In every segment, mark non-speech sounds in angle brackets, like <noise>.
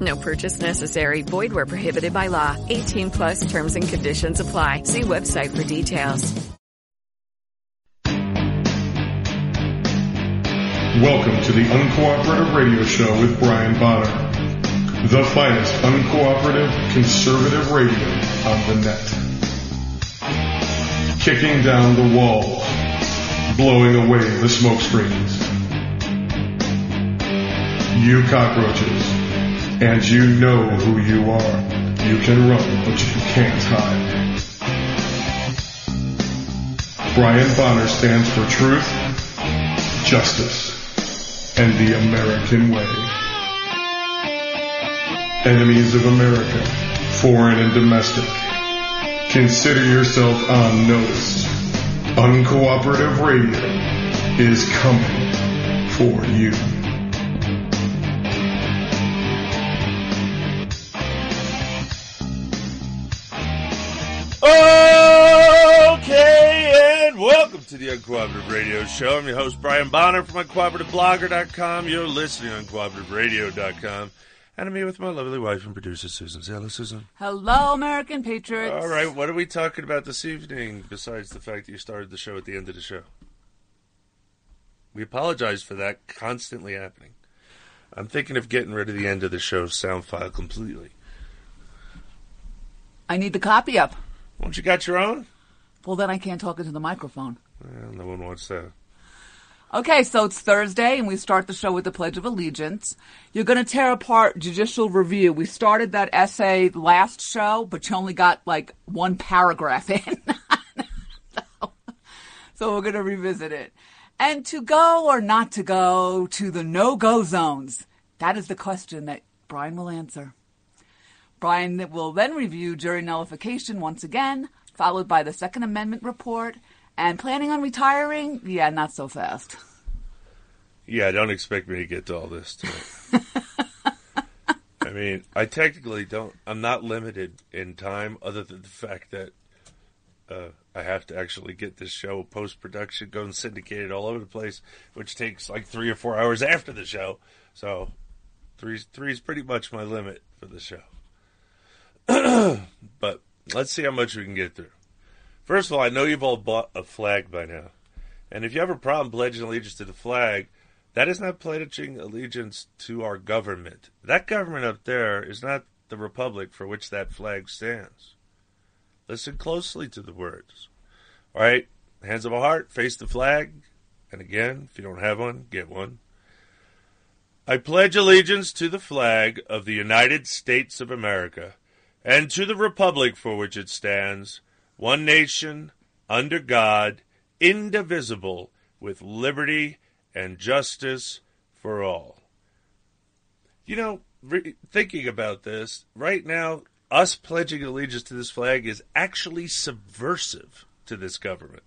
No purchase necessary. Void where prohibited by law. 18 plus terms and conditions apply. See website for details. Welcome to the Uncooperative Radio Show with Brian Bonner, the finest uncooperative conservative radio on the net. Kicking down the walls, blowing away the smoke screens. You cockroaches, and you know who you are. You can run, but you can't hide. Brian Bonner stands for truth, justice, and the American way. Enemies of America, foreign and domestic, consider yourself on notice. Uncooperative radio is coming for you. Okay, and welcome to the Uncooperative Radio Show. I'm your host, Brian Bonner from UncooperativeBlogger.com. You're listening to UncooperativeRadio.com. And I'm here with my lovely wife and producer, Susan. Say hello, Susan. Hello, American Patriots. All right, what are we talking about this evening besides the fact that you started the show at the end of the show? We apologize for that constantly happening. I'm thinking of getting rid of the end of the show sound file completely. I need the copy up. Won't you got your own? Well, then I can't talk into the microphone. Well, no one wants that. Okay, so it's Thursday, and we start the show with the Pledge of Allegiance. You're going to tear apart judicial review. We started that essay last show, but you only got like one paragraph <laughs> in. so, so we're going to revisit it. And to go or not to go to the no go zones? That is the question that Brian will answer. Brian will then review jury nullification once again, followed by the Second Amendment report. And planning on retiring? Yeah, not so fast. Yeah, don't expect me to get to all this. I mean, I technically don't. I'm not limited in time, other than the fact that uh, I have to actually get this show post production, go and syndicate it all over the place, which takes like three or four hours after the show. So, three three is pretty much my limit for the show. <clears throat> but let's see how much we can get through. First of all, I know you've all bought a flag by now. And if you have a problem pledging allegiance to the flag, that is not pledging allegiance to our government. That government up there is not the republic for which that flag stands. Listen closely to the words. All right, hands of a heart, face the flag. And again, if you don't have one, get one. I pledge allegiance to the flag of the United States of America and to the republic for which it stands, one nation, under God, indivisible, with liberty and justice for all. You know, re- thinking about this, right now, us pledging allegiance to this flag is actually subversive to this government.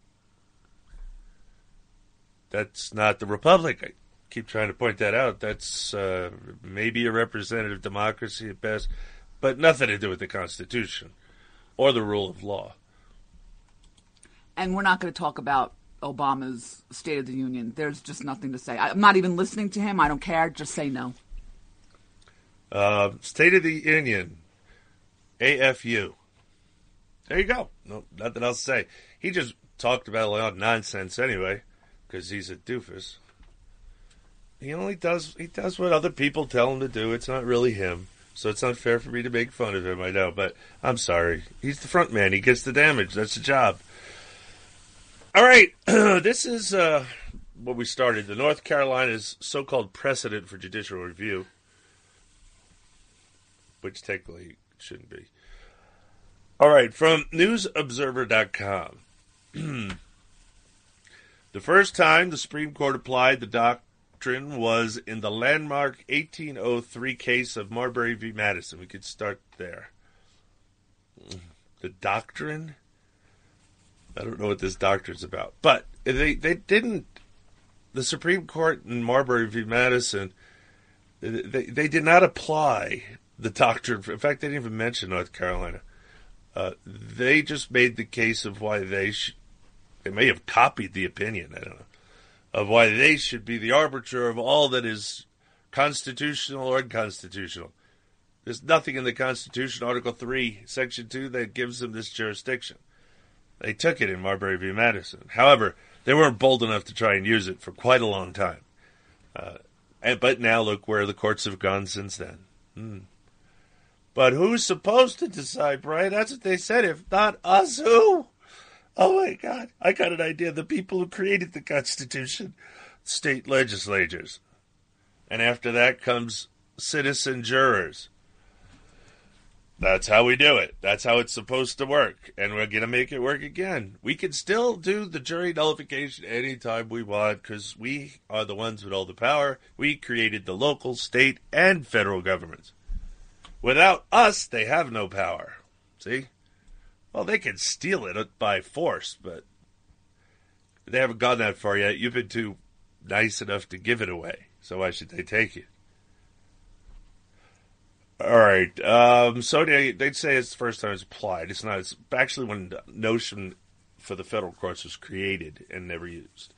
That's not the republic. I keep trying to point that out. That's uh, maybe a representative democracy at best, but nothing to do with the Constitution or the rule of law. And we're not going to talk about Obama's State of the Union. There's just nothing to say. I'm not even listening to him. I don't care. Just say no. Uh, State of the Union, AFU. There you go. No, nothing else to say. He just talked about a lot of nonsense anyway, because he's a doofus. He only does he does what other people tell him to do. It's not really him, so it's not fair for me to make fun of him. I know, but I'm sorry. He's the front man. He gets the damage. That's the job. All right, <clears throat> this is uh, what we started. The North Carolina's so-called precedent for judicial review, which technically shouldn't be. All right, from NewsObserver.com. <clears throat> the first time the Supreme Court applied the doctrine was in the landmark 1803 case of Marbury v. Madison. We could start there. The doctrine? I don't know what this doctrine's about. But they they didn't. The Supreme Court in Marbury v. Madison, they they did not apply the doctrine. In fact, they didn't even mention North Carolina. Uh, they just made the case of why they sh- they may have copied the opinion. I don't know of why they should be the arbiter of all that is constitutional or unconstitutional. There's nothing in the Constitution, Article 3, Section 2, that gives them this jurisdiction. They took it in Marbury v. Madison. However, they weren't bold enough to try and use it for quite a long time. Uh, and, but now look where the courts have gone since then. Hmm. But who's supposed to decide, Brian? That's what they said. If not us, who? Oh my God, I got an idea. The people who created the Constitution, state legislatures. And after that comes citizen jurors. That's how we do it. That's how it's supposed to work. And we're going to make it work again. We can still do the jury nullification anytime we want because we are the ones with all the power. We created the local, state, and federal governments. Without us, they have no power. See? Well, they can steal it by force, but they haven't gone that far yet. You've been too nice enough to give it away. So why should they take it? All right. Um, so they, would say it's the first time it's applied. It's not. It's actually when notion for the federal courts was created and never used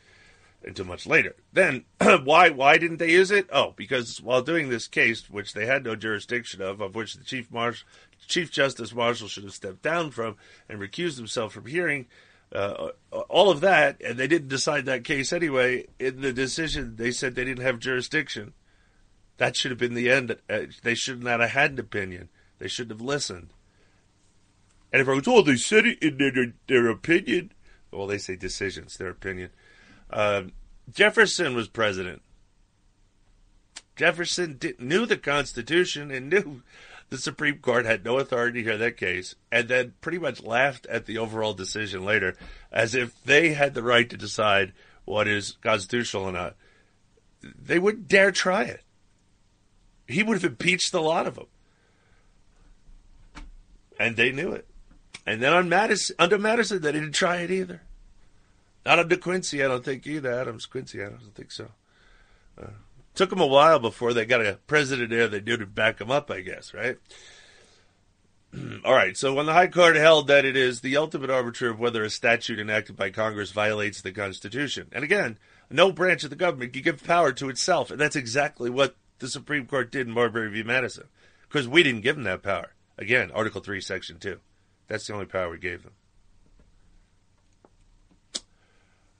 until much later. Then <clears throat> why why didn't they use it? Oh, because while doing this case, which they had no jurisdiction of, of which the chief marshal, Chief Justice Marshall should have stepped down from and recused himself from hearing. Uh, all of that, and they didn't decide that case anyway. In the decision, they said they didn't have jurisdiction. That should have been the end. Uh, they should not have had an opinion. They should have listened. And if I was, oh, they said it in their, their opinion. Well, they say decisions, their opinion. Uh, Jefferson was president. Jefferson did, knew the Constitution and knew the Supreme Court had no authority to hear that case, and then pretty much laughed at the overall decision later, as if they had the right to decide what is constitutional or not. They wouldn't dare try it. He would have impeached a lot of them, and they knew it. And then on Madison, under Madison, they didn't try it either. Not under Quincy, I don't think either. Adams Quincy, I don't think so. Uh, Took them a while before they got a president there that knew to back them up, I guess, right? <clears throat> All right, so when the High Court held that it is the ultimate arbiter of whether a statute enacted by Congress violates the Constitution. And again, no branch of the government can give power to itself. And that's exactly what the Supreme Court did in Marbury v. Madison. Because we didn't give them that power. Again, Article 3, Section 2. That's the only power we gave them.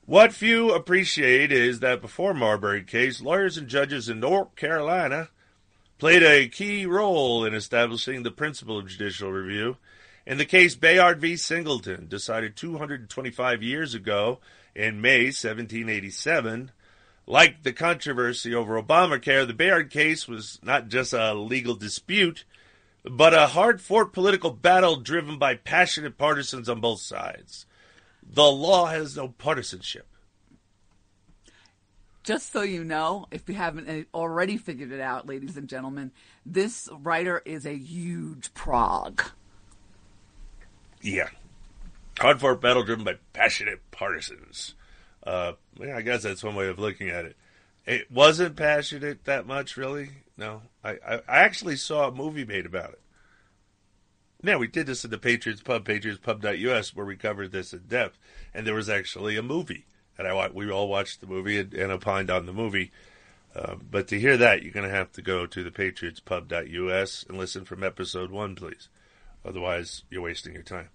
What few appreciate is that before Marbury case, lawyers and judges in North Carolina played a key role in establishing the principle of judicial review. In the case Bayard v. Singleton, decided 225 years ago in May 1787, like the controversy over Obamacare, the Bayard case was not just a legal dispute, but a hard fought political battle driven by passionate partisans on both sides. The law has no partisanship. Just so you know, if you haven't already figured it out, ladies and gentlemen, this writer is a huge prog. Yeah. Hard fought battle driven by passionate partisans. Uh, yeah, I guess that's one way of looking at it. It wasn't passionate that much, really. No, I, I, I actually saw a movie made about it. Now, we did this in the Patriots Pub, patriotspub.us, where we covered this in depth, and there was actually a movie. And I we all watched the movie and, and opined on the movie. Uh, but to hear that, you're going to have to go to the patriotspub.us and listen from episode one, please. Otherwise, you're wasting your time.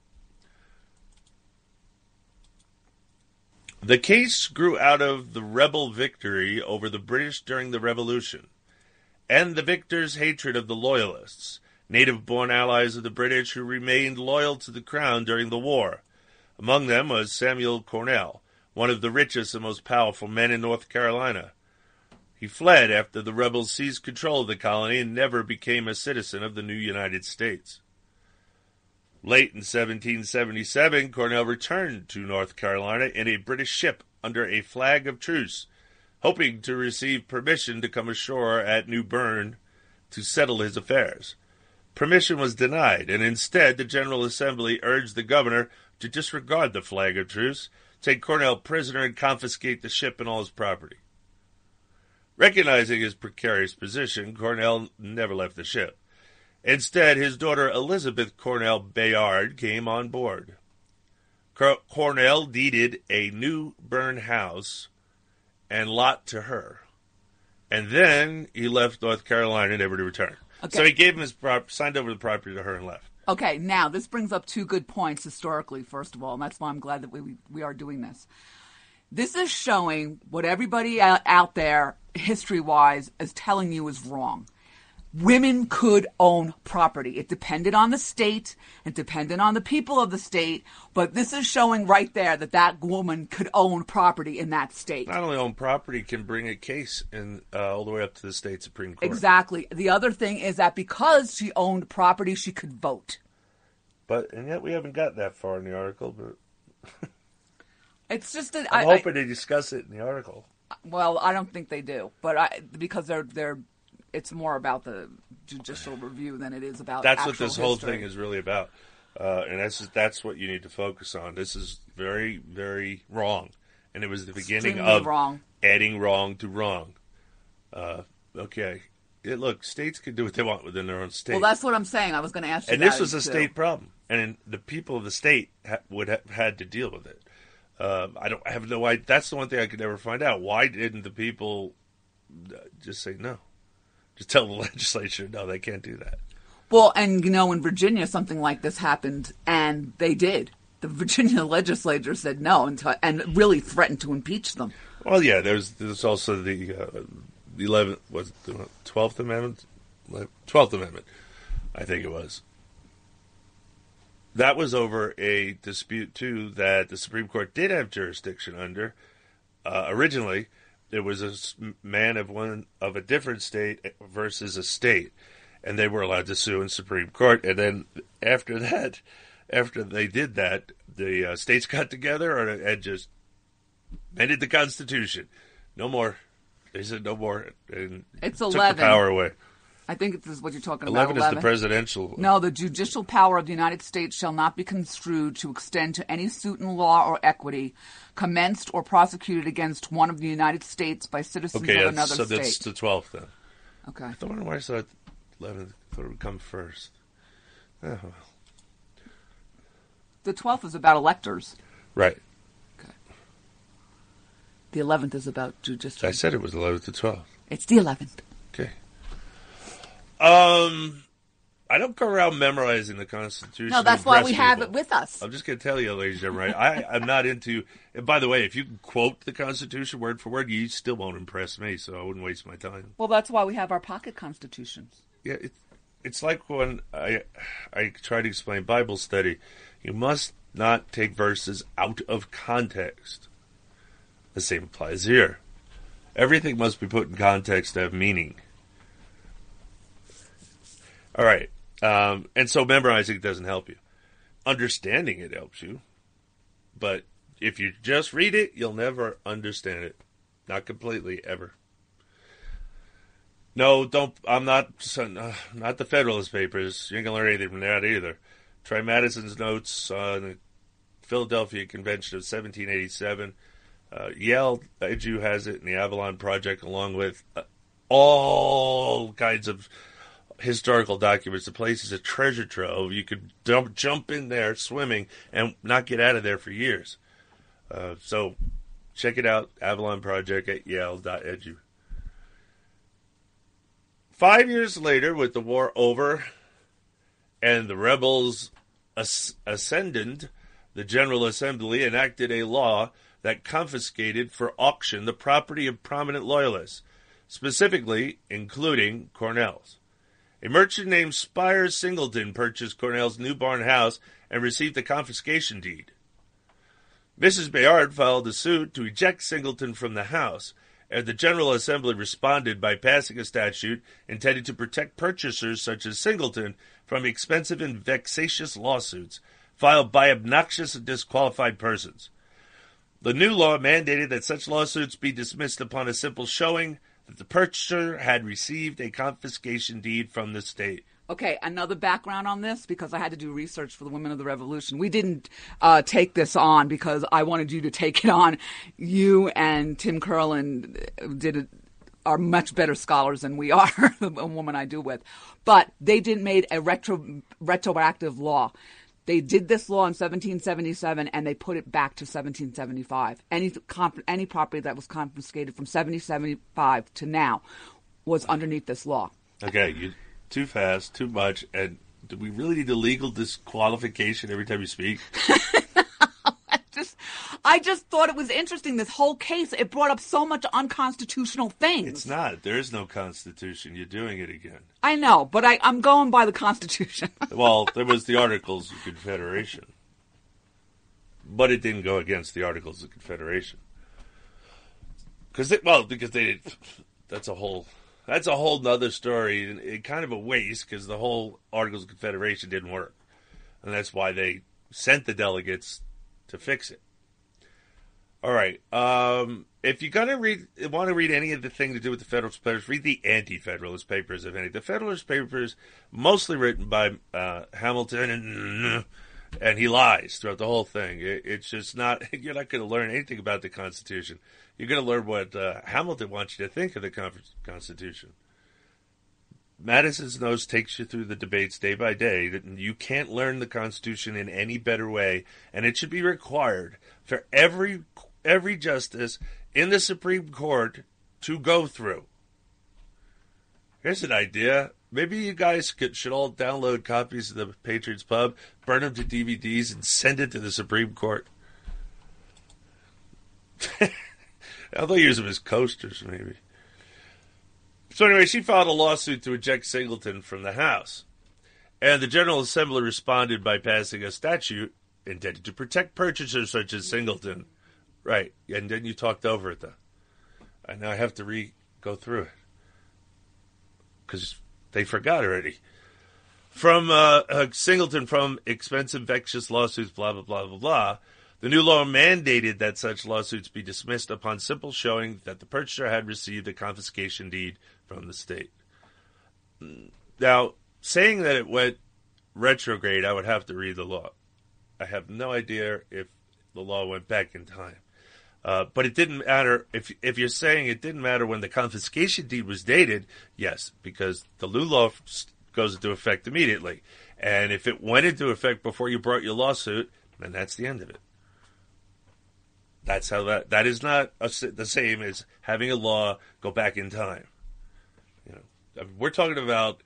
The case grew out of the rebel victory over the British during the Revolution and the victors' hatred of the Loyalists native born allies of the British who remained loyal to the crown during the war. Among them was Samuel Cornell, one of the richest and most powerful men in North Carolina. He fled after the rebels seized control of the colony and never became a citizen of the new United States. Late in 1777, Cornell returned to North Carolina in a British ship under a flag of truce, hoping to receive permission to come ashore at New Bern to settle his affairs. Permission was denied, and instead the General Assembly urged the governor to disregard the flag of truce, take Cornell prisoner, and confiscate the ship and all his property. Recognizing his precarious position, Cornell never left the ship. Instead, his daughter Elizabeth Cornell Bayard came on board. Cor- Cornell deeded a New Bern house and lot to her. And then he left North Carolina never to return. Okay. So he gave him his prop- signed over the property to her and left. Okay, now this brings up two good points historically, first of all, and that's why I'm glad that we, we are doing this. This is showing what everybody out, out there, history wise, is telling you is wrong. Women could own property. It depended on the state, it depended on the people of the state, but this is showing right there that that woman could own property in that state. Not only own property, can bring a case in uh, all the way up to the state supreme court. Exactly. The other thing is that because she owned property, she could vote. But and yet we haven't got that far in the article. But <laughs> It's just that I'm I, I- hoping to discuss it in the article. Well, I don't think they do, but I because they're they're it's more about the judicial review than it is about. That's what this whole thing is really about, uh, and that's that's what you need to focus on. This is very very wrong, and it was the beginning Extremely of wrong. adding wrong to wrong. Uh, okay, it, look, states can do what they want within their own state. Well, that's what I'm saying. I was going to ask you. and this was a too. state problem, and the people of the state ha- would have had to deal with it. Um, I don't I have no idea. That's the one thing I could never find out. Why didn't the people uh, just say no? Just tell the <laughs> legislature no, they can't do that. Well, and you know, in Virginia, something like this happened, and they did. The <laughs> Virginia legislature said no, and, t- and really threatened to impeach them. Well, yeah. There's there's also the uh, eleventh was it the twelfth amendment, twelfth amendment, I think it was. That was over a dispute too that the Supreme Court did have jurisdiction under. Uh, originally, it was a man of one of a different state versus a state, and they were allowed to sue in Supreme Court. And then after <laughs> that, after they did that, the uh, states got together and, and just amended the Constitution. No more. They said no more. And It's took 11. the power away. I think this is what you're talking Eleven about. is the presidential. No, the judicial power of the United States shall not be construed to extend to any suit in law or equity commenced or prosecuted against one of the United States by citizens Okay, of another so state. Okay, so that's the twelfth then. Okay. I don't know why I thought eleven thought it would come first. Oh. The 12th is about electors. Right. Okay. The 11th is about judicial. I said it was eleventh to twelfth. It's the 11th. Okay. Um, I don't go around memorizing the Constitution. No, that's why we impress have it with us. I'm just going to tell you, ladies and gentlemen, I, I'm not into. And by the way, if you can quote the Constitution word for word, you still won't impress me. So I wouldn't waste my time. Well, that's why we have our pocket constitutions. Yeah, it, it's like when I I try to explain Bible study. You must not take verses out of context. The same applies here. Everything must be put in context to have meaning. All right, um, and so memorizing it doesn't help you. Understanding it helps you, but if you just read it, you'll never understand it. Not completely, ever. No, don't. I'm not. Uh, not the Federalist Papers. You ain't gonna learn anything from that either. Try Madison's notes on the Philadelphia Convention of 1787. Uh, Yale Edu has it in the Avalon Project, along with uh, all kinds of historical documents. The place is a treasure trove. You could dump, jump in there swimming and not get out of there for years. Uh, so check it out. Avalon Project at Yale.edu. Five years later, with the war over and the rebels as- ascendant, the General Assembly enacted a law that confiscated for auction the property of prominent loyalists, specifically including Cornell's. A merchant named Spyers Singleton purchased Cornell's New Bern house and received the confiscation deed. Mrs. Bayard filed a suit to eject Singleton from the house, and the General Assembly responded by passing a statute intended to protect purchasers such as Singleton from expensive and vexatious lawsuits filed by obnoxious and disqualified persons. The new law mandated that such lawsuits be dismissed upon a simple showing that the purchaser had received a confiscation deed from the state. Okay, another background on this because I had to do research for the Women of the Revolution. We didn't uh, take this on because I wanted you to take it on. You and Tim Curlin did it, are much better scholars than we <laughs> are, the woman I do with. But they didn't made a retro retroactive law. They did this law in 1777 and they put it back to 1775. Any comp- any property that was confiscated from 1775 to now was underneath this law. Okay, you too fast, too much, and do we really need a legal disqualification every time you speak? <laughs> I just, I just thought it was interesting. This whole case, it brought up so much unconstitutional things. It's not. There is no constitution. You're doing it again. I know, but I, I'm going by the Constitution. <laughs> Well, there was the Articles of Confederation, but it didn't go against the Articles of Confederation. Because well, because they did. That's a whole. That's a whole nother story. and It kind of a waste because the whole Articles of Confederation didn't work, and that's why they sent the delegates to fix it. All right. Um, if you're gonna read, want to read any of the thing to do with the Federalist Papers, read the Anti-Federalist Papers, if any. The Federalist Papers, mostly written by uh, Hamilton, and and he lies throughout the whole thing. It, it's just not. <laughs> You're not going to learn anything about the Constitution. You're going to learn what uh, Hamilton wants you to think of the Con- Constitution. Madison's nose takes you through the debates day by day. That you can't learn the Constitution in any better way, and it should be required for every every justice in the Supreme Court to go through. Here's an idea. Maybe you guys could, should all download copies of the Patriots Pub, burn them to DVDs, and send it to the Supreme Court. <laughs> I'll use them as coasters, maybe. So anyway, she filed a lawsuit to eject Singleton from the House. And the General Assembly responded by passing a statute intended to protect purchasers such as Singleton. Right. And then you talked over it, though. And now I have to re go through it. Because they forgot already. From uh, uh, Singleton from expensive, vexatious lawsuits, blah, blah, blah, blah, blah. The new law mandated that such lawsuits be dismissed upon simple showing that the purchaser had received a confiscation deed from the state. Now, saying that it went retrograde, I would have to read the law. I have no idea if the law went back in time. Uh, but it didn't matter if if you're saying it didn't matter when the confiscation deed was dated. Yes, because the new law goes into effect immediately, and if it went into effect before you brought your lawsuit, then that's the end of it. That's how that that is not a, the same as having a law go back in time. We're talking about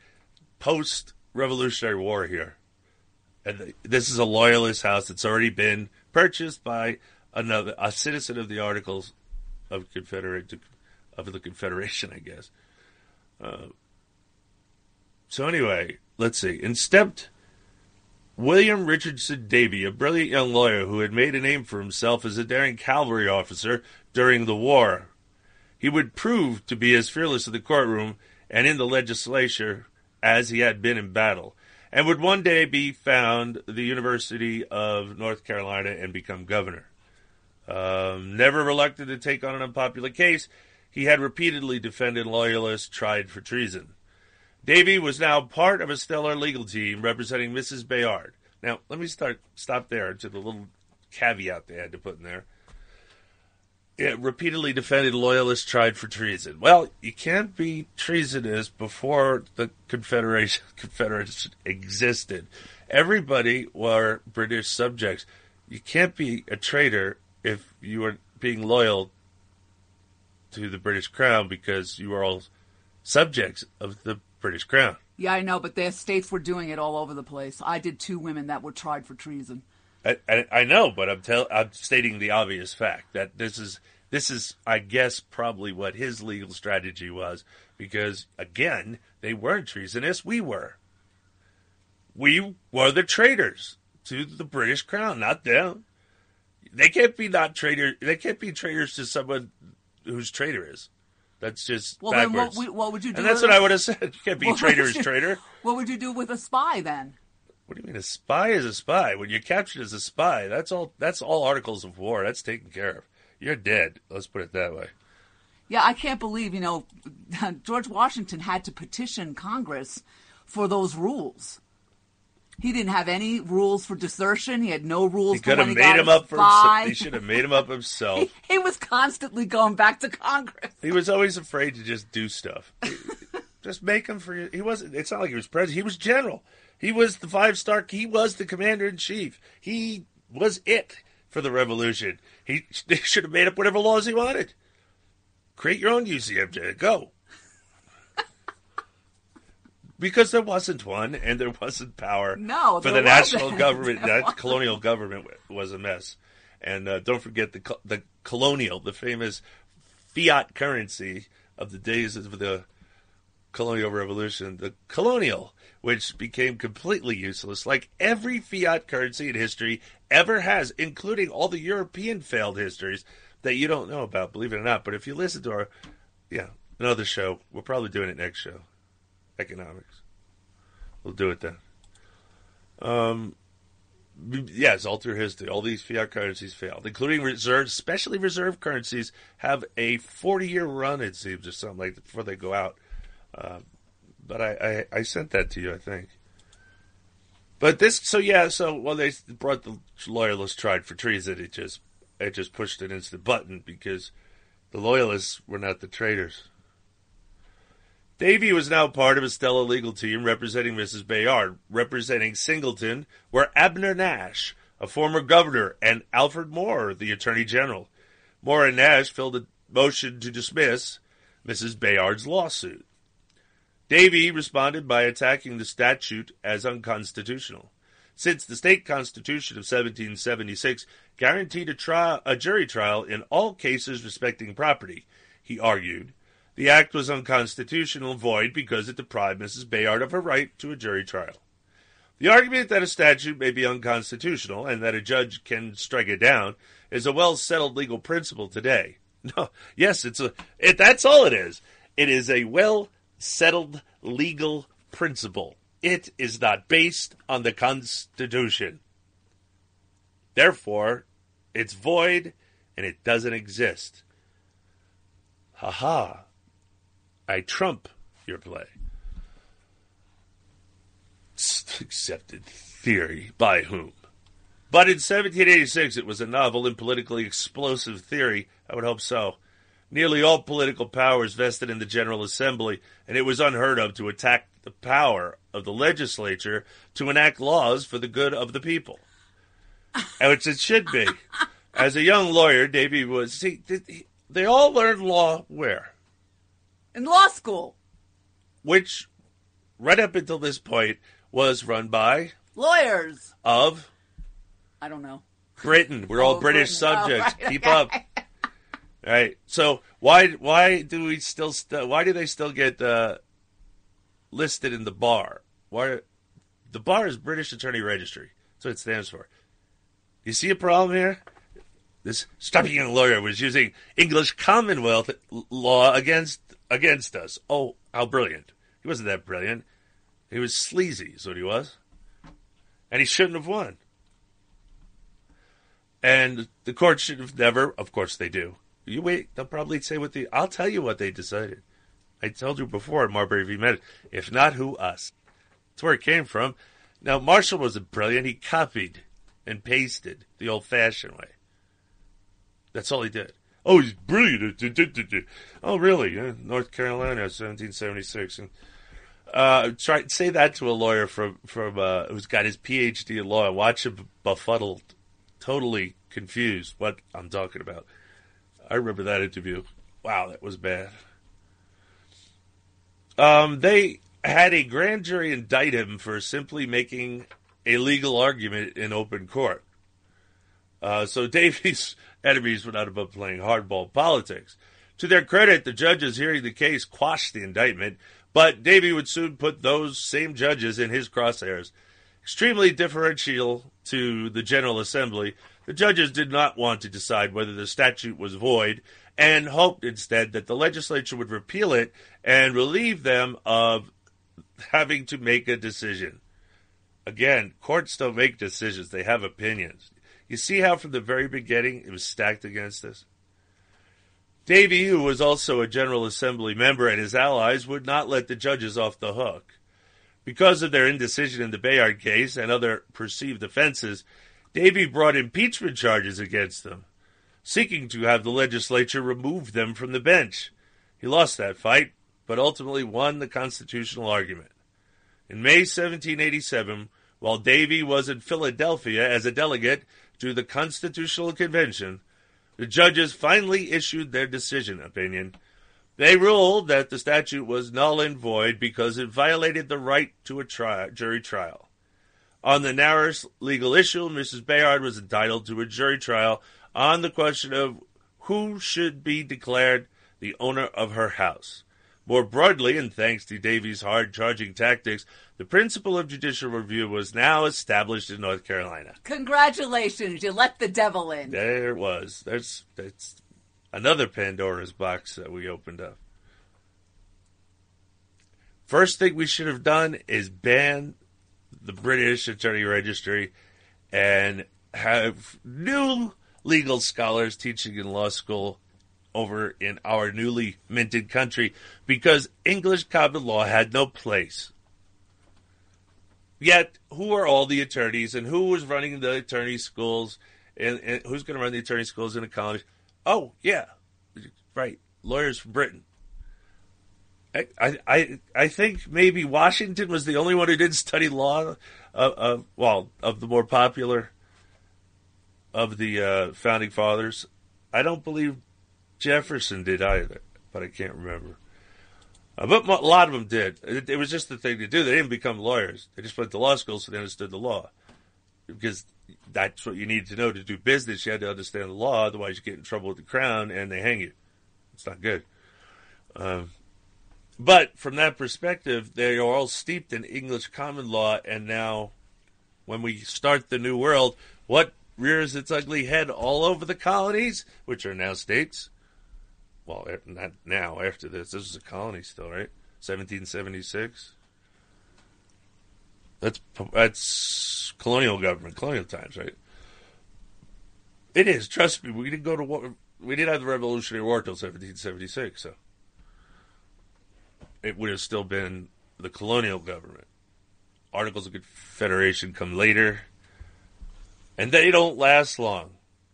post Revolutionary War here, and this is a loyalist house that's already been purchased by another a citizen of the Articles of Confederate of the Confederation, I guess. Uh, so anyway, let's see. In stepped William Richardson Davie, a brilliant young lawyer who had made a name for himself as a daring cavalry officer during the war. He would prove to be as fearless in the courtroom and in the legislature as he had been in battle, and would one day be found the University of North Carolina and become governor. Um, never reluctant to take on an unpopular case, he had repeatedly defended loyalists tried for treason. Davie was now part of a stellar legal team representing Mrs. Bayard. Now, let me start stop there to the little caveat they had to put in there. It repeatedly defended loyalists tried for treason. Well, you can't be treasonous before the Confederation <laughs> Confederation existed. Everybody were British subjects. You can't be a traitor if you are being loyal to the British Crown because you are all subjects of the British Crown. Yeah, I know, but the states were doing it all over the place. I did two women that were tried for treason. I, I, I know, but I'm tell I'm stating the obvious fact that this is this is I guess probably what his legal strategy was because again they weren't treasonous, we were. We were the traitors to the British Crown, not them. They can't be not traitor. They can't be traitors to someone whose traitor is. That's just well, then backwards. what, what, would you do? and that's what I would have said. You can't be <laughs> what traitor as you- traitor. What would you do with a spy then? What do you mean a spy is a spy? When you're captured as a spy, that's all. That's all articles of war. That's taken care of. You're dead. Let's put it that way. Yeah, I can't believe, you know, <laughs> George Washington had to petition Congress for those rules. He didn't have any rules for desertion. He had no rules He could have made him up for himself. He should have made him up himself. <laughs> He, he was constantly going back to Congress. He was always afraid to just do stuff. <laughs> just make him for. He wasn't. It's not like he was president. He was general. He was the five star. He was the commander in chief. He was it for the revolution. He, <laughs> he should have made up whatever laws he wanted. Create your own UCMJ. Go. <laughs> because there wasn't one, and there wasn't power. No, for the national wasn't. <laughs> government. There That wasn't. colonial government was a mess. And uh, don't forget the the colonial, the famous fiat currency of the days of the colonial revolution, the colonial, which became completely useless, like every fiat currency in history ever has, including all the European failed histories that you don't know about, believe it or not. But if you listen to our, yeah, another show, we're probably doing it next show, economics. We'll do it then. Um, yes, alter history. All these fiat currencies failed, including reserve, especially reserve currencies, have a 40 year run, it seems, or something like that before they go out. Uh, but I, I, I sent that to you, I think. But this, so yeah, so well, they brought the loyalists tried for treason. It just, it just pushed an instant button because the loyalists were not the traitors. Davie was now part of a stellar legal team representing Mrs. Bayard. Representing Singleton were Abner Nash, a former governor, and Alfred Moore, the attorney general. Moore and Nash filled a motion to dismiss Mrs. Bayard's lawsuit. Davie responded by attacking the statute as unconstitutional. Since the state constitution of 1776 guaranteed a, tri- a jury trial in all cases respecting property, he argued, the act was unconstitutional void because it deprived Mrs. Bayard of her right to a jury trial. The argument that a statute may be unconstitutional and that a judge can strike it down is a well settled legal principle today. <laughs> No, yes, it's a it, that's all it is. It is a well settled legal principle. It is not based on the Constitution. Therefore, it's void and it doesn't exist. Ha ha. I trump your play. Accepted theory by whom? But in 1786, it was a novel and politically explosive theory. I would hope so. Nearly all political power powers vested in the General Assembly, and it was unheard of to attack the power of the legislature to enact laws for the good of the people. Which it should be. As a young lawyer, Davie was. See, th- they all learned law where? In law school, Which, right up until this point, was run by, lawyers. of, I don't know. Britain. We're all Oh, British Britain. Oh, subjects. right, Keep okay. up. <laughs> Right. So why why do we still st- why do they still get uh, listed in the bar? Why the bar is British Attorney Registry. That's what it stands for. You see a problem here? This stubborn young lawyer was using English Commonwealth law against against us. Oh, how brilliant! He wasn't that brilliant. He was sleazy, is what he was, and he shouldn't have won. And the court should have never. Of course, they do. You wait. They'll probably say what the. I'll tell you what they decided. I told you before, Marbury v. Met. If not, who us? That's where it came from. Now, Marshall wasn't brilliant. He copied and pasted the old-fashioned way. That's all he did. Oh, he's brilliant. Oh, really? Yeah, North Carolina, 1776. And, uh, try say that to a lawyer from from uh, who's got his PhD in law watch him befuddled, totally confused what I'm talking about. I remember that interview. Wow, that was bad. Um, they had a grand jury indict him for simply making a legal argument in open court. Uh, so <laughs> Davie's enemies were not above playing hardball politics. To their credit, the judges hearing the case quashed the indictment, but Davie would soon put those same judges in his crosshairs. Extremely differential to the General Assembly, the judges did not want to decide whether the statute was void and hoped instead that the legislature would repeal it and relieve them of having to make a decision. Again, courts don't make decisions, they have opinions. You see how from the very beginning it was stacked against us? Davie, who was also a General Assembly member, and his allies would not let the judges off the hook. Because of their indecision in the Bayard case and other perceived offenses, Davie brought impeachment charges against them, seeking to have the legislature remove them from the bench. He lost that fight, but ultimately won the constitutional argument. In May 1787, while Davie was in Philadelphia as a delegate to the Constitutional Convention, the judges finally issued their decision opinion. They ruled that the statute was null and void because it violated the right to a tri- jury trial. On the narrowest legal issue, Mrs. Bayard was entitled to a jury trial on the question of who should be declared the owner of her house. More broadly, and thanks to Davie's hard charging tactics, the principle of judicial review was now established in North Carolina. Congratulations, you let the devil in. There it was. That's that's another Pandora's box that we opened up. First thing we should have done is ban the British Attorney Registry and have new legal scholars teaching in law school over in our newly minted country because English common law had no place. Yet, who are all the attorneys and who was running the attorney schools and, and who's going to run the attorney schools in the colonies? Oh, yeah, right, lawyers from Britain. I, I, I think maybe Washington was the only one who didn't study law, of, of well, of the more popular of the uh, founding fathers. I don't believe Jefferson did either, but I can't remember. Uh, but a lot of them did. It, it, was just the thing to do. They didn't become lawyers. They just went to law school, so they understood the law. Because that's what you need to know to do business. You had to understand the law, otherwise you get in trouble with the crown and they hang you. It's not good. Um, but from that perspective, they are all steeped in English common law, and now, when we start the new world, what rears its ugly head all over the colonies, which are now states? Well, er, not now. After this, this is a colony still, right? 1776. That's that's colonial government, colonial times, right? It is. Trust me. We didn't go to war. We didn't have the Revolutionary War until 1776, so it would have still been the colonial government. Articles of Confederation come later, and they don't last long.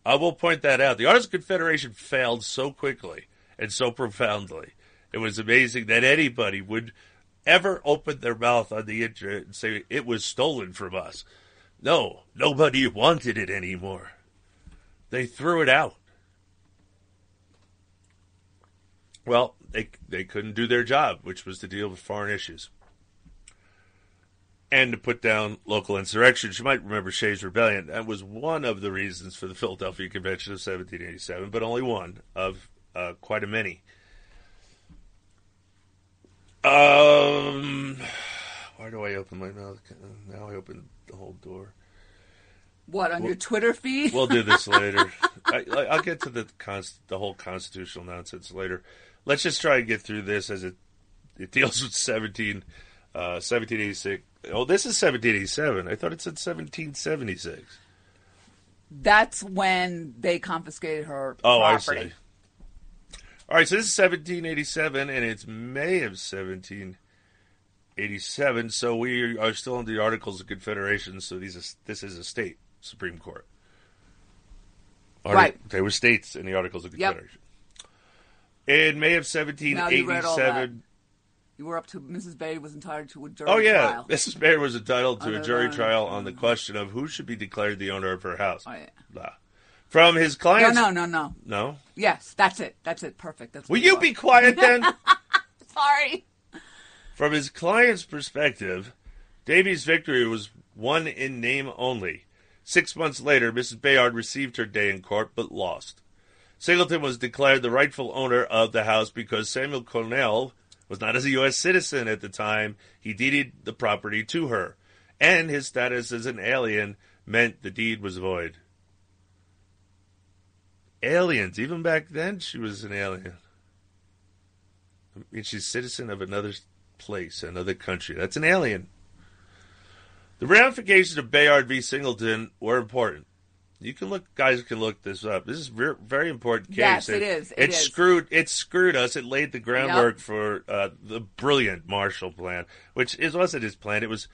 I will point that out. The Articles of Confederation failed so quickly and so profoundly. It was amazing that anybody would ever open their mouth on the internet and say it was stolen from us. No, nobody wanted it anymore. They threw it out. Well, they they couldn't do their job, which was to deal with foreign issues and to put down local insurrections. You might remember Shays' Rebellion. That was one of the reasons for the Philadelphia Convention of 1787, but only one of uh, quite a many. Um, why do I open my mouth? Now I open the whole door. What on we'll, your Twitter feed? we'll do this later. <laughs> I, will get to the const, the whole constitutional nonsense later. Let's just try and get through this as it it deals with 17, uh, 1786. Oh, this is 1787. I thought it said 1776. That's when they confiscated her oh, property. I see. All right, so this is 1787, and it's May of 1787. So we are still in the Articles of Confederation. So these are, this is a state Supreme Court. Artic- right. They were states in the Articles of Confederation. Yep. In May of 1787. You were up to Mrs. Bay was entitled to a jury oh, yeah. trial. Mrs. Bay was entitled to a jury trial on the question of who should be declared the owner of her house. Oh, yeah. Blah from his clients. No, no, no, no. No. Yes, that's it. That's it. Perfect. That's Will you be quiet then? <laughs> Sorry. From his client's perspective, Davie's victory was won in name only. Six months later, Mrs. Bayard received her day in court but lost. Singleton was declared the rightful owner of the house because Samuel Cornell was not as a U.S. citizen at the time. He deeded the property to her, and his status as an alien meant the deed was void aliens. Even back then, she was an alien. I mean, she's a citizen of another place, another country. That's an alien. The ramifications of Bayard v. Singleton were important. You can look, guys can look this up. This is very, very important case. Yes, it is. It it is. screwed. It screwed us. It laid the groundwork for uh, the brilliant Marshall Plan, which is wasn't his plan. It was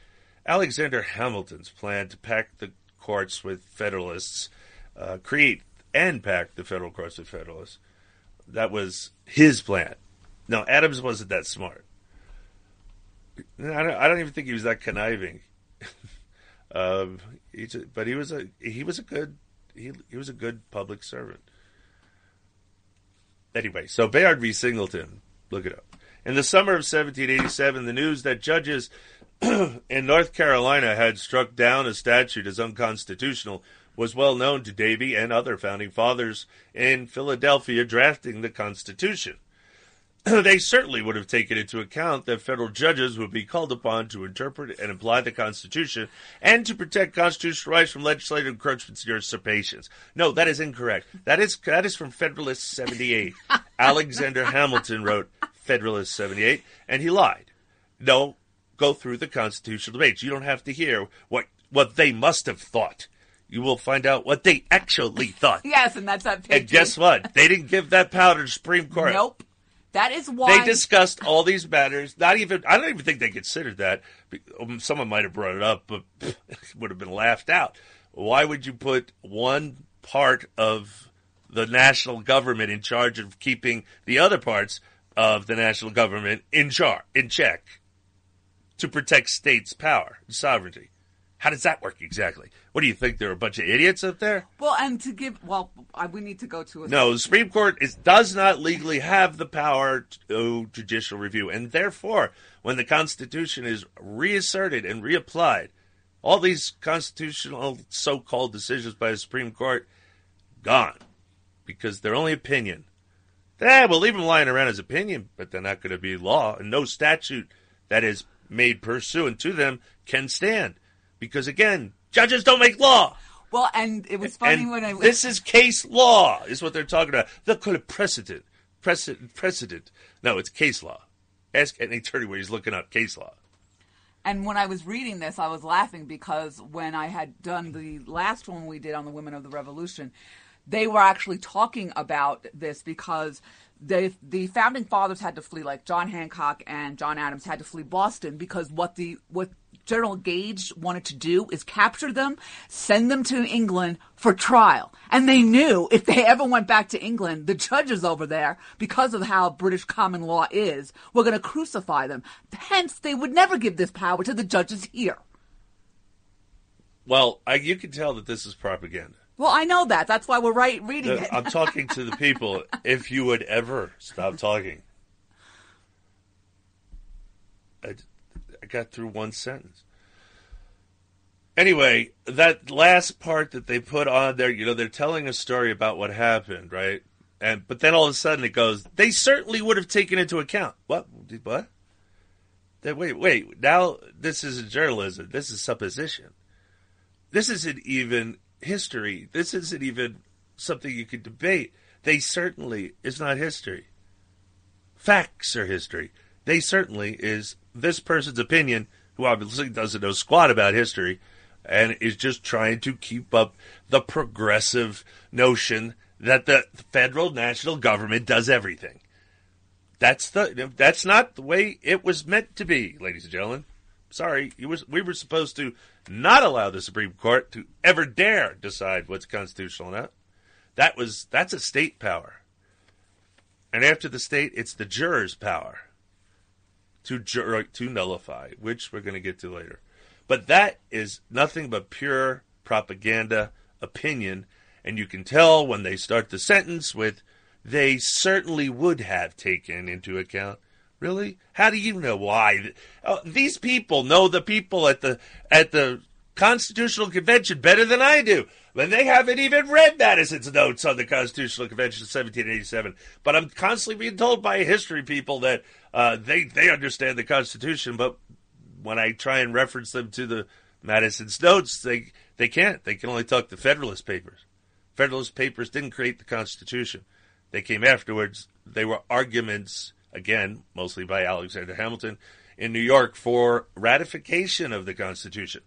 Alexander Hamilton's plan to pack the courts with Federalists, uh, create and pack the federal courts with Federalists. That was his plan. No, Adams wasn't that smart. I don't, I don't even think he was that conniving. <laughs> um, but he was a he was a good he he was a good public servant. Anyway, so Bayard v. Singleton, look it up. In the summer of 1787, the news that judges <clears throat> in North Carolina had struck down a statute as unconstitutional was well known to Davie and other founding fathers in Philadelphia drafting the Constitution. <clears throat> they certainly would have taken into account that federal judges would be called upon to interpret and apply the Constitution and to protect constitutional rights from legislative encroachments and usurpations. No, that is incorrect. That is that is from Federalist 78. <laughs> Alexander Hamilton wrote Federalist 78, and he lied. No, go through the constitutional debates. You don't have to hear what what they must have thought. You will find out what they actually thought. <laughs> Yes, and that's that picture. And guess what? They didn't give that power to the Supreme Court. Nope. That is why They discussed all these matters. Not even I don't even think they considered that. Um, Someone might have brought it up, but it <laughs> would have been laughed out. Why would you put one part of the national government in charge of keeping the other parts of the national government in char in check to protect states' power and sovereignty? How does that work exactly? What do you think? There are a bunch of idiots up there? well, and to give well, I, we need to go to a No, the Supreme Court is, does not legally have the power to judicial review, and therefore, when the Constitution is reasserted and reapplied, all these constitutional so-called decisions by the Supreme Court gone because they're only opinion. Eh, we'll leave them lying around as opinion, but they're not going to be law, and no statute that is made pursuant to them can stand because again, judges don't make law. Well, and it was funny And when I this is case law, is what they're talking about. They'll call it precedent. Precedent. Precedent. No, it's case law. Ask any attorney where he's looking up case law. And when I was reading this, I was laughing because when I had done the last one we did on the Women of the Revolution, they were actually talking about this because they, the founding fathers had to flee, like John Hancock and John Adams had to flee Boston because what the what General Gage wanted to do is capture them, send them to England for trial. And they knew if they <laughs> ever went back to England, the judges over there, because of how British common law is, were going to crucify them. Hence, they would never give this power to the judges here. Well, I, you can tell that this is propaganda. Well, I know that. That's why we're right reading it. I'm talking to the <laughs> people. If you would ever stop talking, I, I got through one sentence. Anyway, that last part that they put on there, you know, they're telling a story about what happened, right? And but then all of a sudden it goes, they certainly would have taken into account what what? That wait, wait. Now this isn't journalism. This is supposition. This isn't even history. This isn't even something you could debate. They certainly is not history. Facts are history. They certainly is this person's opinion, who obviously doesn't know squat about history, and is just trying to keep up the progressive notion that the federal national government does everything. That's the that's not the way it was meant to be, ladies and gentlemen. Sorry, was, we were supposed to not allow the Supreme Court to ever dare decide what's constitutional or not. That was that's a state power. And after the state, it's the jurors' power to jur- to nullify, which we're going to get to later. But that is nothing but pure propaganda opinion, and you can tell when they start the sentence with they certainly would have taken into account. Really? How do you know why? Oh, these people know the people at the at the Constitutional Convention better than I do. When they haven't even read Madison's notes on the Constitutional Convention of 1787. But I'm constantly being told by history people that uh, they they understand the Constitution, but when I try and reference them to the Madison's notes, they they can't. They can only talk the Federalist Papers. Federalist Papers didn't create the Constitution. They came afterwards. They were arguments again, mostly by Alexander Hamilton in New York for ratification of the Constitution.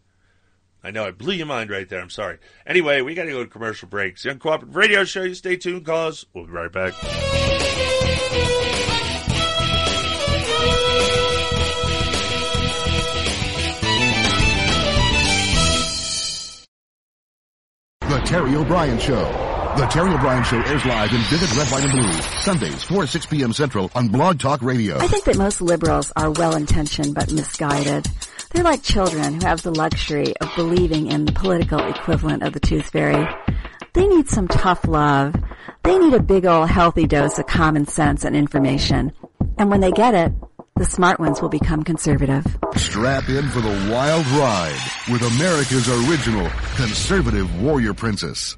I know I blew your mind right there. I'm sorry. Anyway, we got to go to commercial breaks. The Uncooperative Radio Show. You stay tuned, cause we'll be right back. The Terry O'Brien Show. The Terry O'Brien Show airs live in vivid red, white, and blue. Sundays, 4 to 6 p.m. Central on Blog Talk Radio. I think that most liberals are well-intentioned but misguided. They're like children who have the luxury of believing in the political equivalent of the tooth fairy. They need some tough love. They need a big old healthy dose of common sense and information. And when they get it, the smart ones will become conservative. Strap in for the wild ride with America's original conservative warrior princess.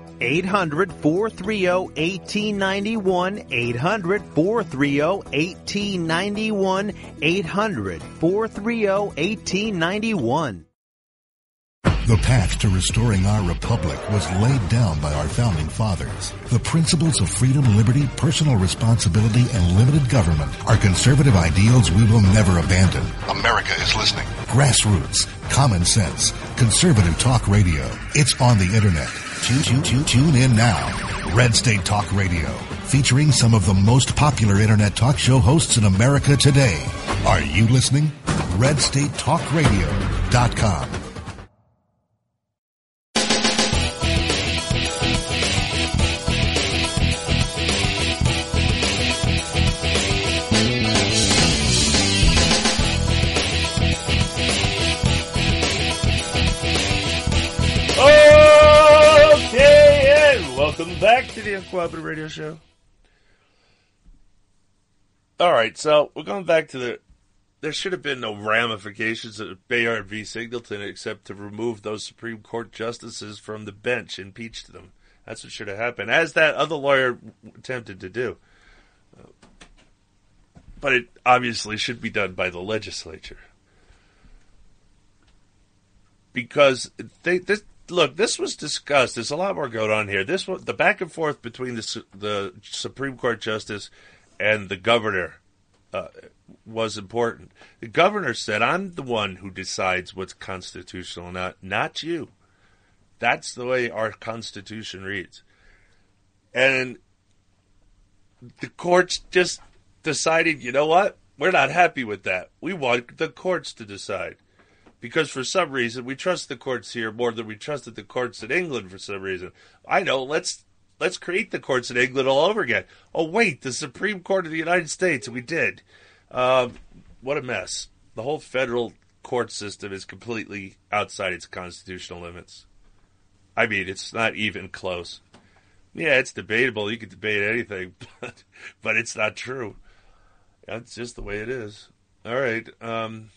800 430 1891. 800 430 1891. 800 430 1891. The path to restoring our republic was laid down by our founding fathers. The principles of freedom, liberty, personal responsibility, and limited government are conservative ideals we will never abandon. America is listening. Grassroots, common sense, conservative talk radio. It's on the internet. Tune, tune, tune, tune in now. Red State Talk Radio, featuring some of the most popular internet talk show hosts in America today. Are you listening? RedStateTalkRadio.com. welcome back to the Uncooperative Radio Show. All right, so we're going back to the. There should have been no ramifications of Bayard v. Singleton except to remove those Supreme Court justices from the bench, impeach them. That's what should have happened, as that other lawyer attempted to do. But it obviously should be done by the legislature because they this look this was discussed. There's a lot more going on here. This the back and forth between the the Supreme Court justice and the governor uh, was important. The governor said, "I'm the one who decides what's constitutional, not not you." That's the way our Constitution reads, and the courts just decided, you know what? We're not happy with that. We want the courts to decide because for some reason we trust the courts here more than we trusted the courts in England for some reason. I know. Let's let's create the courts in England all over again. Oh wait, the Supreme Court of the United States. We did. Um, what a mess. The whole federal court system is completely outside its constitutional limits. I mean, it's not even close. Yeah, it's debatable. You can debate anything, <laughs> but but it's not true. That's just the way it is. All right. Um,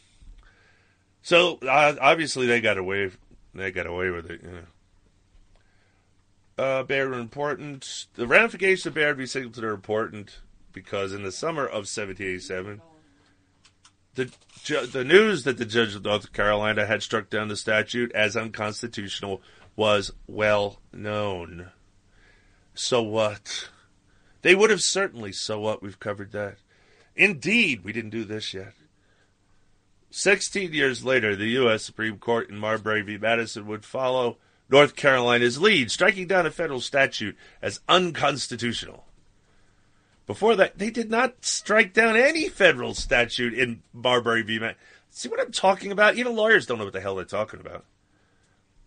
so uh, obviously they got away. They got away with it. You know. Uh, Bayard important. The ramifications of Bayard v. Singleton are important because in the summer of 1787, the ju- the news that the judge of North Carolina had struck down the statute as unconstitutional was well known. So what? They would have certainly. So what? We've covered that. Indeed, we didn't do this yet. Sixteen years later, the U.S. Supreme Court in Marbury v. Madison would follow North Carolina's lead, striking down a federal statute as unconstitutional. Before that, they did not strike down any federal statute in Marbury v. Madison. See what I'm talking about? Even lawyers don't know what the hell they're talking about.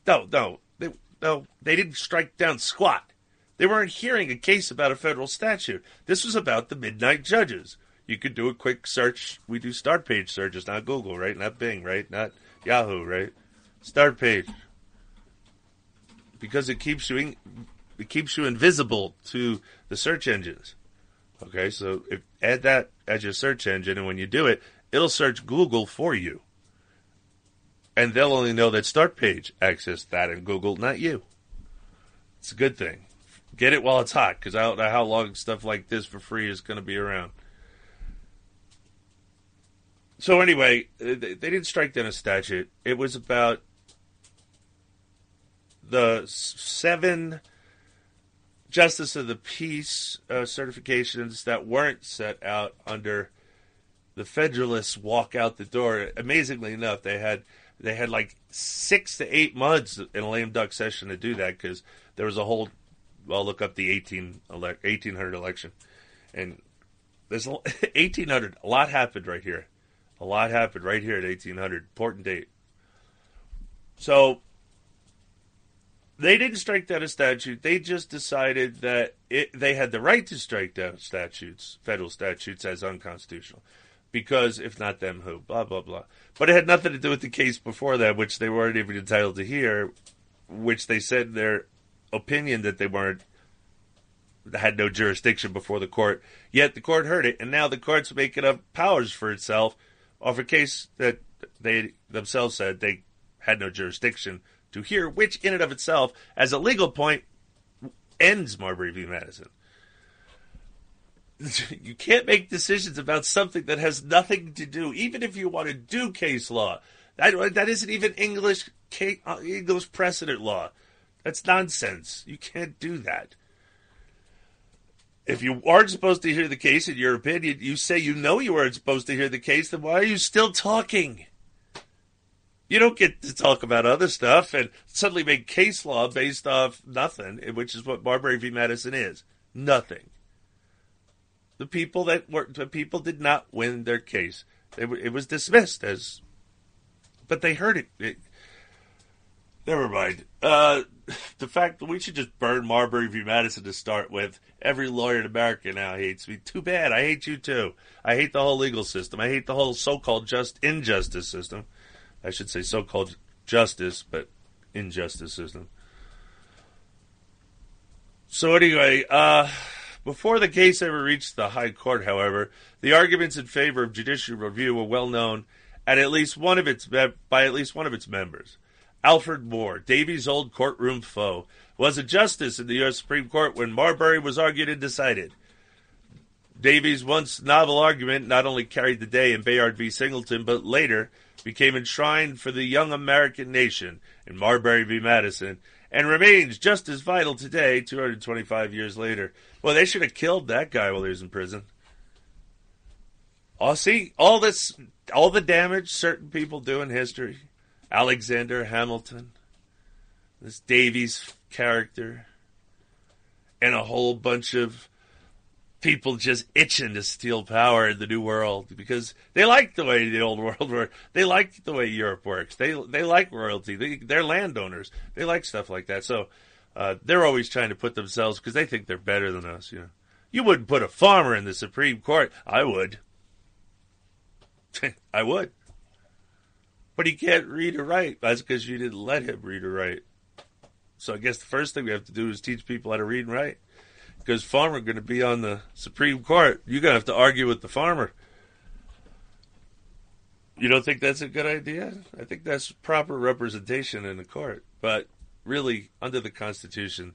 No, no, they, no, they didn't strike down squat. They weren't hearing a case about a federal statute. This was about the midnight judges. You could do a quick search. We do Startpage searches, not Google, right? Not Bing, right? Not Yahoo, right? Startpage because it keeps you in, it keeps you invisible to the search engines. Okay, so if, add that as your search engine, and when you do it, it'll search Google for you, and they'll only know that Startpage accessed that in Google, not you. It's a good thing. Get it while it's hot, because I don't know how long stuff like this for free is going to be around. So anyway, they didn't strike down a statute. It was about the seven justice of the peace uh, certifications that weren't set out under the Federalists walk out the door. Amazingly enough, they had they had like six to eight months in a lame duck session to do that because there was a whole. Well, look up the 18, 1800 election, and there's 1800. <laughs> A lot happened right here. A lot happened right here at 1800. Important date. So they didn't strike down a statute. They just decided that it, they had the right to strike down statutes, federal statutes, as unconstitutional. Because if not them, who? Blah blah blah. But it had nothing to do with the case before that, which they weren't even entitled to hear, which they said their opinion that they weren't had no jurisdiction before the court. Yet the court heard it, and now the court's making up powers for itself of a case that they themselves said they had no jurisdiction to hear, which in and of itself, as a legal point, ends Marbury v. Madison. <laughs> You can't make decisions about something that has nothing to do, even if you want to do case law. That, that isn't even English uh, English precedent law. That's nonsense. You can't do that. If you aren't supposed to hear the case, in your opinion, you say you know you weren't supposed to hear the case, then why are you still talking? You don't get to talk about other stuff and suddenly make case law based off nothing, which is what Marbury v. Madison is. Nothing. The people that were the people did not win their case. It, it was dismissed as, but they heard it. it never mind. Uh, <laughs> the fact that we should just burn Marbury v. Madison to start with. Every lawyer in America now hates me. Too bad. I hate you too. I hate the whole legal system. I hate the whole so-called just injustice system. I should say so called justice, but injustice system. So anyway, uh, before the case ever reached the High Court, however, the arguments in favor of judicial review were well known at at least one of its by at least one of its members. Alfred Moore, Davie's old courtroom foe, was a justice in the U.S. Supreme Court when Marbury was argued and decided. Davie's once novel argument not only carried the day in Bayard v. Singleton, but later became enshrined for the young American nation in Marbury v. Madison and remains just as vital today, 225 years later. Well, they should have killed that guy while he was in prison. Oh, see, all this, all the damage certain people do in history. Alexander Hamilton, this Davies character, and a whole bunch of people just itching to steal power in the new world because they like the way the old <laughs> world worked. They like the way Europe works. They they like royalty. They, they're landowners. They like stuff like that. So uh, they're always trying to put themselves because they think they're better than us. You know, you wouldn't put a farmer in the Supreme Court. I would. <laughs> I would. But he can't read or write. That's because you didn't let him read or write. So I guess the first thing we have to do is teach people how to read and write because farmer going to be on the Supreme Court. You're going to have to argue with the farmer. You don't think that's a good idea? I think that's proper representation in the court. But really, under the Constitution,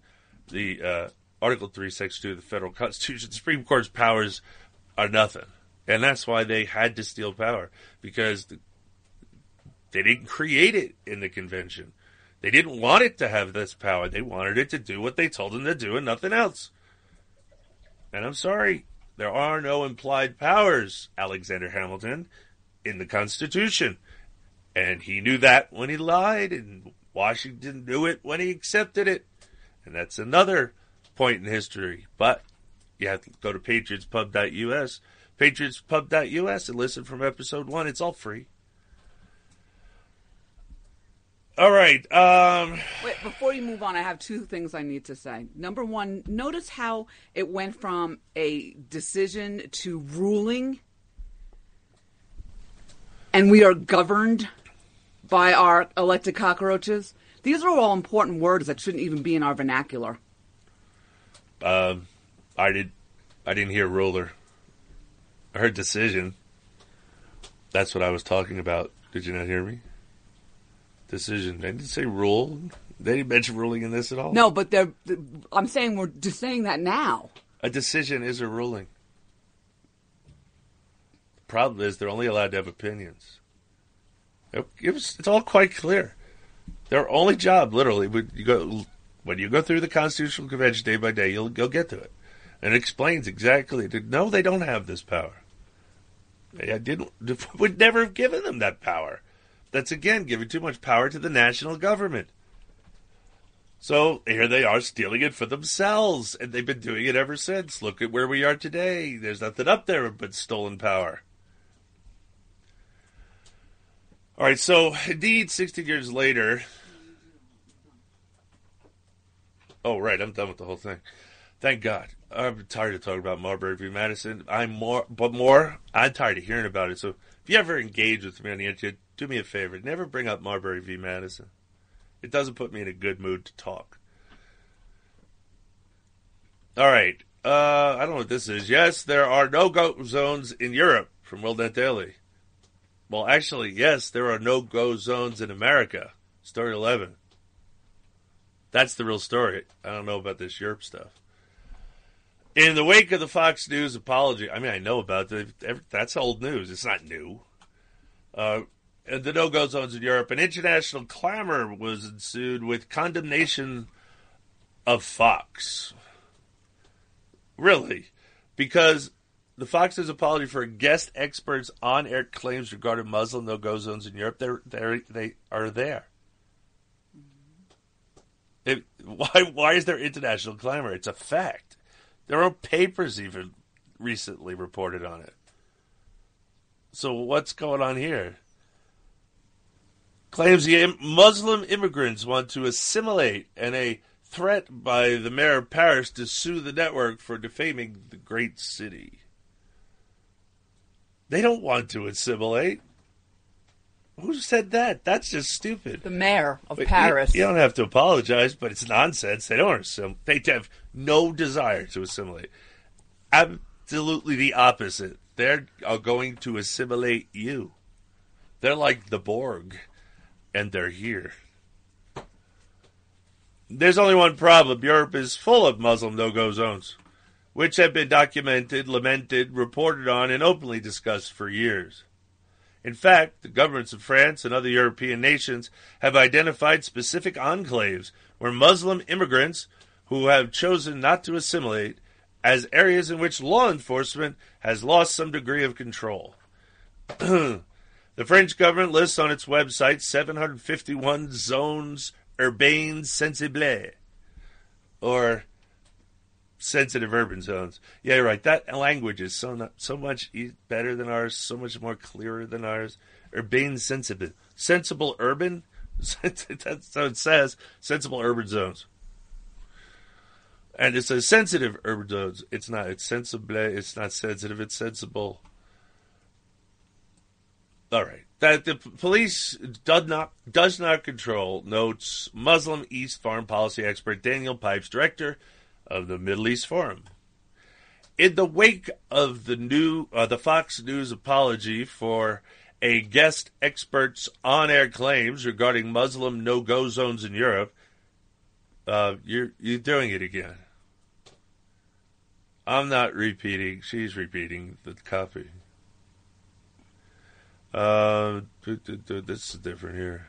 the uh, Article 3, Section 2 of the federal Constitution, the Supreme Court's powers are nothing. And that's why they had to steal power, because the, they didn't create it in the convention. They didn't want it to have this power. They wanted it to do what they told them to do and nothing else. And I'm sorry, there are no implied powers, Alexander Hamilton, in the Constitution. And he knew that when he lied, and Washington knew it when he accepted it. And that's another point in history. But you have to go to patriotspub.us, patriotspub.us, and listen from episode one. It's all free. All right. Um, Wait, before you move on, I have two things I need to say. Number one, notice how it went from a decision to ruling, and we are governed by our elected cockroaches. These are all important words that shouldn't even be in our vernacular. um, I did. I didn't hear ruler. I heard decision. That's what I was talking about. Did you not hear me? Decision. They didn't say rule. They didn't mention ruling in this at all. No, but they're. I'm saying we're just saying that now. A decision is a ruling. The problem is they're only allowed to have opinions. It- It's, it's all quite clear. Their only job, literally, when you go when you go through the Constitutional Convention day by day, you'll you'll get to it, and it explains exactly. That, no, they don't have this power. I didn't. <laughs> Would never have given them that power. That's again giving too much power to the national government. So here they are stealing it for themselves, and they've been doing it ever since. Look at where we are today. There's nothing up there but stolen power. All right, so indeed, 16 years later. Oh, right, I'm done with the whole thing. Thank God. I'm tired of talking about Marbury v. Madison. I'm more, but more, I'm tired of hearing about it. So if you ever engage with me on the internet, do me a favor. Never bring up Marbury v. Madison. It doesn't put me in a good mood to talk. All right. Uh, I don't know what this is. Yes, there are no go zones in Europe from WorldNet Daily. Well, actually, yes, there are no go zones in America. Story 11. That's the real story. I don't know about this Europe stuff. In the wake of the Fox News apology, I mean, I know about it. That's old news. It's not new. Uh, and the no-go zones in Europe, an international clamor was ensued with condemnation of Fox. Really, because the Fox's apology for guest experts on-air claims regarding Muslim no-go zones in Europe, they're, they're, they are there. Mm-hmm. It, why? Why is there international clamor? It's a fact. There are papers even recently reported on it. So what's going on here? Claims the Muslim immigrants want to assimilate and a threat by the mayor of Paris to sue the network for defaming the great city. They don't want to assimilate. Who said that? That's just stupid. The mayor of But you- Paris. You, don't have to apologize, but it's nonsense. They don't assimilate. They have no desire to assimilate. Absolutely the opposite. They're are going to assimilate you. They're like the Borg, and they're here. There's only one problem. Europe is full of Muslim no-go zones, which have been documented, lamented, reported on, and openly discussed for years. In fact, the governments of France and other European nations have identified specific enclaves where Muslim immigrants who have chosen not to assimilate as areas in which law enforcement has lost some degree of control. <clears throat> the French government lists on its website 751 zones urbaines sensibles, or sensitive urban zones. Yeah, you're right. That language is so not, so much better than ours, so much more clearer than ours. Urbane sensible, sensible urban. <laughs> That's how it says. Sensible urban zones. And it says sensitive urban zones. It's not. It's sensible. It's not sensitive. It's sensible. All right. That the police does not does not control. Notes Muslim East foreign policy expert Daniel Pipes, director of the Middle East Forum. In the wake of the new uh, the Fox News apology for a guest expert's on-air claims regarding Muslim no-go zones in Europe, uh, you're you're doing it again. I'm not repeating. She's repeating the copy. Uh, this is different here.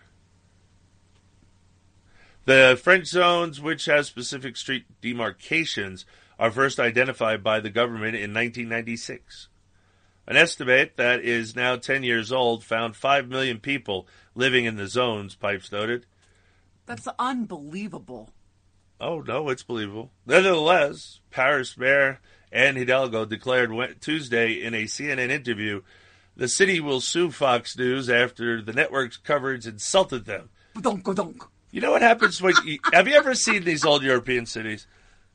The French zones, which have specific street demarcations, are first identified by the government in 1996. An estimate that is now 10 years old found 5 million people living in the zones, Pipes noted. That's unbelievable. Oh, no, it's believable. Nevertheless, Paris Mayor Anne Hidalgo declared Tuesday in a CNN interview the city will sue Fox News after the network's coverage insulted them. You know what happens when you, <laughs> have you ever seen these old European cities?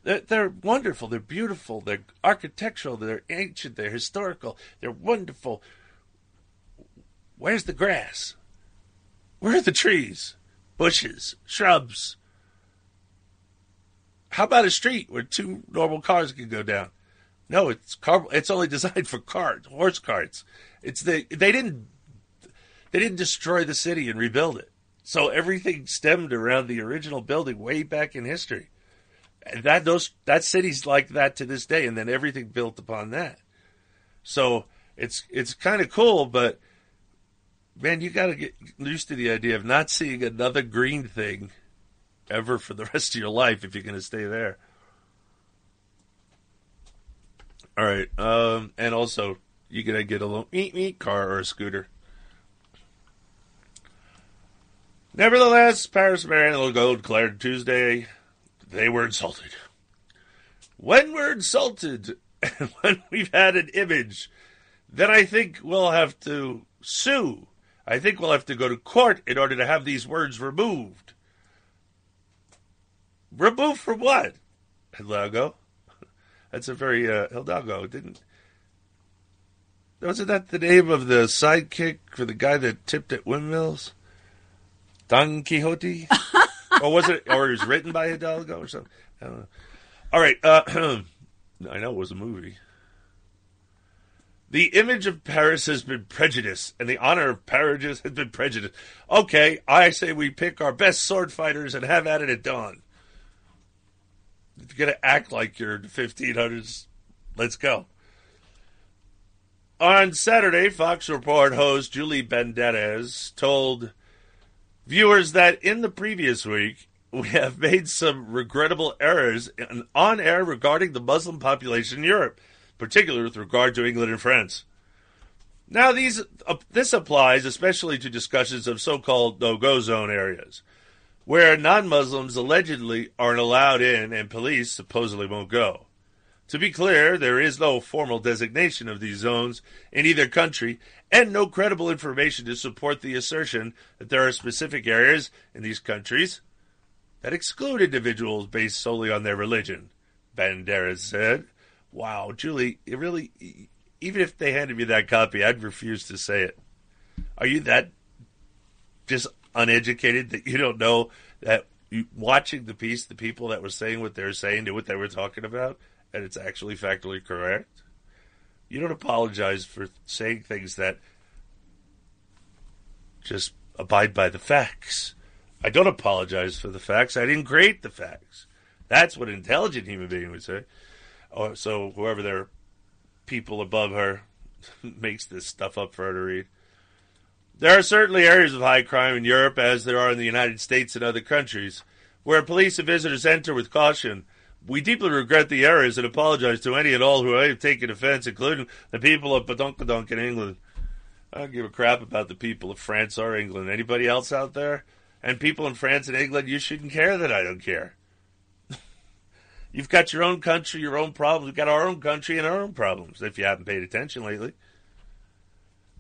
They're, they're wonderful. They're beautiful. They're architectural. They're ancient. They're historical. They're wonderful. Where's the grass? Where are the trees, bushes, shrubs? How about a street where two normal cars can go down? No, it's car. It's only <laughs> designed for carts, horse carts. It's the they didn't they didn't destroy the city and rebuild it. So everything stemmed around the original building way back in history. And that those that city's like that to this day, and then everything built upon that. So it's it's kind of cool, but man, you got to get used to the idea of not seeing another green thing ever for the <laughs> rest of your life if you're going to stay there. All right, um, and also you gotta get a little meet meet car or a scooter. Nevertheless, Paris Mayor Anne Hidalgo declared Tuesday they were insulted. When we're insulted, and <laughs> when we've had an image, then I think we'll have to sue. I think we'll have to go to court in order to have these words removed. Removed from what? Hidalgo? That's a very uh, Hidalgo didn't. Wasn't that the name of the sidekick for the guy that tipped at windmills? Don Quixote? <laughs> or was it? Or it was written by Hidalgo or something? I don't know. All right. Uh, <clears throat> I know it was a movie. The image of Paris has been prejudiced, and the honor of Paris has been prejudiced. Okay, I say we pick our best sword fighters and have at it at dawn. If you're going to act like you're the 1500s, let's go. On Saturday, Fox Report host Julie Banderas told viewers that in the previous week, we have made some regrettable errors on air regarding the Muslim population in Europe, particularly with regard to England and France. Now, these uh, this applies especially to discussions of so-called no-go zone areas, where non-Muslims allegedly aren't allowed in and police supposedly won't go. To be clear, there is no formal designation of these zones in either country and no credible information to support the assertion that there are specific areas in these countries that exclude individuals based solely on their religion. Banderas said, Wow, Julie, it really, even if they handed me that copy, I'd refuse to say it. Are you that just uneducated that you don't know that you, watching the piece, the people that were saying what they were saying knew what they were talking about? And it's actually factually correct, you don't apologize for saying things that just abide by the facts. I don't apologize for the facts. I didn't create the facts. That's what an intelligent human being would say. Or so whoever their people above her <laughs> makes this stuff up for her to read. There are certainly areas of high crime in Europe, as there are in the United States and other countries, where police and visitors enter with caution we deeply regret the errors and apologize to any and all who have taken offense, including the people of Badonkadonk in England. I don't give a crap about the people of France or England. Anybody else out there? And people in France and England, you shouldn't care that I don't care. <laughs> You've got your own country, your own problems. We've got our own country and our own problems, if you haven't paid attention lately.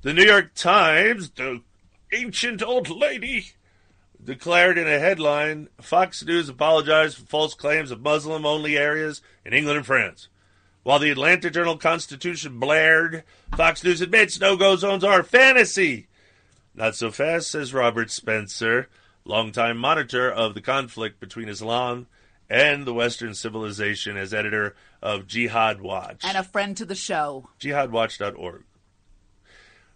The New York Times, the ancient old lady, declared in a headline Fox News apologized for false claims of Muslim only areas in England and France. While the Atlanta Journal Constitution blared, Fox News admits no go zones are fantasy. Not so fast, says Robert Spencer, longtime monitor of the conflict between Islam and the Western civilization as editor of Jihad Watch. And a friend to the show. JihadWatch.org.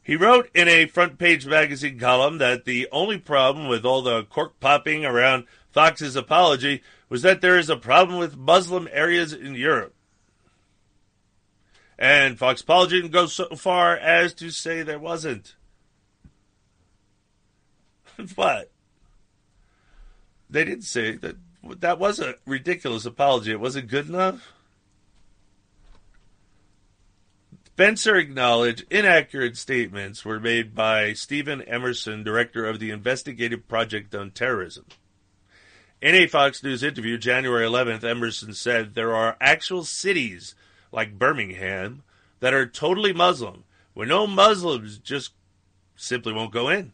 He wrote in a front page magazine column that the only problem with all the cork popping around Fox's apology was that there is a problem with Muslim areas in Europe. And Fox apology didn't go so far as to say there wasn't. <laughs> but They didn't say that that was a ridiculous apology. It wasn't good enough. Spencer acknowledged inaccurate statements were made by Steven Emerson, director of the Investigative Project on Terrorism. In a Fox News interview January 11th, Emerson said there are actual cities like Birmingham that are totally Muslim, where no Muslims just simply won't go in.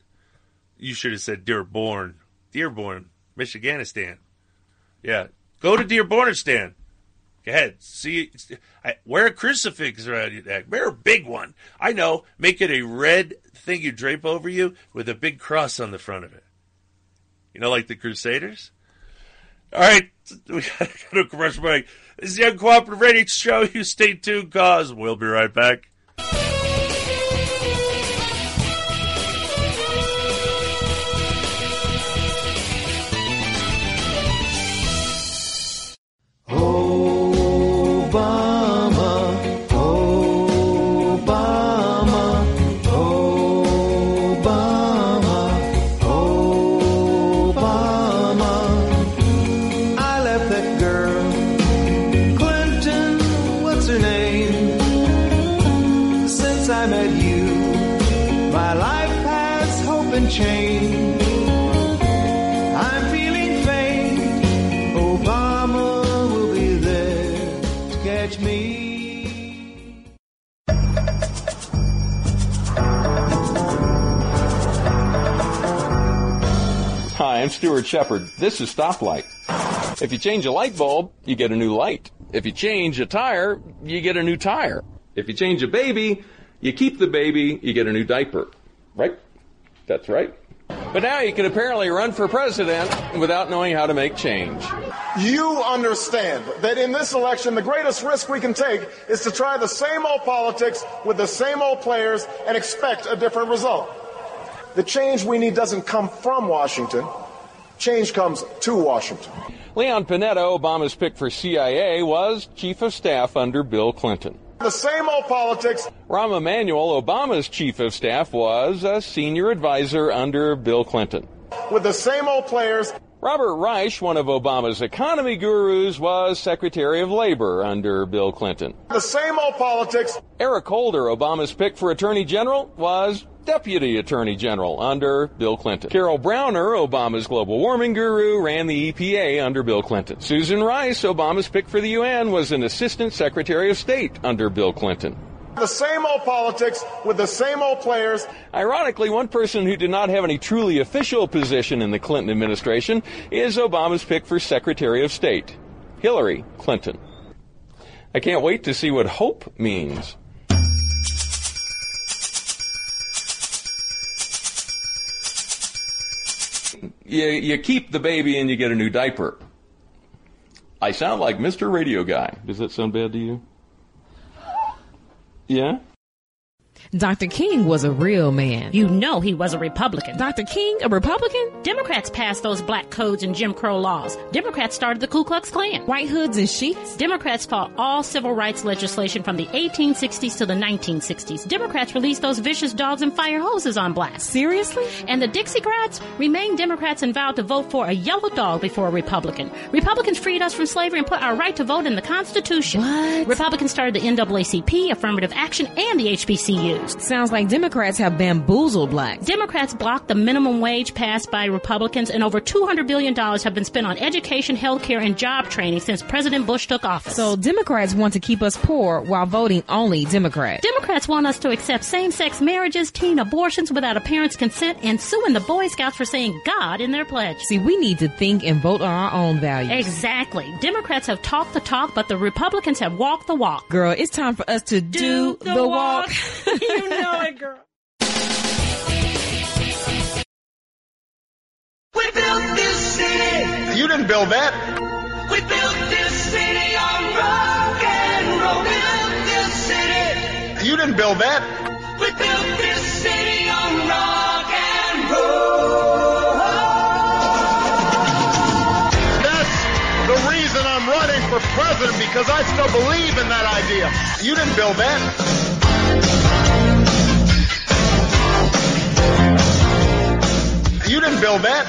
You should have said Dearborn Dearborn, Michiganistan. Yeah, go to Dearbornistan. Ahead. See, I, wear a crucifix around your neck. Wear a big one. I know. Make it a red thing you drape over you with a big cross on the front of it. You know, like the Crusaders. All right, <laughs> we got to go to commercial break. This is the Uncooperative Radio Show. You stay tuned, cause we'll be right back. Obama, Stuart Shepard. This is Stoplight. If you change a light bulb, you get a new light. If you change a tire, you get a new tire. If you change a baby, you keep the baby, you get a new diaper. Right? That's right. But now you can apparently run for president without knowing how to make change. You understand that in this election, the greatest risk we can take is to try the same old politics with the same old players and expect a different result. The change we need doesn't come from Washington. Change comes to Washington. Leon Panetta, Obama's pick for CIA, was chief of staff under Bill Clinton. The same old politics. Rahm Emanuel, Obama's chief of staff, was a senior advisor under Bill Clinton. With the same old players. Robert Reich, one of Obama's economy gurus, was Secretary of Labor under Bill Clinton. The same old politics. Eric Holder, Obama's pick for Attorney General, was Deputy Attorney General under Bill Clinton. Carol Browner, Obama's global warming guru, ran the EPA under Bill Clinton. Susan Rice, Obama's pick for the UN, was an Assistant Secretary of State under Bill Clinton. The same old politics with the same old players. Ironically, one person who did not have any truly official position in the Clinton administration is Obama's pick for Secretary of State, Hillary Clinton. I can't wait to see what hope means. You, you keep the baby and you get a new diaper. I sound like Mr. Radio Guy. Does that sound bad to you? Yeah? Dr. King was a real man. You know he was a Republican. Dr. King, a Republican? Democrats passed those black codes and Jim Crow laws. Democrats started the Ku Klux Klan. White hoods and sheets? Democrats fought all civil rights legislation from the 1860s to the 1960s. Democrats released those vicious dogs and fire hoses on blacks. Seriously? And the Dixiecrats remained Democrats and vowed to vote for a yellow dog before a Republican. Republicans freed us from slavery and put our right to vote in the Constitution. What? Republicans started the NAACP, affirmative action, and the Sounds like Democrats have bamboozled blacks. Democrats blocked the minimum wage passed by Republicans, and over $200 billion have been spent on education, health care, and job training since President Bush took office. So Democrats want to keep us poor while voting only Democrat. Democrats want us to accept same-sex marriages, teen abortions without a parent's consent, and suing the Boy Scouts for saying God in their pledge. See, we need to think and vote on our own values. Exactly. Democrats have talked the talk, but the Republicans have walked the walk. Girl, it's time for us to do, the, the walk. walk. <laughs> you know it, girl. We built this city. You didn't build that. We built this city on rock and roll. We built this city. You didn't build that. We built this city on rock and roll. That's the reason I'm running for president because I still believe in that idea. You didn't build that. You didn't build that.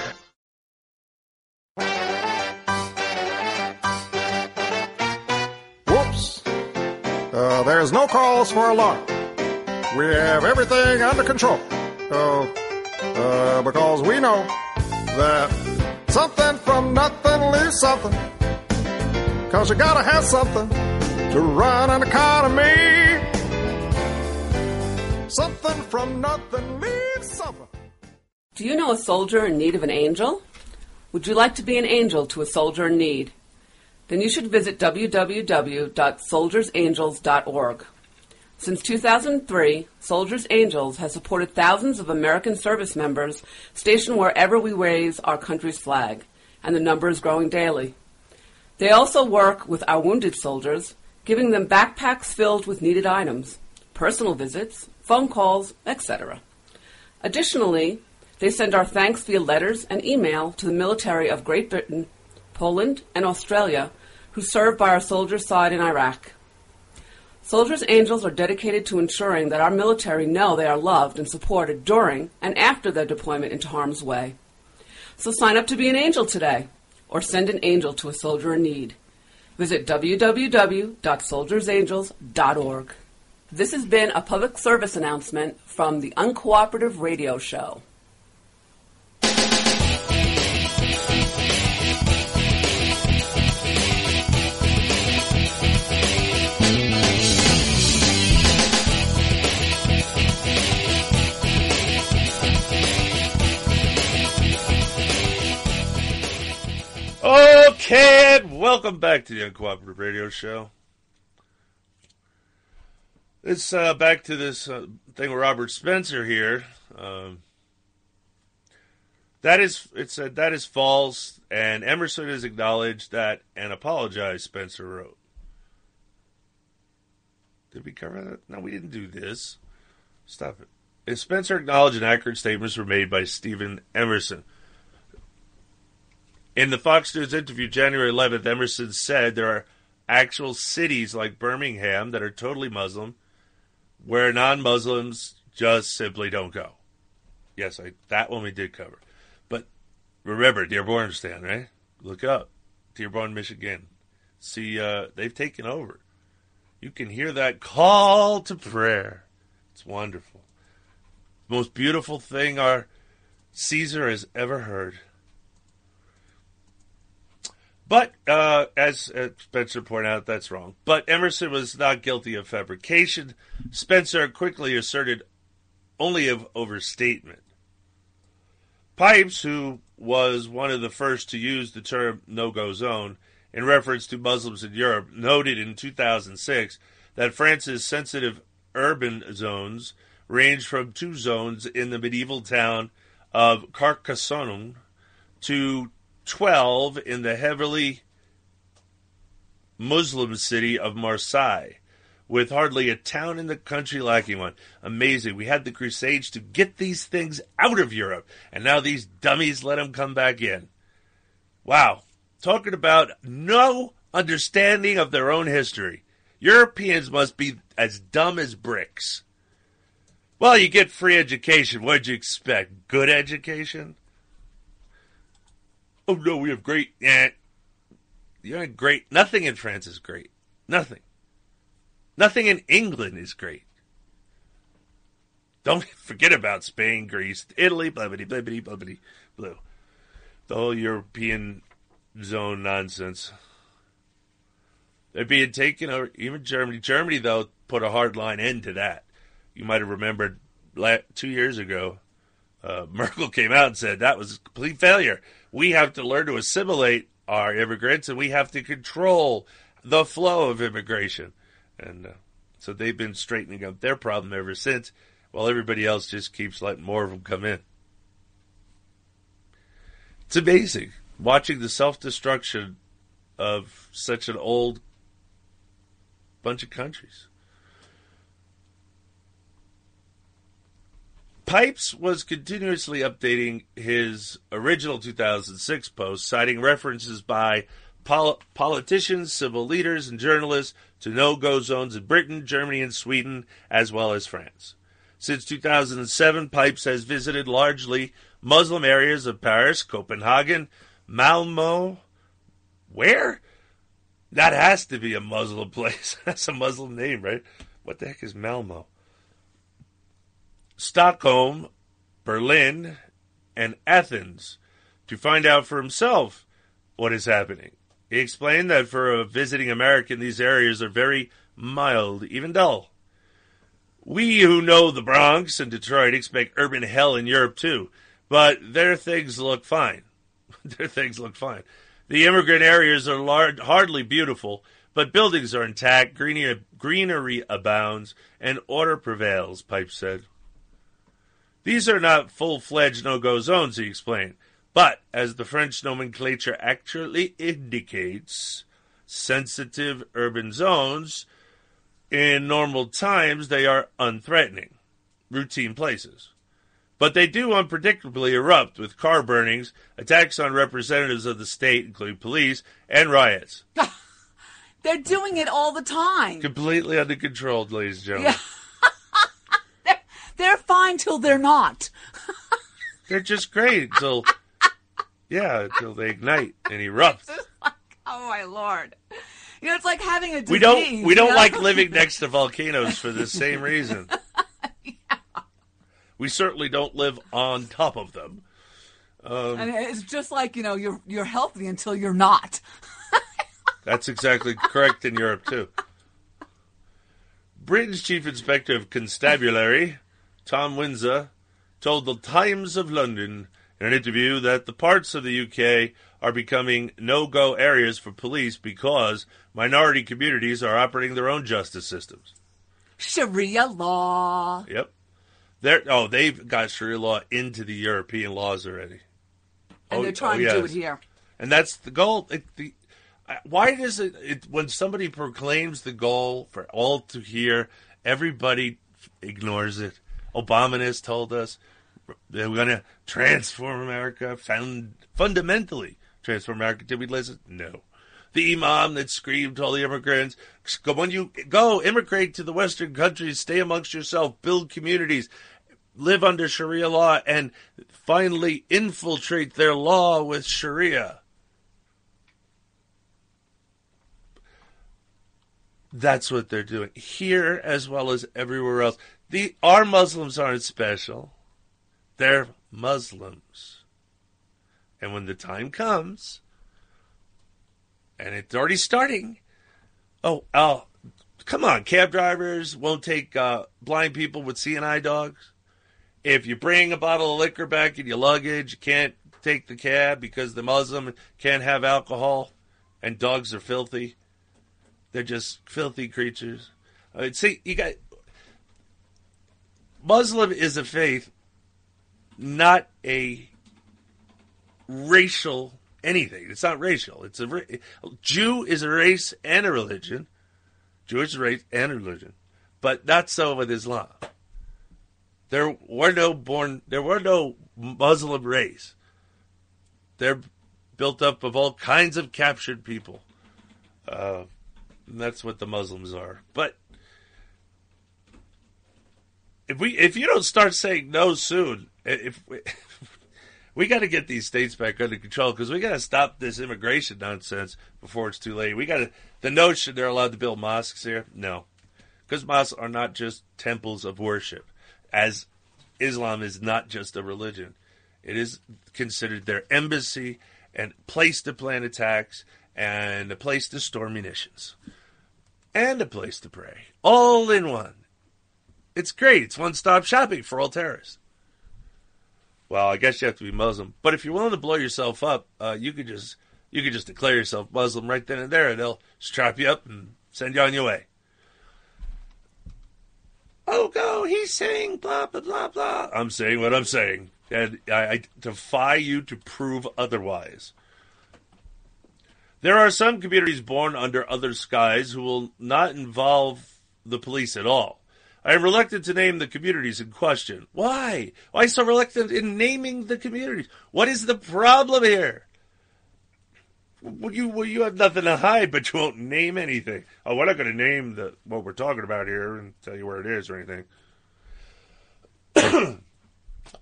Whoops. Uh, there's no cause for alarm. We have everything under control. Uh, uh, because we know that something from nothing leaves something. Cause you gotta have something to run an economy. Something from nothing leaves something. Do you know a soldier in need of an angel? Would you like to be an angel to a soldier in need? Then you should visit www.soldiersangels.org. Since 2003, Soldiers Angels has supported thousands of American service members stationed wherever we raise our country's flag, and the number is growing daily. They also work with our wounded soldiers, giving them backpacks filled with needed items, personal visits, phone calls, etc. Additionally, they send our thanks via letters and email to the military of Great Britain, Poland, and Australia who served by our soldiers' side in Iraq. Soldiers Angels are dedicated to ensuring that our military know they are loved and supported during and after their deployment into harm's way. So sign up to be an angel today or send an angel to a soldier in need. Visit www.soldiersangels.org. This has been a public service announcement from the Uncooperative Radio Show. Welcome back to the Uncooperative Radio Show. It's uh, back to this uh, thing with Robert Spencer here. Um, that is, it said that is false, and Emerson has acknowledged that and apologized. Spencer wrote. Did we cover that? No, we didn't do this. Stop it. If Spencer acknowledged inaccurate statements were made by Steven Emerson. In the Fox News interview January 11th, Emerson said there are actual cities like Birmingham that are totally Muslim where non Muslims just simply don't go. Yes, I, that one we did cover. But remember, Dearborn stand, right? Look up. Dearborn, Michigan. See, uh, they've taken over. You can hear that call to prayer. It's wonderful. Most beautiful thing our Caesar has ever heard. But uh, as uh, Spencer pointed out, that's wrong. But Emerson was not guilty of fabrication. Spencer quickly asserted only of overstatement. Pipes, who was one of the first to use the term no go zone in reference to Muslims in Europe, noted in 2006 that France's sensitive urban zones ranged from two zones in the medieval town of Carcassonne to 12 in the heavily Muslim city of Marseille, with hardly a town in the country lacking one. Amazing. We had the Crusades to get these things out of Europe, and now these dummies let them come back in. Wow. Talking about no understanding of their own history. Europeans must be as dumb as bricks. Well, you get free education. What'd you expect? Good education? Oh no, we have great. Eh, you have great. Nothing in France is great. Nothing. Nothing in England is great. Don't <laughs> forget about Spain, Greece, Italy, blah, blah, blah, blah, blah, blah. The whole European zone nonsense. They're being taken over. Even Germany. Germany, though, put a hard line end to that. You might have remembered two years ago, uh, <laughs> Merkel came out and said that was a complete failure. We have to learn to assimilate our immigrants and we have to control the flow of immigration. And uh, so they've been straightening up their problem ever since, while everybody else just keeps letting more of them come in. It's amazing watching the self destruction of such an old bunch of countries. Pipes was continuously updating his original 2006 post, citing references by pol- politicians, civil leaders, and journalists to no go zones in Britain, Germany, and Sweden, as well as France. Since 2007, Pipes has visited largely Muslim areas of Paris, Copenhagen, Malmo. Where? That has to be a Muslim <laughs> place. That's a Muslim name, right? What the heck is Malmo? Stockholm, Berlin, and Athens to find out for himself what is happening. He explained that for a visiting American, these areas are very mild, even dull. We who know the Bronx and Detroit expect urban hell in Europe too, but their things look fine. <laughs> their things look fine. The immigrant areas are lar- hardly beautiful, but buildings are intact, greenery, greenery abounds, and order prevails, Pipe said. These are not full fledged no go zones, he explained, but, as the French nomenclature actually indicates, sensitive urban zones. In normal times, they are unthreatening, routine places. But they do unpredictably erupt with car burnings, attacks on representatives of the state, including police, and riots. <laughs> They're doing it all the time. Completely under control, ladies and gentlemen. They're fine till they're not. They're just great until, yeah, until they ignite and erupt. <laughs> Oh my lord! You know, it's like having a disease. We don't we don't know? like living next to <laughs> volcanoes for the same reason. <laughs> We certainly don't live on top of them. Um, And it's just like you know, you're you're healthy until you're not. That's exactly correct in Europe too. Britain's chief inspector of constabulary, Tom Winsor, told the Times of London in an interview that the parts of the UK are becoming no-go areas for police because minority communities are operating their own justice systems. Sharia law. Yep. They're, oh, they've got Sharia law into the European laws already. And Oh, they're trying oh, to do it here. And that's the goal. It, the, why does it, it, when somebody proclaims the goal for all to hear, everybody ignores it? Obama has told us they're going to transform America, found, fundamentally transform America. Did we listen? No. The imam that screamed to all the immigrants, "Go- when you go, immigrate to the Western countries, stay amongst yourself, build communities, live under Sharia law, and finally infiltrate their law with Sharia. That's what they're doing here as well as everywhere else. The our Muslims aren't special. They're Muslims. And when the time comes, and it's already starting, oh, oh, come on, cab drivers won't take uh, blind people with Seeing Eye dogs. If you bring a bottle of liquor back in your luggage, you can't take the cab because the Muslim can't have alcohol, and dogs are filthy. They're just filthy creatures. I mean, see, you got Muslim is a faith, not a racial anything. It's not racial. It's a Jew is a race and a religion. Jewish race and a religion, but not so with Islam. There were no born. There were no Muslim race. They're built up of all kinds of captured people. Uh, that's what the Muslims are. But if we if you don't start saying no soon, if we, <laughs> we got to get these states back under control because we got to stop this immigration nonsense before it's too late. We got to the notion they're allowed to build mosques here. No, because mosques are not just temples of worship, as Islam is not just a religion. It is considered their embassy and place to plan attacks and a place to store munitions and a place to pray, all in one. It's great. It's one-stop shopping for all terrorists. Well, I guess you have to be Muslim, but if you're willing to blow yourself up, uh, you could just you could just declare yourself Muslim right then and there, and they'll strap you up and send you on your way. Oh, go! He's saying blah blah blah blah. I'm saying what I'm saying, and I, I defy you to prove otherwise. There are some communities born under other skies who will not involve the police at all. I am reluctant to name the communities in question. Why? Why so reluctant in naming the communities? What is the problem here? Well, you well, you have nothing to hide, but you won't name anything. Oh, we're not going to name the what we're talking about here and tell you where it is or anything. <coughs>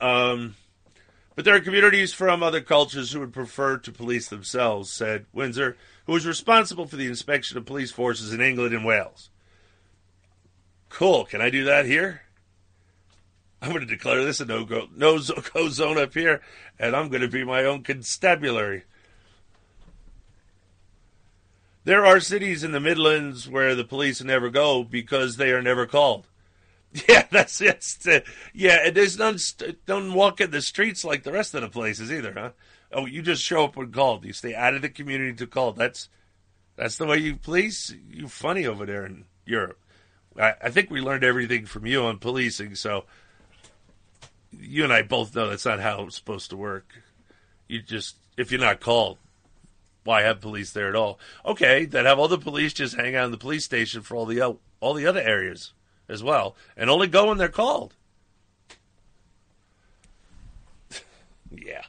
um, but there are communities from other cultures who would prefer to police themselves," said Winsor, who was responsible for the inspection of police forces in England and Wales. Cool. Can I do that here? I'm going to declare this a no go no <laughs> go zone up here, and I'm going to be my own constabulary. There are cities in the Midlands where the police never go because they are never called. <laughs> Yeah, that's it. Uh, yeah, and there's none don't walk in the streets like the rest of the places either, huh? Oh, you just show up when called. You stay out of the community to call. That's that's the way you police. You funny over there in Europe. I, I think we learned everything from you on policing. So you and I both know that's not how it's supposed to work. You just if you're not called, why have police there at all? Okay, then have all the police just hang out in the police station for all the o- all the other areas as well, and only go when they're called. <laughs> yeah,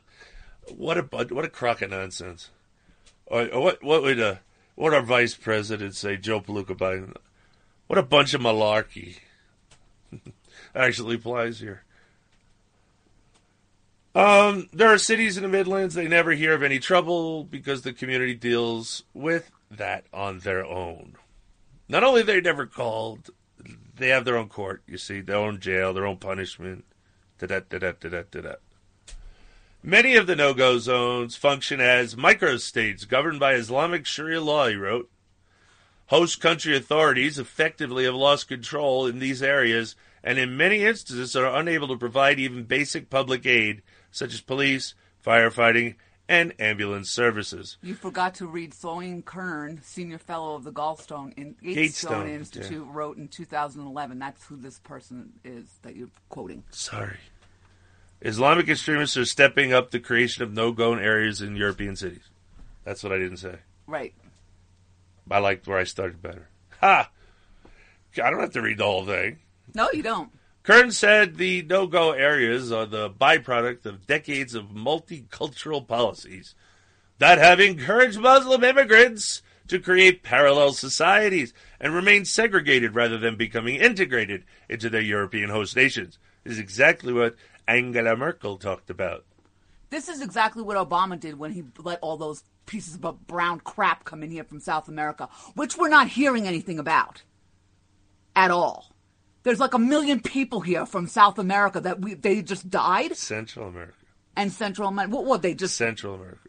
what a what a crock of nonsense. Or, or what what would uh, what our vice president say, Joe Palooka Biden? What a bunch of malarkey. <laughs> Actually applies here. Um, there are cities in the Midlands they never hear of any trouble because the community deals with that on their own. Not only they never called, they have their own court. You see, their own jail, their own punishment. Da-da, da-da, da-da, da-da. Many of the no-go zones function as microstates governed by Islamic Sharia law. He wrote, host country authorities effectively have lost control in these areas, and in many instances are unable to provide even basic public aid such as police, firefighting, and ambulance services. You forgot to read Soeren Kern, senior fellow of the Gallstone in Gatestone, Gatestone, Institute, wrote in 2011. That's who this person is that you're quoting. Sorry. Islamic extremists are stepping up the creation of no-go areas in European cities. That's what I didn't say. Right. I liked where I started better. Ha! I don't have to read the whole thing. No, you don't. Kern said the no go areas are the byproduct of decades of multicultural policies that have encouraged Muslim immigrants to create parallel societies and remain segregated rather than becoming integrated into their European host nations. This is exactly what Angela Merkel talked about. This is exactly what Obama did when he let all those pieces of brown crap come in here from South America, which we're not hearing anything about at all. There's like a million people here from South America that we they just died, Central America. and Central America. What, what they just? Central America.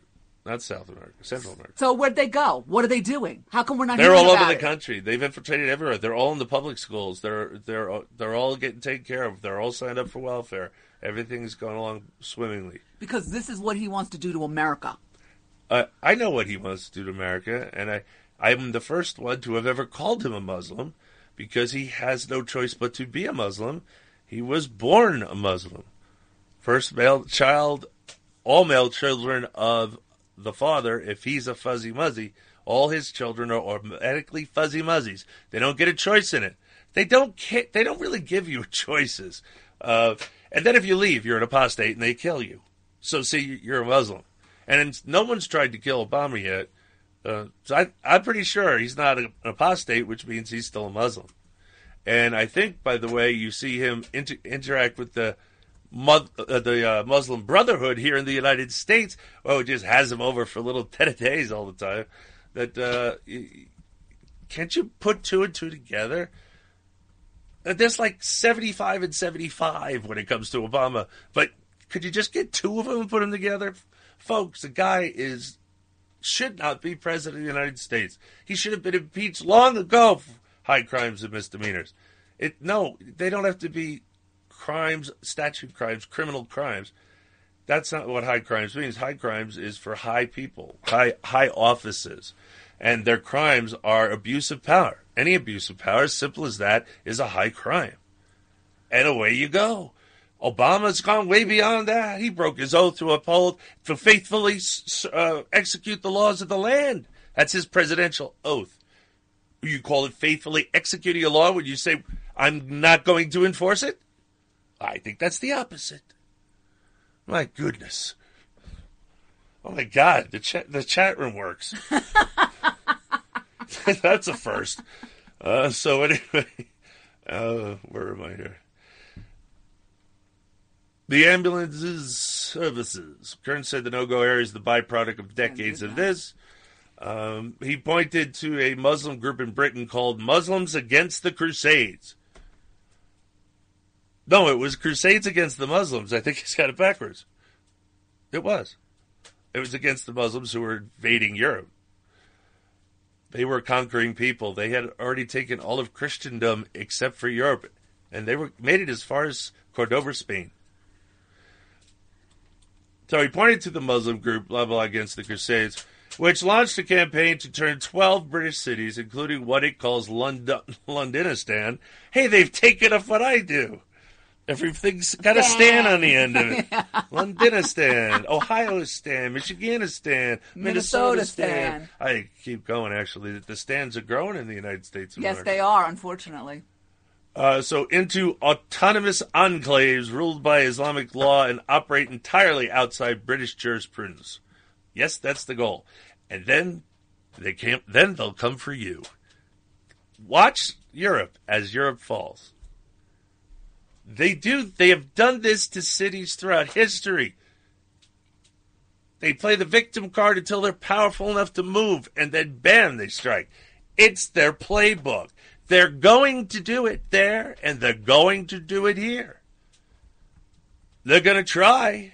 Not South America. Central America. So where'd they go? What are they doing? How come we're not? They're all over the it? country. They've infiltrated everywhere. They're all in the public schools. They're they're they're all getting taken care of. They're all signed up for welfare. Everything's going along swimmingly. because this is what he wants to do to America. Uh, I know what he wants to do to America, and I I'm the first one to have ever called him a Muslim because he has no choice but to be a Muslim. He was born a Muslim, first male child, all male children of the father. If he's a fuzzy muzzy, all his children are automatically fuzzy muzzies. They don't get a choice in it. They don't. Ca- they don't really give you <laughs> choices. Uh, and then if you leave, you're an apostate, and they kill you. So see, you're a Muslim, and no one's tried to kill Obama yet. Uh, so I, I'm pretty sure he's not an apostate, which means he's still a Muslim. And I think, by the way, you see him inter- interact with the uh, the uh, Muslim Brotherhood here in the United States. Oh, it just has him over for little <laughs> tete-a-tetes all the time. That uh, can't you put two and two together? Uh, There's like 75 and 75 when it comes to Obama, but could you just get two of them and put them together? Folks, the guy is should not be president of the United States. He should have been impeached long ago for high crimes and misdemeanors. It no, they don't have to be crimes, statute crimes, criminal crimes. That's not what high crimes means. High crimes is for high people, high high offices, and their crimes are abuse of power. Any abuse of power, simple as that, is a high crime. And away you go. Obama's gone way beyond that. He broke his oath to uphold, to faithfully uh, execute the laws of the land. That's his presidential oath. You call it faithfully executing a law when you say, I'm not going to enforce it? I think that's the opposite. My goodness. Oh my God, the chat the chat room works. <laughs> <laughs> That's a first. Uh, so anyway, uh, where am I here? The ambulances services. Kern said the no-go area is the byproduct of decades of this. Um, he pointed to a Muslim group in Britain called Muslims Against the Crusades. No, it was Crusades Against the Muslims. I think he's got it backwards. It was. It was against the Muslims who were invading Europe. They were conquering people. They had already taken all of Christendom except for Europe, and they were made it as far as Cordova, Spain. So he pointed to the Muslim group, blah, blah, against the Crusades, which launched a campaign to turn 12 British cities, including what it calls London, Londonistan. <laughs> Hey, they've taken up what I do. Everything's got a stand on the end of it. <laughs> Londonistan, Ohioistan, Michiganistan, Minnesota stand. I keep going, actually. The stands are growing in the United States Yes, America. they are, unfortunately. Uh, so into autonomous enclaves ruled by Islamic law and operate entirely outside British jurisprudence. Yes, that's the goal. And then they can't. Then they'll come for you. Watch Europe as Europe falls. They do. They have done this to cities throughout history. They play the victim card until they're powerful enough to move, and then bam, they strike. It's their playbook. They're going to do it there, and they're going to do it here. They're going to try.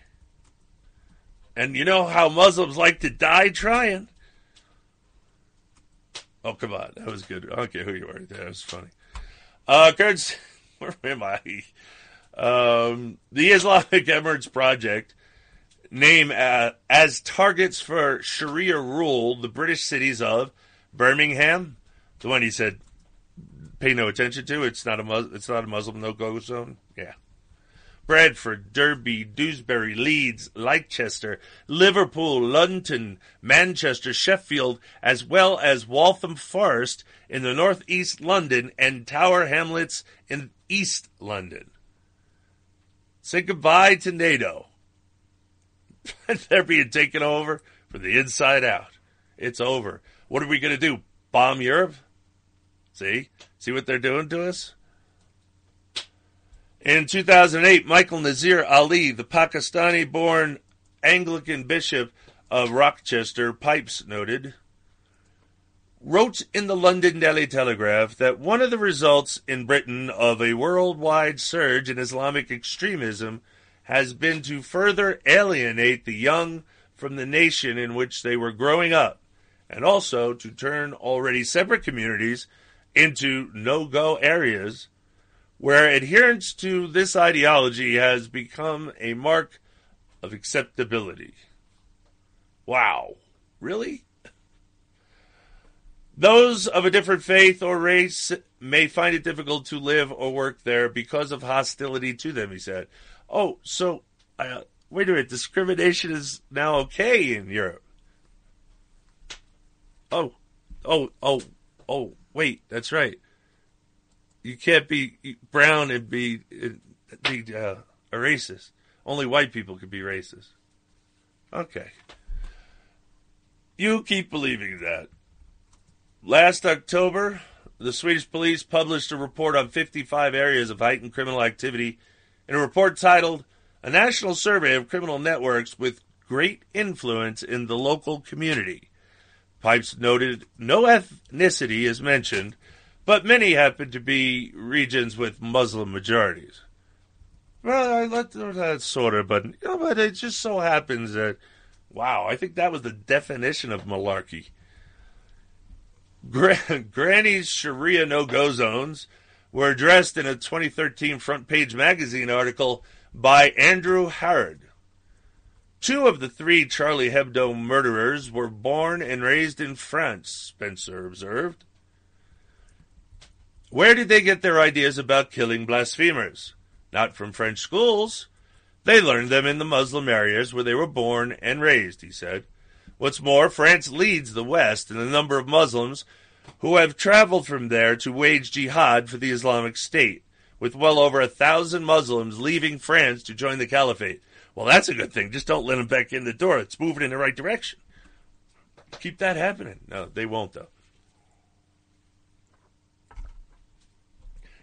And you know how Muslims like to die trying. Oh, come on. That was good. I don't care who you are. That was funny. Uh, Kurds, <laughs> where am I? Um, the Islamic Emirates Project name uh, as targets for Sharia rule the British cities of Birmingham, the one he said pay no attention to. It's not a Mus- it's not a Muslim no go zone. Yeah. Bradford, Derby, Dewsbury, Leeds, Leicester, Liverpool, London, Manchester, Sheffield, as well as Waltham Forest in the northeast London and Tower Hamlets in East London. Say goodbye to NATO. <laughs> They're being taken over from the inside out. It's over. What are we going to do? Bomb Europe? See? See what they're doing to us? In 2008, Michael Nazir Ali, the Pakistani born Anglican bishop of Rochester, Pipes noted, wrote in the London Daily Telegraph that one of the results in Britain of a worldwide surge in Islamic extremism has been to further alienate the young from the nation in which they were growing up, and also to turn already separate communities into no go areas where adherence to this ideology has become a mark of acceptability. Wow. Really? Those of a different faith or race may find it difficult to live or work there because of hostility to them, he said. Oh, so, uh, wait a minute, discrimination is now okay in Europe. Oh, oh, oh, oh, wait, that's right. You can't be brown and be, be uh, a racist. Only white people can be racist. Okay. You keep believing that. Last October, the Swedish police published a report on 55 areas of heightened criminal activity in a report titled A National Survey of Criminal Networks with Great Influence in the Local Community. Pipes noted no ethnicity is mentioned, but many happen to be regions with Muslim majorities. Well, I let that sort of, but you know, but it just so happens that, wow, I think that was the definition of malarkey. Gra- <laughs> Granny's Sharia no-go zones were addressed in a 2013 front page magazine article by Andrew Harrod. Two of the three Charlie Hebdo murderers were born and raised in France, Spencer observed. Where did they get their ideas about killing blasphemers? Not from French schools. They learned them in the Muslim areas where they were born and raised, he said. What's more, France leads the West in the number of Muslims who have traveled from there to wage jihad for the Islamic State, with well over a thousand Muslims leaving France to join the caliphate. Well, that's a good thing. Just don't let them back in the door. It's moving in the right direction. Keep that happening. No, they won't, though.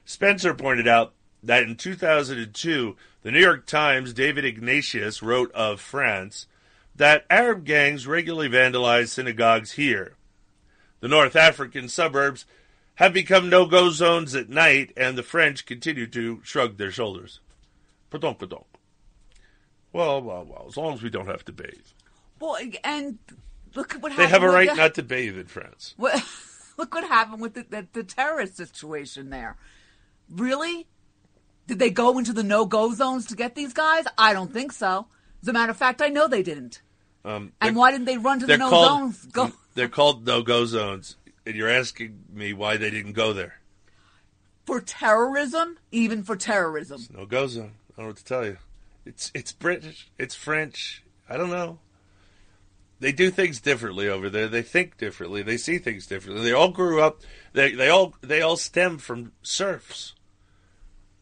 Spencer pointed out that in 2002, the New York Times' David Ignatius wrote of France that Arab gangs regularly vandalize synagogues here. The North African suburbs have become no go zones at night, and the French continue to shrug their shoulders. Pardon, pardon. Well, well, well, as long as we don't have to bathe. Well, and look at what They happened. have a right the- not to bathe in France. <laughs> What, look what happened with the, the, the terrorist situation there. Really? Did they go into the no-go zones to get these guys? I don't think so. As a matter of fact, I know they didn't. Um, And why didn't they run to the no called- zones? Go. They're called no-go zones, and you're asking me why they didn't go there. For terrorism, even for terrorism. No-go zone. I don't know what to tell you. It's it's British. It's French. I don't know. They do things differently over there. They think differently. They see things differently. They all grew up. They they all they all stem from serfs.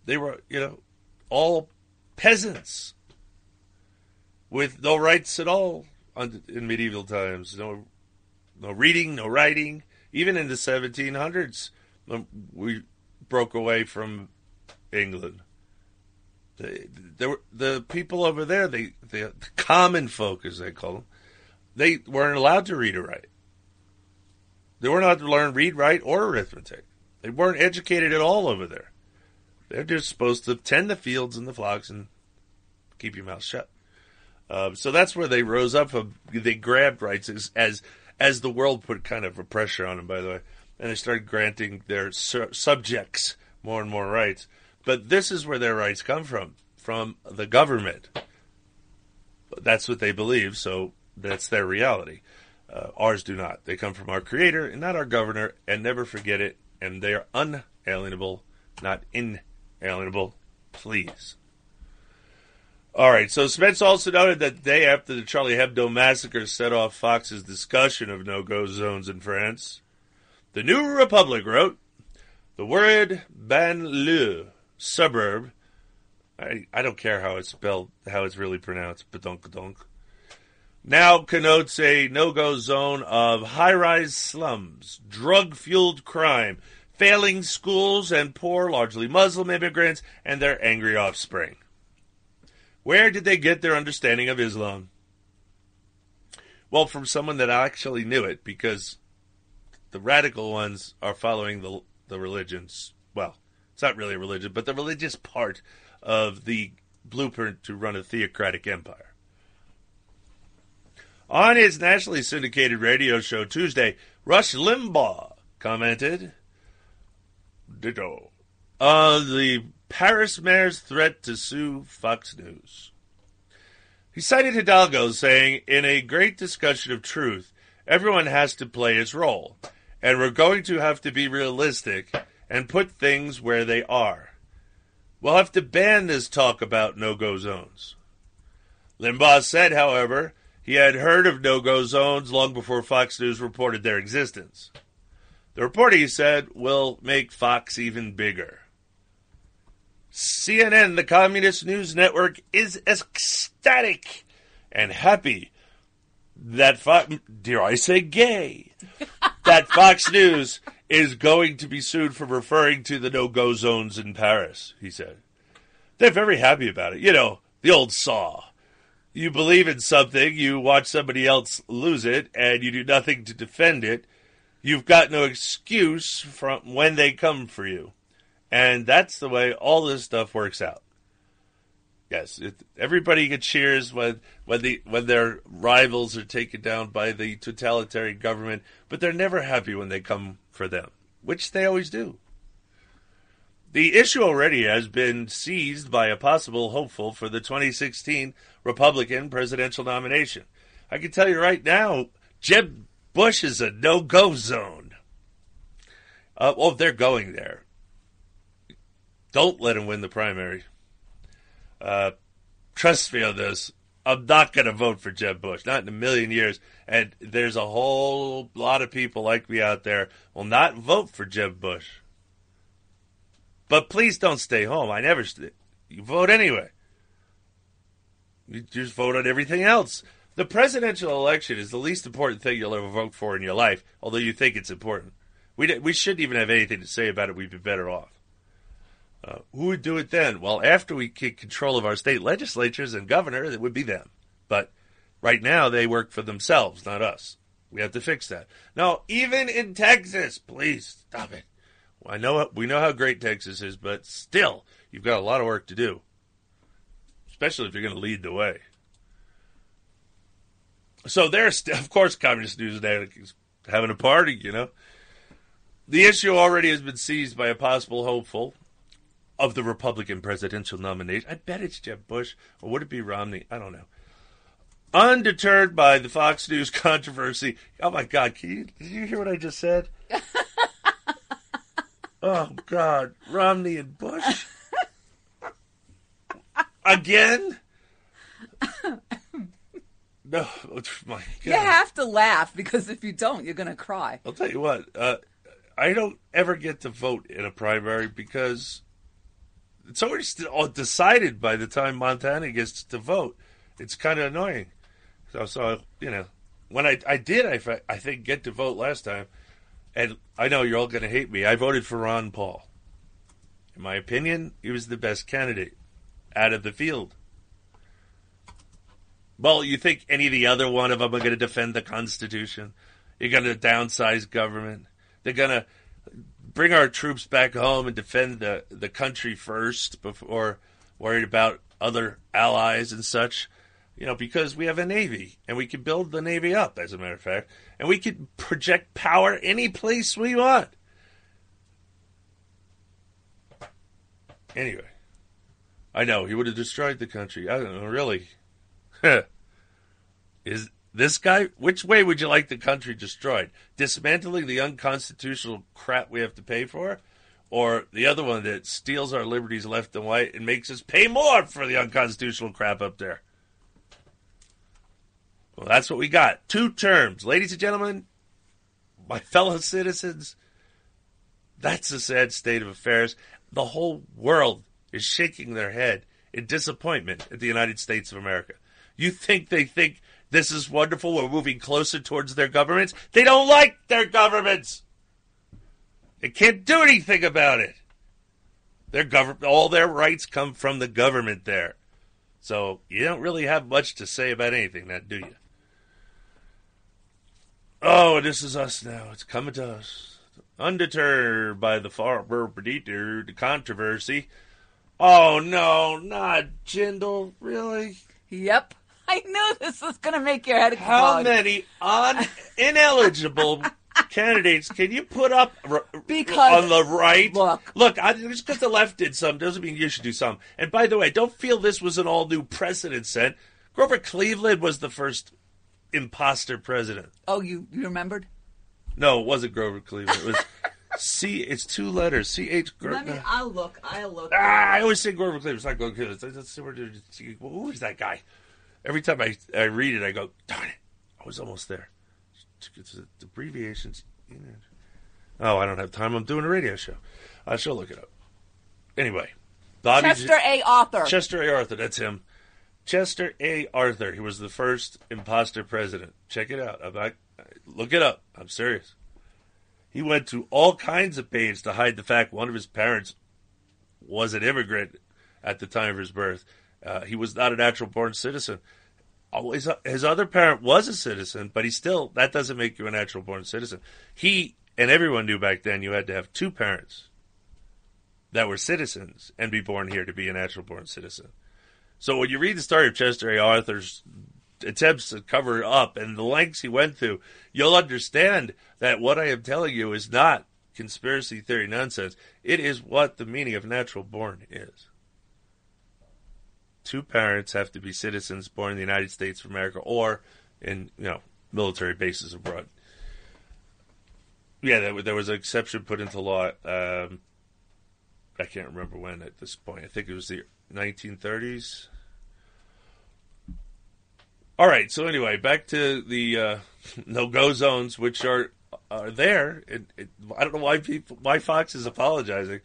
They were you know all peasants with no rights at all in medieval times. No no reading, no writing. Even in the 1700s, um, we broke away from England. The, were, the people over there, they, the common folk, as they call them, they weren't allowed to read or write. They weren't allowed to learn read, write, or arithmetic. They weren't educated at all over there. They're just supposed to tend the fields and the flocks and keep your mouth shut. Um, so that's where they rose up from. They grabbed rights as, as as the world put kind of a pressure on them, by the way, and they started granting their su- subjects more and more rights. But this is where their rights come from, from the government. That's what they believe, so that's their reality. Uh, ours do not. They come from our Creator and not our governor, and never forget it. And they are unalienable, not inalienable. Please. All right, so Spence also noted that the day after the Charlie Hebdo massacre set off Fox's discussion of no-go zones in France, the New Republic wrote, the word banlieue, suburb, I, I don't care how it's spelled, how it's really pronounced, badunk now connotes a no-go zone of high-rise slums, drug-fueled crime, failing schools, and poor, largely Muslim immigrants and their angry offspring. Where did they get their understanding of Islam? Well, from someone that actually knew it, because the radical ones are following the the religions. Well, it's not really a religion, but the religious part of the blueprint to run a theocratic empire. On his nationally syndicated radio show Tuesday, Rush Limbaugh commented, "Ditto." on the Paris mayor's threat to sue Fox News. He cited Hidalgo saying, In a great discussion of truth, everyone has to play its role, and we're going to have to be realistic and put things where they are. We'll have to ban this talk about no go zones. Limbaugh said, however, he had heard of no go zones long before Fox News reported their existence. The report, he said, will make Fox even bigger. CNN, the communist news network, is ecstatic and happy that Fox, dare I say gay, that Fox News is going to be sued for referring to the no-go zones in Paris, he said. They're very happy about it. You know, the old saw. You believe in something, you watch somebody else lose it, and you do nothing to defend it. You've got no excuse from when they come for you. And that's the way all this stuff works out. Yes, it, everybody gets cheers when when the when their rivals are taken down by the totalitarian government, but they're never happy when they come for them, which they always do. The issue already has been seized by a possible hopeful for the 2016 Republican presidential nomination. I can tell you right now, Jeb Bush is a no-go zone. Uh, well, they're going there. Don't let him win the primary. Uh, trust me on this. I'm not going to vote for Jeb Bush, not in a million years. And there's a whole lot of people like me out there will not vote for Jeb Bush. But please don't stay home. I never. St- you vote anyway. You just vote on everything else. The presidential election is the least important thing you'll ever vote for in your life, although you think it's important. We, d- we shouldn't even have anything to say about it. We'd be better off. Uh, who would do it then? Well, after we get control of our state legislatures and governor, it would be them. But right now, they work for themselves, not us. We have to fix that. No, even in Texas, please stop it. I know we know how great Texas is, but still, you've got a lot of work to do, especially if you're going to lead the way. So there's, of course, Communist News Network is having a party. You know, the issue already has been seized by a possible hopeful of the Republican presidential nomination. I bet it's Jeb Bush, or would it be Romney? I don't know. Undeterred by the Fox News <laughs> controversy. Oh my God! Can you, did you hear what I just said? <laughs> oh God, Romney and Bush again. <laughs> No, my God. You have to laugh because if you don't, you're going to cry. I'll tell you what. Uh, I don't ever get to vote in a primary because it's already decided by the time Montana gets to vote. It's kind of annoying. So, so you know, when I I did, I I think get to vote last time, and I know you're all going to hate me. I voted for Ron Paul. In my opinion, he was the best candidate out of the field. Well, you think any of the other one of them are going to defend the Constitution? You're going to downsize government. They're going to bring our troops back home and defend the, the country first before worried about other allies and such. You know, because we have a Navy and we can build the Navy up, as a matter of fact, and we can project power any place we want. Anyway, I know he would have destroyed the country. I don't know, really. <laughs> Is this guy? Which way would you like the country destroyed? Dismantling the unconstitutional crap we have to pay for, or the other one that steals our liberties left and right and makes us pay more for the unconstitutional crap up there? Well, that's what we got. Two terms, ladies and gentlemen, my fellow citizens. That's a sad state of affairs. The whole world is shaking their head in disappointment at the United States of America. You think they think this is wonderful? We're moving closer towards their governments. They don't like their governments. They can't do anything about it. Their government, all their rights come from the government there. So you don't really have much to say about anything, now, do you? Oh, this is us now. It's coming to us. Undeterred by the far the controversy. Oh no, not Jindal, really? Yep. I knew this was going to make your head count. How explode. many un- ineligible candidates can you put up r- Because- on the right? Look. look, I, just because the left did some doesn't mean you should do some. And by the way, don't feel this was an all new precedent set. Grover Cleveland was the first imposter president. Oh, you, you remembered? No, it wasn't Grover Cleveland. It was C. It's two letters. C H. Let me, I'll look. I'll look. Ah, I always say Grover Cleveland. It's not Grover Cleveland. It's- it's- it's- Who is that guy? Every time I, I read it, I go, darn it, I was almost there. It's the abbreviations. Oh, I don't have time. I'm doing a radio show. I shall look it up. Anyway, Bobby Chester A. Arthur. Chester A. Arthur. That's him. Chester A. Arthur. He was the first imposter president. Check it out. I'm not, look it up. I'm serious. He went to all kinds of pains to hide the fact one of his parents was an immigrant at the time of his birth. Uh, he was not a natural born citizen. Always, his other parent was a citizen, but he still that doesn't make you a natural born citizen. He and everyone knew back then you had to have two parents that were citizens and be born here to be a natural born citizen. So when you read the story of Chester A. Arthur's attempts to cover up and the lengths he went to, you'll understand that what I am telling you is not conspiracy theory nonsense. It is what the meaning of natural born is. Two parents have to be citizens born in the United States of America or in, you know, military bases abroad. Yeah, there, there was an exception put into law. Um, I can't remember when at this point. I think it was the 1930s. All right. So anyway, back to the uh, <laughs> no-go zones, which are are there. It, it, I don't know why people why Fox is apologizing.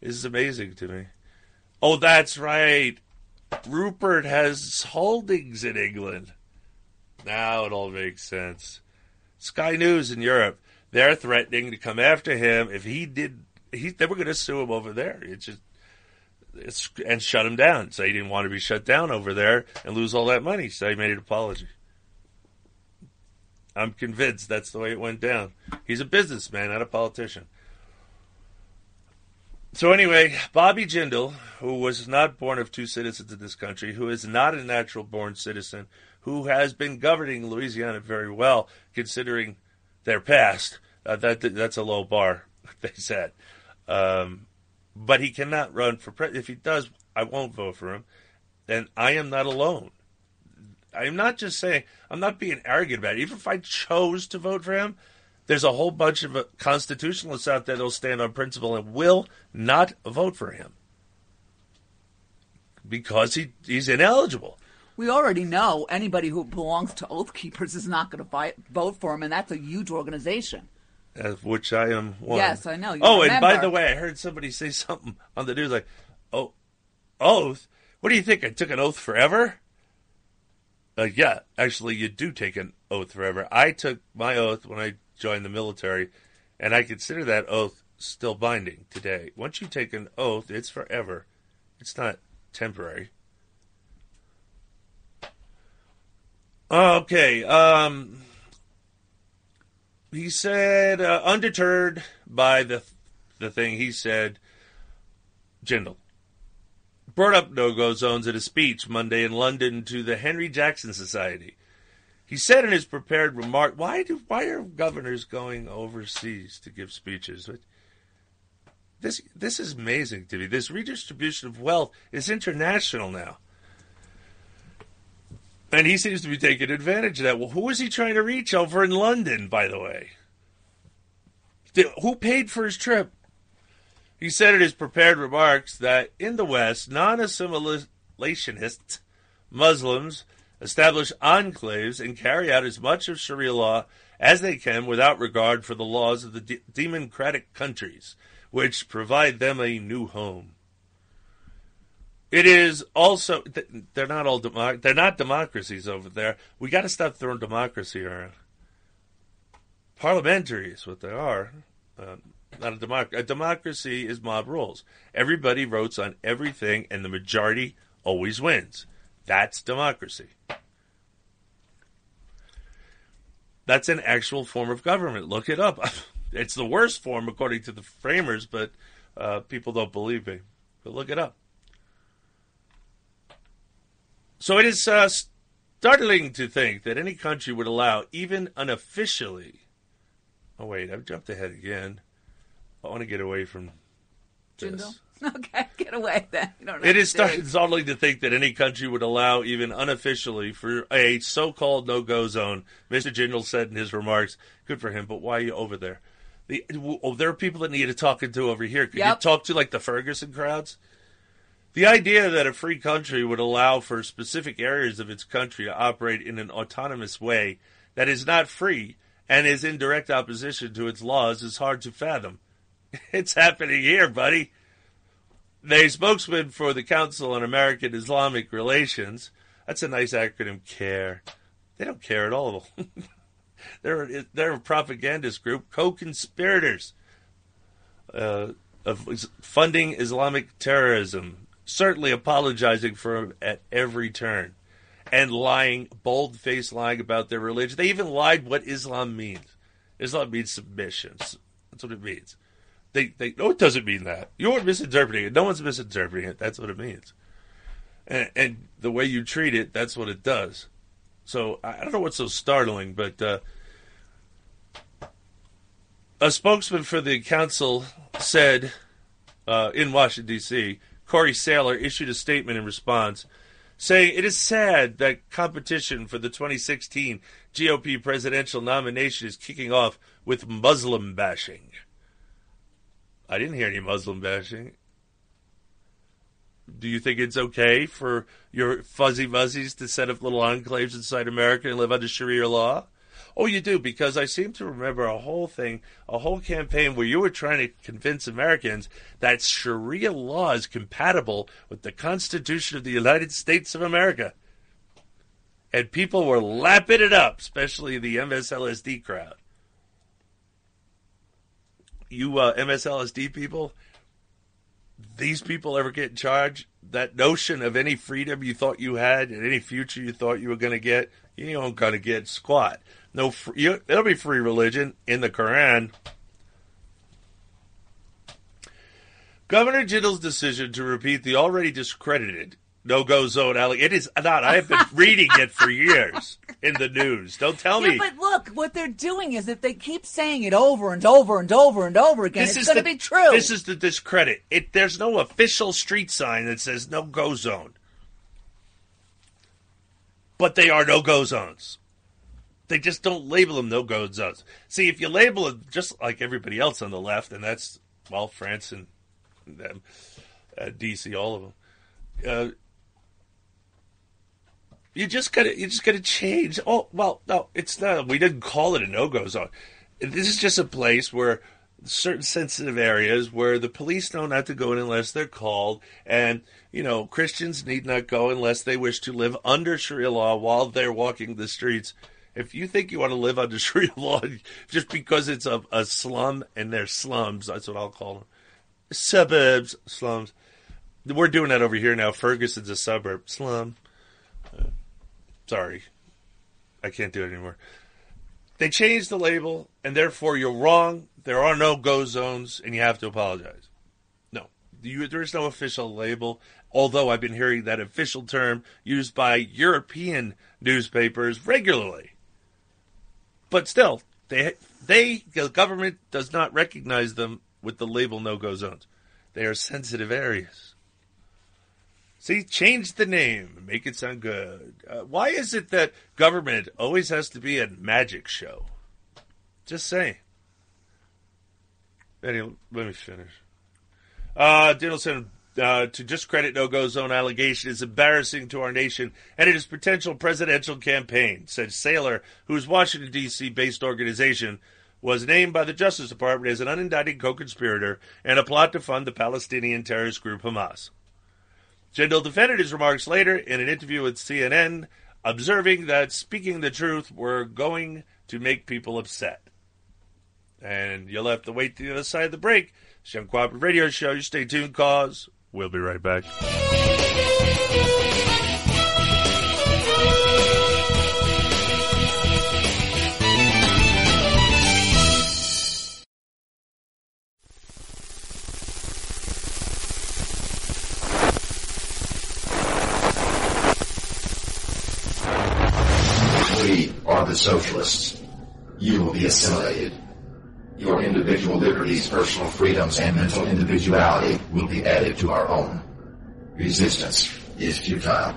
This is amazing to me. Oh, that's right. Rupert has holdings in England. Now it all makes sense. Sky News in Europe, they're threatening to come after him if he did. He, they were going to sue him over there. It's just it's, and shut him down. So he didn't want to be shut down over there and lose all that money. So he made an apology. I'm convinced that's the way it went down. He's a businessman, not a politician. So anyway, Bobby Jindal, who was not born of two citizens in this country, who is not a natural born citizen, who has been governing Louisiana very well, considering their past. Uh, that that's a low bar, <laughs> they said. Um, but he cannot run for president. If he does, I won't vote for him. And I am not alone. I'm not just saying, I'm not being arrogant about it. Even if I chose to vote for him, there's a whole bunch of uh, constitutionalists out there that'll stand on principle and will not vote for him because he, he's ineligible. We already know anybody who belongs to Oath Keepers is not going to vote for him, and that's a huge organization. Of which I am one. Yes, I know. You oh, and by the way, I heard somebody say <laughs> something on the news like, "Oh, oath? What do you think? I took an oath forever?" Uh, yeah, actually, you do take an oath forever. I took my oath when I joined the military, and I consider that oath still binding today. Once you take an oath, it's forever. It's not temporary. Okay. Um, he said, uh, undeterred by the the thing, he said, Jindal brought up no-go zones at a speech Monday in London to the Henry Jackson Society. He said in his prepared remark, "Why do why are governors going overseas to give speeches?" This this is amazing to me. This redistribution of wealth is international now. And he seems to be taking advantage of that. Well, who is he trying to reach over in London, by the way? Who paid for his trip? He said in his prepared remarks that in the West, non assimilationists, Muslims, establish enclaves and carry out as much of Sharia law as they can without regard for the laws of the de- democratic countries, which provide them a new home. It is also they're not all democ- they're not democracies over there. We got to stop throwing democracy around. Parliamentary is what they are. Uh, not a democ- A democracy is mob rules. Everybody votes on everything, and the majority always wins. That's democracy. That's an actual form of government. Look it up. <laughs> it's the worst form according to the framers, but uh, people don't believe me. But look it up. So it is uh, startling to think that any country would allow, even unofficially. Oh wait, I've jumped ahead again. I want to get away from this. Jindal? <laughs> Okay, get away then. It is to do start- startling to think that any country would allow, even unofficially, for a so-called no-go zone. Mr. Jindal said in his remarks, "Good for him, but why are you over there? The, oh, there are people that need to talk to over here. Could you talk to like the Ferguson crowds? The idea that a free country would allow for specific areas of its country to operate in an autonomous way that is not free and is in direct opposition to its laws is hard to fathom. <laughs> It's happening here, buddy. The spokesman for the Council on American Islamic Relations, that's a nice acronym, CARE. They don't care at all. <laughs> they're, they're a propagandist group, co conspirators uh, of funding Islamic terrorism, certainly apologizing for at every turn and lying, bold faced lying about their religion. They even lied what Islam means. Islam means submission. That's what it means. They, they, no, it doesn't mean that. You're misinterpreting it. No one's misinterpreting it. That's what it means. And, and the way you treat it, that's what it does. So I I don't know what's so startling, but uh, a spokesman for the council said uh, in Washington, D.C., Corey Saylor issued a statement in response saying it is sad that competition for the 2016 GOP presidential nomination is kicking off with Muslim bashing. I didn't hear any Muslim bashing. Do you think it's okay for your fuzzy muzzies to set up little enclaves inside America and live under Sharia law? Oh, you do, because I seem to remember a whole thing, a whole campaign where you were trying to convince Americans that Sharia law is compatible with the Constitution of the United States of America. And people were lapping it up, especially the MSLSD crowd. You uh, MSLSD people, these people ever get in charge? That notion of any freedom you thought you had and any future you thought you were going to get, you ain't going to get squat. No, fr- you, there'll be free religion in the Quran. Governor Jindal's decision to repeat the already discredited no-go zone alley. It is not. I have been <laughs> reading it for years in the news. Don't tell yeah, me. but look, what they're doing is if they keep saying it over and over and over and over again, This it's is going to be true. This is the discredit. It there's no official street sign that says no go zone. but they are no go zones. They just don't label them no go zones. See, if you label it just like everybody else on the left, and that's well, France and them, uh, DC, all of them. Uh, you just gotta, you just gotta change. Oh well, no, it's not. We didn't call it a no go zone. This is just a place where certain sensitive areas where the police don't have to go in unless they're called, and you know Christians need not go unless they wish to live under Sharia law while they're walking the streets. If you think you want to live under <laughs> Sharia law just because it's a, a slum and they're slums, that's what I'll call them, suburbs, slums. We're doing that over here now. Ferguson's a suburb, slum. Sorry, I can't do it anymore. They changed the label, and therefore you're wrong. There are no go zones, and you have to apologize. No, you, there is no official label. Although I've been hearing that official term used by European newspapers regularly, but still, they they the government does not recognize them with the label no go zones. They are sensitive areas. See, change the name, make it sound good. Uh, why is it that government always has to be a magic show? Just saying. Anyway, let me finish. Uh, Diddleson, uh, to discredit no go zone allegation is embarrassing to our nation and it is potential presidential campaign, said Saylor, whose Washington, D.C. based organization was named by the Justice Department as an unindicted co conspirator in a plot to fund the Palestinian terrorist group Hamas. Jindal defended his remarks later in an interview with CNN, observing that speaking the truth were going to make people upset. And you'll have to wait to the other side of the break. It's Uncooperative Radio Show. You stay tuned, cause we'll be right back. Socialists. You will be assimilated. Your individual liberties, personal freedoms, and mental individuality will be added to our own. Resistance is futile.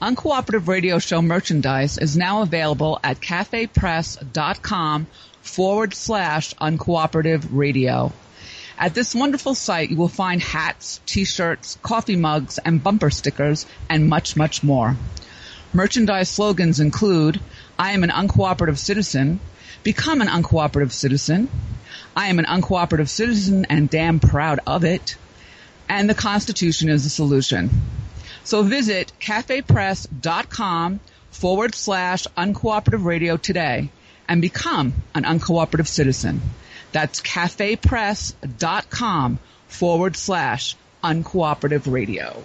Uncooperative Radio Show merchandise is now available at cafepress.com forward slash uncooperative radio. At this wonderful site, you will find hats, t-shirts, coffee mugs, and bumper stickers, and much, much more. Merchandise slogans include, I am an uncooperative citizen, become an uncooperative citizen, I am an uncooperative citizen and damn proud of it, and the Constitution is the solution. So visit cafepress.com forward slash uncooperative radio today and become an uncooperative citizen. That's cafepress.com forward slash uncooperative radio.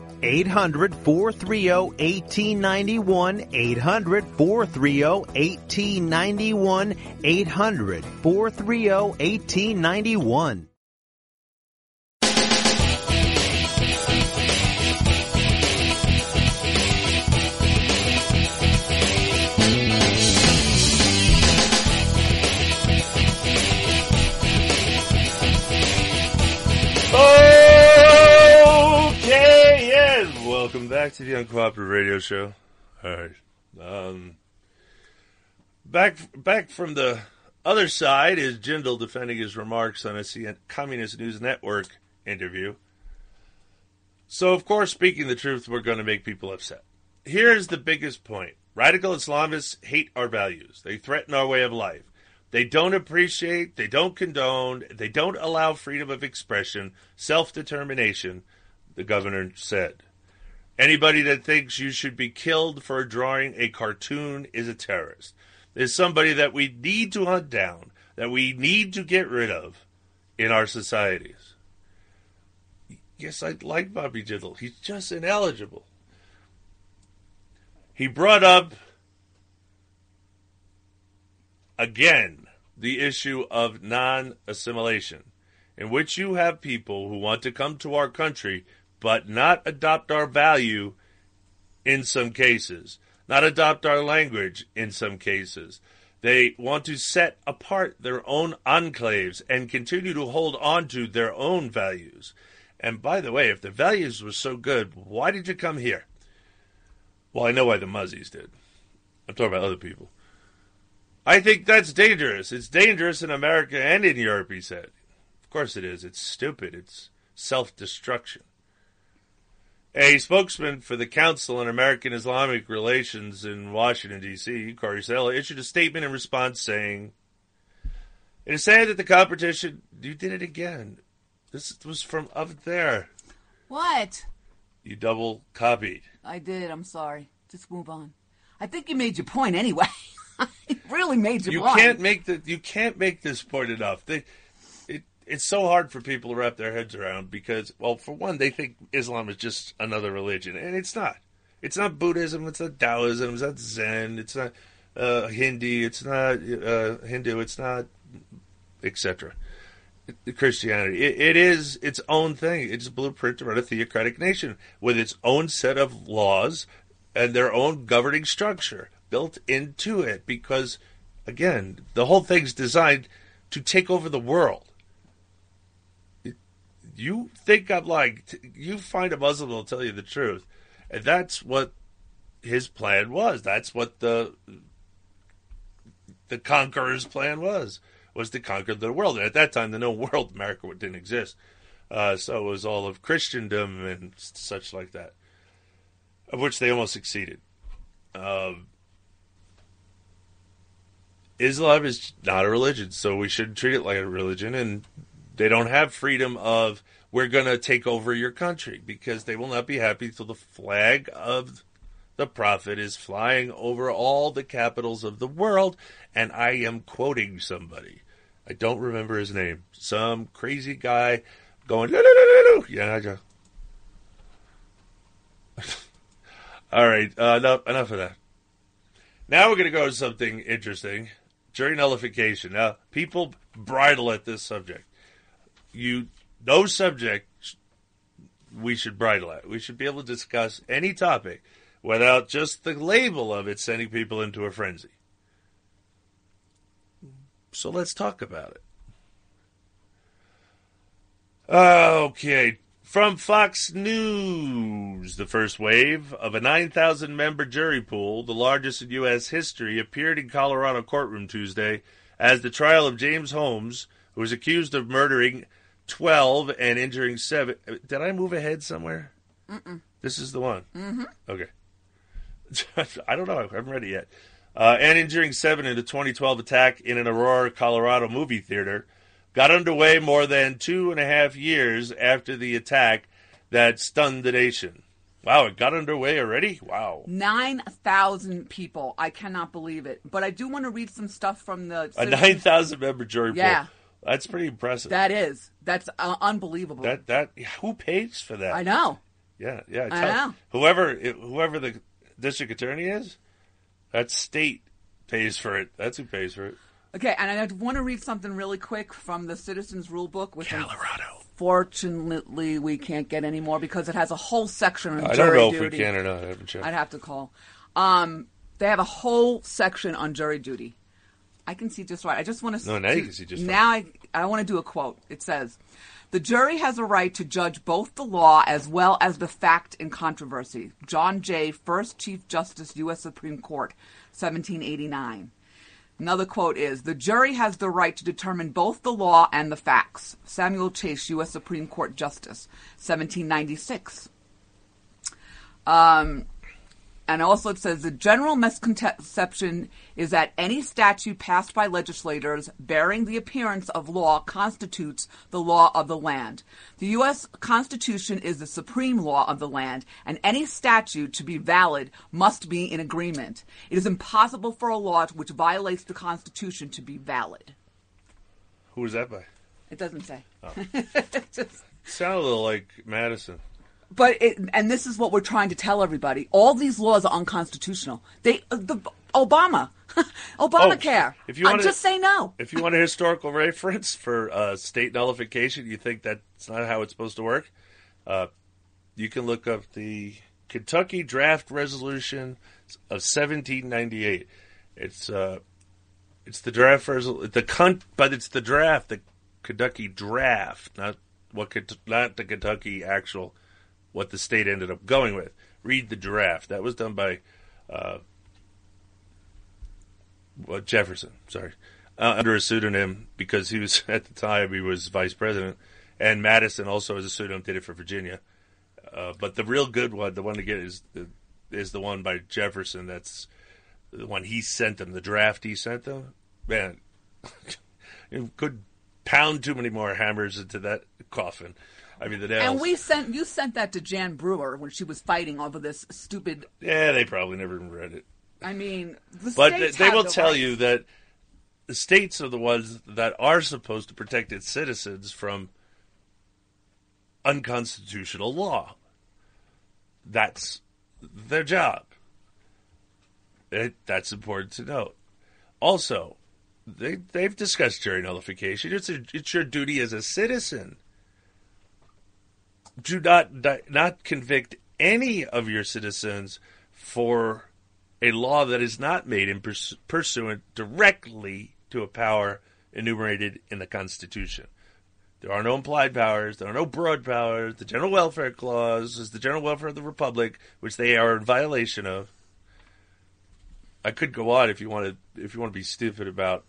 800 430 1891. 800 430 1891. 800 430 1891. Welcome back to the Uncooperative Radio Show. All right, um, back back from the other side is Jindal defending his remarks on a CN Communist News Network interview. So, of course, speaking the truth, we're going to make people upset. Here's the biggest point: radical Islamists hate our values. They threaten our way of life. They don't appreciate, they don't condone, they don't allow freedom of expression, self determination, the governor said. Anybody that thinks you should be killed for drawing a cartoon is a terrorist. Is somebody that we need to hunt down, that we need to get rid of in our societies. Yes, I like Bobby Jindal. He's just ineligible. He brought up again the issue of non assimilation, in which you have people who want to come to our country but not adopt our value in some cases, not adopt our language in some cases. They want to set apart their own enclaves and continue to hold on to their own values. And by the way, if the values were so good, why did you come here? Well, I know why the Muzzies did. I'm talking about other people. I think that's dangerous. It's dangerous in America and in Europe, he said. Of course it is. It's stupid. It's self destruction. A spokesman for the Council on American Islamic Relations in Washington, D.C., Corey Saylor, issued a statement in response saying, It is sad that the competition. You did it again. This was from up there. What? You double copied. I did. I'm sorry. Just move on. I think you made your point anyway. <laughs> you really made your You point. can't make the you can't make this point enough. They, it it's so hard for people to wrap their heads around because well, for one, they think Islam is just another religion, and it's not. It's not Buddhism. It's not Taoism. It's not Zen. It's not uh, Hindi. It's not uh, Hindu. It's not etc. Christianity. It, it is its own thing. It's a blueprint to run a theocratic nation with its own set of laws and their own governing structure built into it because, again, the whole thing's designed to take over the world. You think I'm lying. You find a Muslim that'll tell you the truth. And that's what his plan was. That's what the the conqueror's plan was was to conquer the world. And at that time, the known world, America, didn't exist. Uh, so it was all of Christendom and such like that, of which they almost succeeded. Um, Islam is not a religion, so we shouldn't treat it like a religion. And they don't have freedom of we're going to take over your country because they will not be happy till the flag of the prophet is flying over all the capitals of the world. And I am quoting somebody. I don't remember his name. Some crazy guy going, "Loo, loo, loo, loo." yeah, know. <laughs> All right, uh, enough, enough of that. Now we're going to go to something interesting. Jury nullification. Now, people bridle at this subject. You, no subject we should bridle at. We should be able to discuss any topic without just the label of it sending people into a frenzy. So let's talk about it. Okay. From Fox News, the first wave of a 9,000 member jury pool, the largest in U.S. history, appeared in Colorado courtroom Tuesday as the trial of James Holmes, who was accused of murdering 12 and injuring 7. Did I move ahead somewhere? Mm-mm. This is the one. Mm-hmm. Okay. <laughs> I don't know. I haven't read it yet. Uh, and injuring seven in the 2012 attack in an Aurora, Colorado movie theater got underway more than two and a half years after the attack that stunned the nation. Wow, it got underway already? Wow. 9,000 people. I cannot believe it. But I do want to read some stuff from the. A 9,000 member jury Yeah. pool. That's pretty impressive. That is. That's uh, unbelievable. that that who pays for that? I know. Yeah, yeah. I tell- know. Whoever whoever the district attorney is, that state pays for it. That's who pays for it. Okay, and I want to read something really quick from the Citizens Rule Book, which Colorado. Fortunately, we can't get anymore because it has a whole section on I jury duty. I don't know if we duty. can or not. I haven't checked. I'd have to call. Um, they have a whole section on jury duty. I can see just right. I just want to. No, now you can see just Now I, I want to do a quote. It says, "The jury has a right to judge both the law as well as the fact in controversy." John Jay, first Chief Justice, U.S. Supreme Court, 1789. Another quote is The jury has the right to determine both the law and the facts. Samuel Chase, U.S. Supreme Court Justice, 1796. Um, And also it says the general misconception is that any statute passed by legislators bearing the appearance of law constitutes the law of the land. The U.S. Constitution is the supreme law of the land, and any statute to be valid must be in agreement. It is impossible for a law which violates the Constitution to be valid. Who was that by? It doesn't say. Oh. <laughs> Just- Sound a little like Madison. But it, and this is what we're trying to tell everybody: all these laws are unconstitutional. They, uh, the Obama, <laughs> Obamacare. Oh, if you want just say no. If you want a historical <laughs> reference for uh, state nullification, you think that's not how it's supposed to work. Uh, you can look up the Kentucky Draft Resolution of 1798. It's uh, it's the draft resol- the con- but it's the draft, the Kentucky draft, not what not the Kentucky actual what the state ended up going with. Read the draft. That was done by uh, well, Jefferson. Sorry, uh, under a pseudonym because he was <laughs> at the time he was vice president, and Madison also as a pseudonym did it for Virginia. Uh, but the real good one, the one to get is the is the one by Jefferson. That's the one he sent them. The draft he sent them. Man, <laughs> you could pound too many more hammers into that coffin. I mean the nails. And we sent you sent that to Jan Brewer when she was fighting over this stupid. yeah, they probably never even read it. I mean, the but they, they will the tell right. you that the states are the ones that are supposed to protect its citizens from unconstitutional law. That's their job. It, that's important to note. Also, they they've discussed jury nullification. It's a, it's your duty as a citizen. Do not di- not convict any of your citizens for a law that is not made in purs- pursuant directly to a power enumerated in the Constitution. There are no implied powers. There are no broad powers. The General Welfare Clause is the general welfare of the Republic, which they are in violation of. I could go on if you want to if you want to be stupid about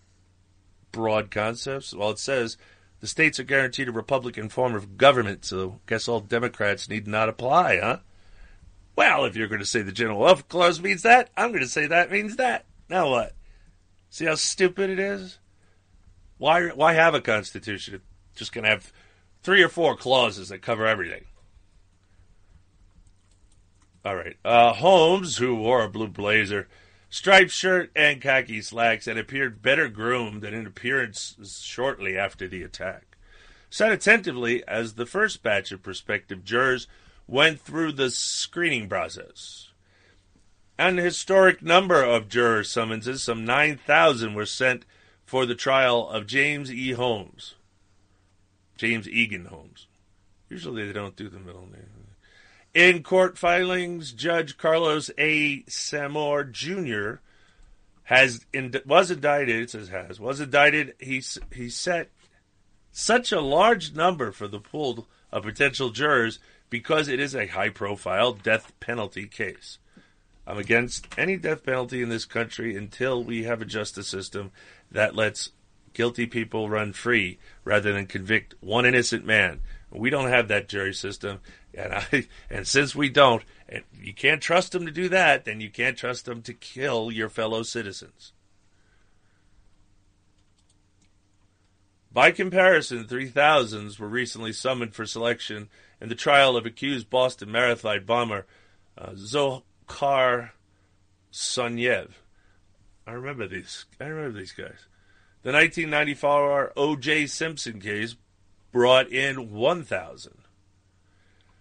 broad concepts. Well, it says the states are guaranteed a Republican form of government, so guess all Democrats need not apply, huh? Well, if you're going to say the General Welfare Clause means that, I'm going to say that means that. Now what? See how stupid it is? Why why have a constitution? Just going to have three or four clauses that cover everything. All right. Uh, Holmes, who wore a blue blazer, striped shirt, and khaki slacks, and appeared better groomed than in appearance shortly after the attack, sat attentively as the first batch of prospective jurors went through the screening process. An historic number of juror summonses, some 9,000, were sent for the trial of James E. Holmes. James Eagan Holmes. Usually they don't do the middle name. In court filings, Judge Carlos A. Samour Jr. has was indicted. It says has was indicted. He he set such a large number for the pool of potential jurors because it is a high-profile death penalty case. I'm against any death penalty in this country until we have a justice system that lets guilty people run free rather than convict one innocent man. We don't have that jury system, and I and since we don't, and you can't trust them to do that, then you can't trust them to kill your fellow citizens. By comparison, 3,000s were recently summoned for selection in the trial of accused Boston Marathon bomber uh, Dzhokhar Tsarnaev. I remember these. I remember these guys. The 1994 O.J. Simpson case brought in 1,000.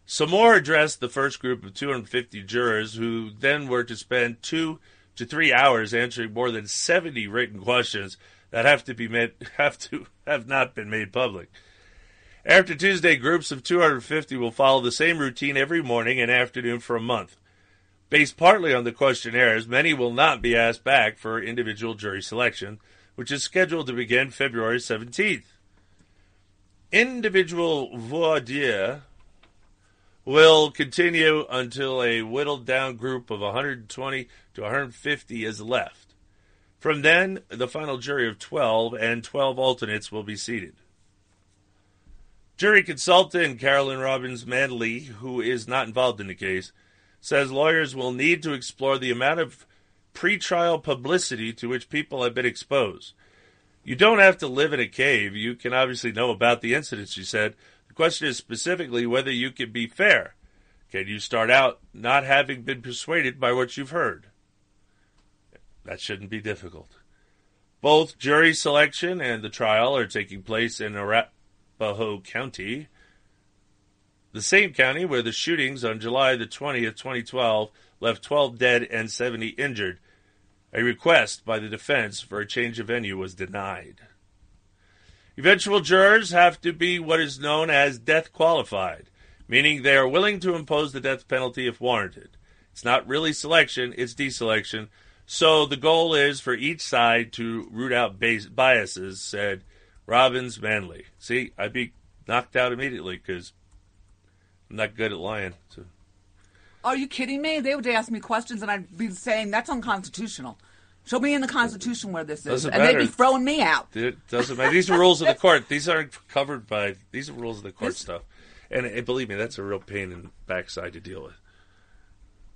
Samour addressed the first group of 250 jurors who then were to spend two to three hours answering more than 70 written questions that have to be made, <laughs> have to have not been made public. After Tuesday, groups of 250 will follow the same routine every morning and afternoon for a month. Based partly on the questionnaires, many will not be asked back for individual jury selection, which is scheduled to begin February 17th. Individual voir dire will continue until a whittled down group of 120 to 150 is left. From then, the final jury of 12 and 12 alternates will be seated. Jury consultant Carolyn Robbins Manley, who is not involved in the case, says lawyers will need to explore the amount of pretrial publicity to which people have been exposed. You don't have to live in a cave. You can obviously know about the incident, she said. The question is specifically whether you can be fair. Can you start out not having been persuaded by what you've heard? That shouldn't be difficult. Both jury selection and the trial are taking place in Arapahoe County, the same county where the shootings on July the 20th, 2012, left 12 dead and 70 injured. A request by the defense for a change of venue was denied. Eventual jurors have to be what is known as death qualified, meaning they are willing to impose the death penalty if warranted. It's not really selection, it's deselection. So the goal is for each side to root out biases, said Robbins Manley. See, I'd be knocked out immediately because I'm not good at lying. So. Are you kidding me? They would ask me questions, and I'd be saying that's unconstitutional. Show me in the Constitution where this is, Doesn't and they'd be throwing me out. It doesn't matter. These are rules of the <laughs> court. These aren't covered by. These are rules of the court stuff. And, and believe me, that's a real pain in the backside to deal with.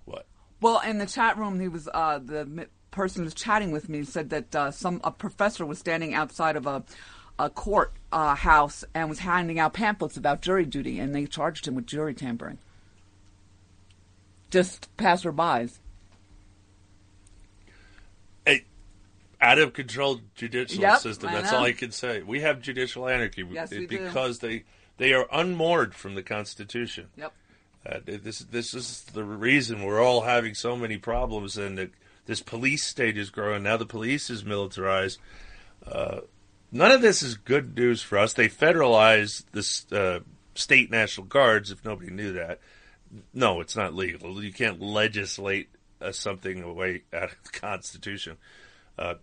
What? Well, in the chat room, he was uh, the person who was chatting with me said that uh, some a professor was standing outside of a a court uh, house and was handing out pamphlets about jury duty, and they charged him with jury tampering. Just passerbys. A out of control judicial Yep, system. I That's know. all I can say. We have judicial anarchy Yes, we do. because they they are unmoored from the Constitution. Yep. Uh, this this is the reason we're all having so many problems, and the, this police state is growing. Now the police is militarized. Uh, none of this is good news for us. They federalized the uh, state national guards. If nobody knew that, no, it's not legal. You can't legislate uh, something away <laughs> out of the Constitution. Uh,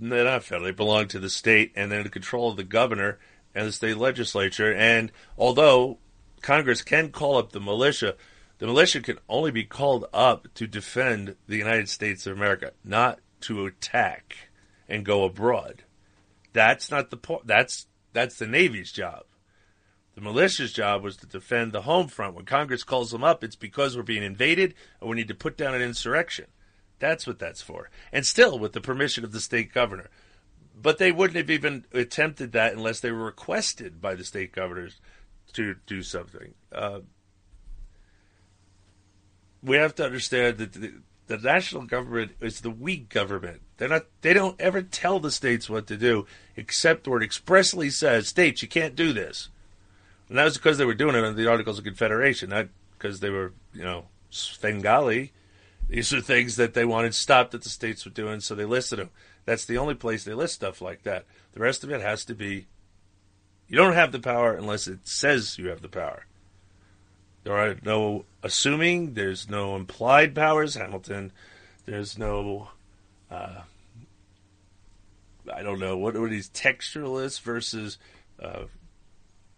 they're not federal. They belong to the state, and they're in the control of the governor and the state legislature. And although Congress can call up the militia, the militia can only be called up to defend the United States of America, not to attack and go abroad. That's not the point. That's that's the Navy's job. The militia's job was to defend the home front. When Congress calls them up, it's because we're being invaded and we need to put down an insurrection. That's what that's for. And still with the permission of the state governor. But they wouldn't have even attempted that unless they were requested by the state governors to do something. Uh, we have to understand that the, the national government is the weak government. They're not. They don't ever tell the states what to do, except where it expressly says, "States, you can't do this." And that was because they were doing it under the Articles of Confederation, not because they were, you know, Svengali. These are things that they wanted stopped that the states were doing, so they listed them. That's the only place they list stuff like that. The rest of it has to be. You don't have the power unless it says you have the power. There are no assuming. There's no implied powers, Hamilton. There's no. Uh, I don't know what are these textualists versus uh,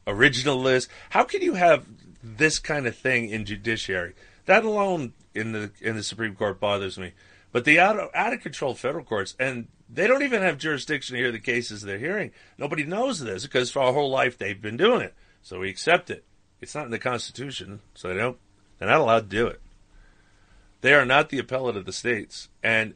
originalists. How can you have this kind of thing in judiciary? That alone in the in the Supreme Court bothers me. But the out of, out of control federal courts, and they don't even have jurisdiction to hear the cases they're hearing. Nobody knows this because for our whole life they've been doing it, so we accept it. It's not in the Constitution, so they don't. They're not allowed to do it. They are not the appellate of the states, and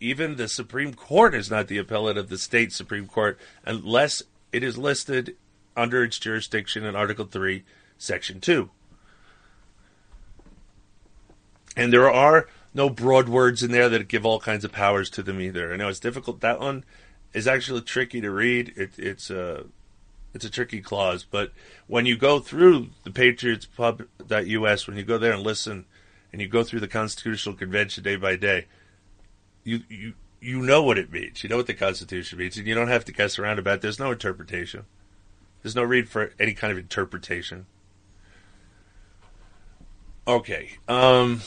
even the Supreme Court is not the appellate of the state Supreme Court unless it is listed under its jurisdiction in Article Three, Section Two. And there are no broad words in there that give all kinds of powers to them either. I know it's difficult. That one is actually tricky to read. It, it's a it's a tricky clause, but when you go through the Patriots Pub.us, when you go there and listen, and you go through the Constitutional Convention day by day, you you you know what it means. You know what the Constitution means, and you don't have to guess around about it. There's no interpretation. There's no read for any kind of interpretation. Okay. Um,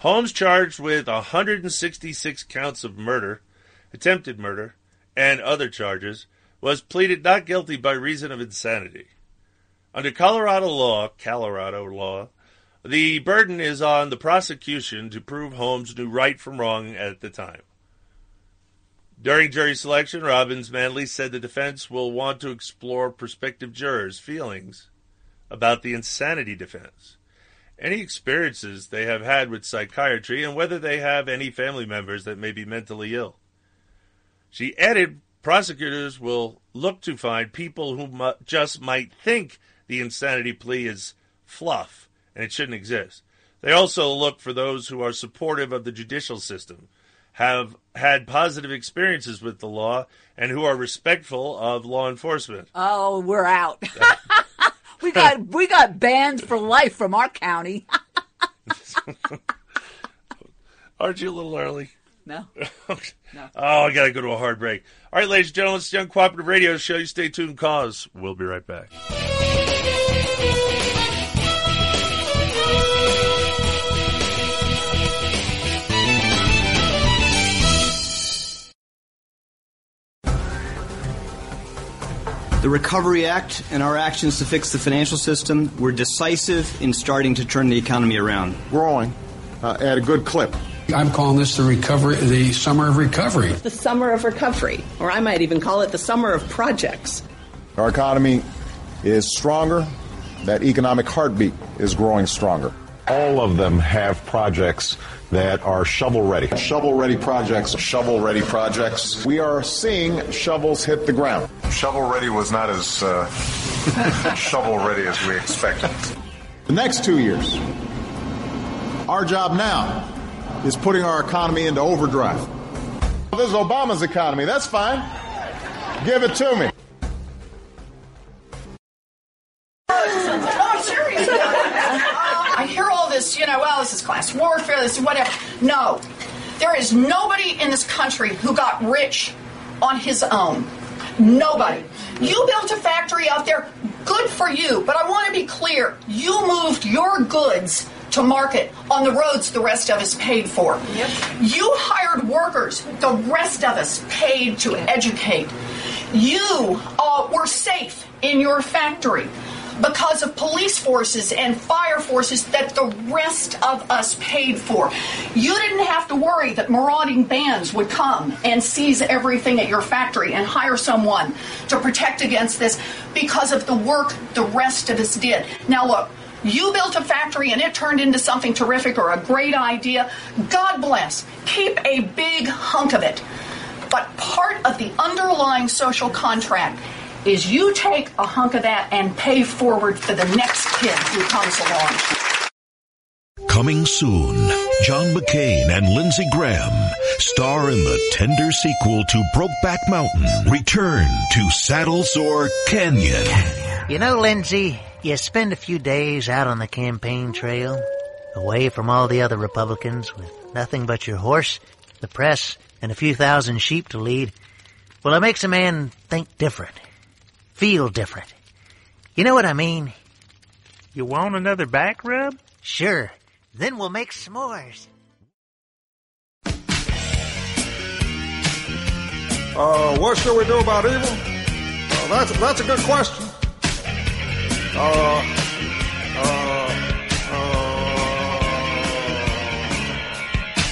Holmes charged with 166 counts of murder, attempted murder, and other charges, was pleaded not guilty by reason of insanity. Under Colorado law, Colorado law, the burden is on the prosecution to prove Holmes knew right from wrong at the time. During jury selection, Robbins Manley said the defense will want to explore prospective jurors' feelings about the insanity defense. any experiences they have had with psychiatry and whether they have any family members that may be mentally ill. She added prosecutors will look to find people who mu- just might think the insanity plea is fluff and it shouldn't exist. They also look for those who are supportive of the judicial system, have had positive experiences with the law, and who are respectful of law enforcement. Oh, we're out. <laughs> we got we got banned for life from our county. <laughs> Aren't you a little early? no. <laughs> No. Oh, I got to go to a hard break. All right, ladies and gentlemen, it's the Uncooperative Radio Show. You stay tuned, cause we'll be right back. The Recovery Act and our actions to fix the financial system were decisive in starting to turn the economy around. Growing uh, at a good clip. I'm calling this the recovery, the summer of recovery. The summer of recovery, or I might even call it the summer of projects. Our economy is stronger. That economic heartbeat is growing stronger. All of them have projects that are shovel ready. Shovel ready projects, shovel ready projects. We are seeing shovels hit the ground. Shovel ready was not as uh, <laughs> shovel ready as we expected. The next two years, our job now is putting our economy into overdrive. This is Obama's economy. That's fine. Give it to me. Oh, seriously. I hear all this, you know, well, this is class warfare, this is whatever. No. There is nobody in this country who got rich on his own. Nobody. You built a factory out there, good for you, but I want to be clear. You moved your goods to market on the roads the rest of us paid for. You hired workers the rest of us paid to educate. You uh, were safe in your factory because of police forces and fire forces that the rest of us paid for. You didn't have to worry that marauding bands would come and seize everything at your factory and hire someone to protect against this because of the work the rest of us did. Now, look. You built a factory and it turned into something terrific or a great idea. God bless. Keep a big hunk of it. But part of the underlying social contract is you take a hunk of that and pay forward for the next kid who comes along. Coming soon, John McCain and Lindsey Graham star in the tender sequel to Brokeback Mountain. Return to Saddles or Canyon. You know, Lindsay, you spend a few days out on the campaign trail, away from all the other Republicans, with nothing but your horse, the press, and a few thousand sheep to lead. Well, it makes a man think different, feel different. You know what I mean? You want another back rub? Sure. Then we'll make s'mores. Uh, what should we do about evil? Uh, that's that's a good question. Uh, uh,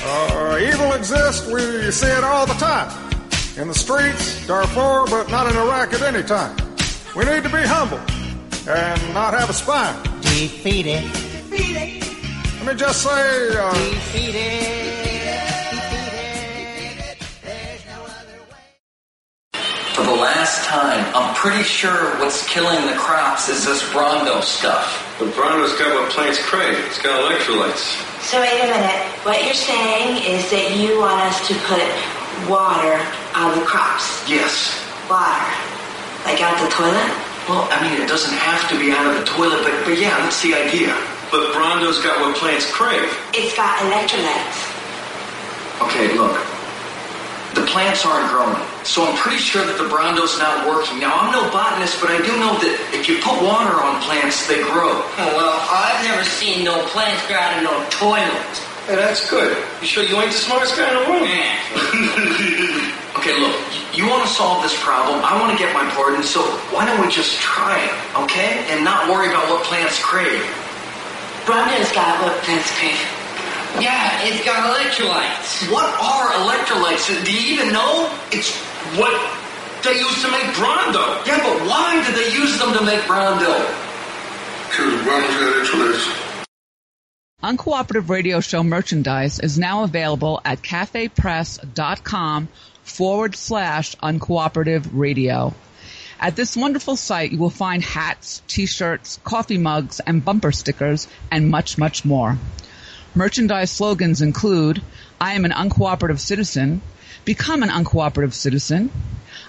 uh, evil exists. We see it all the time in the streets, Darfur, but not in Iraq at any time. We need to be humble and not have a spine. Defeated. Defeated. Let me just say, uh, Defeated. Defeated. There's no other way. For the last time, I'm pretty sure what's killing the crops is this Brawndo stuff. The Brawndo's got what plants crave. It's got electrolytes. So wait a minute. What you're saying is that you want us to put water on the crops. Yes. Water. Like out the toilet? Well, I mean, it doesn't have to be out of the toilet, but, but yeah, that's the idea. But Brawndo's got what plants crave. It's got electrolytes. Okay, look. The plants aren't growing, so I'm pretty sure that the Brawndo's not working. Now, I'm no botanist, but I do know that if you put water on plants, they grow. Oh, well, I've never seen no plants grow out of no toilet. Hey, that's good. You sure you ain't the smartest guy in the world? <laughs> Okay, look, you want to solve this problem. I want to get my part, and so why don't we just try it, okay? And not worry about what plants crave. Brawndo's got what plants crave. Yeah, it's got electrolytes. What are electrolytes? Do you even know? It's what they use to make Brawndo. Yeah, but why do they use them to make Brawndo? Because Brawndo's got electrolytes. Uncooperative Radio Show merchandise is now available at cafepress.com forward slash uncooperative radio. At this wonderful site, you will find hats, t-shirts, coffee mugs, and bumper stickers, and much, much more. Merchandise slogans include, I am an uncooperative citizen, become an uncooperative citizen,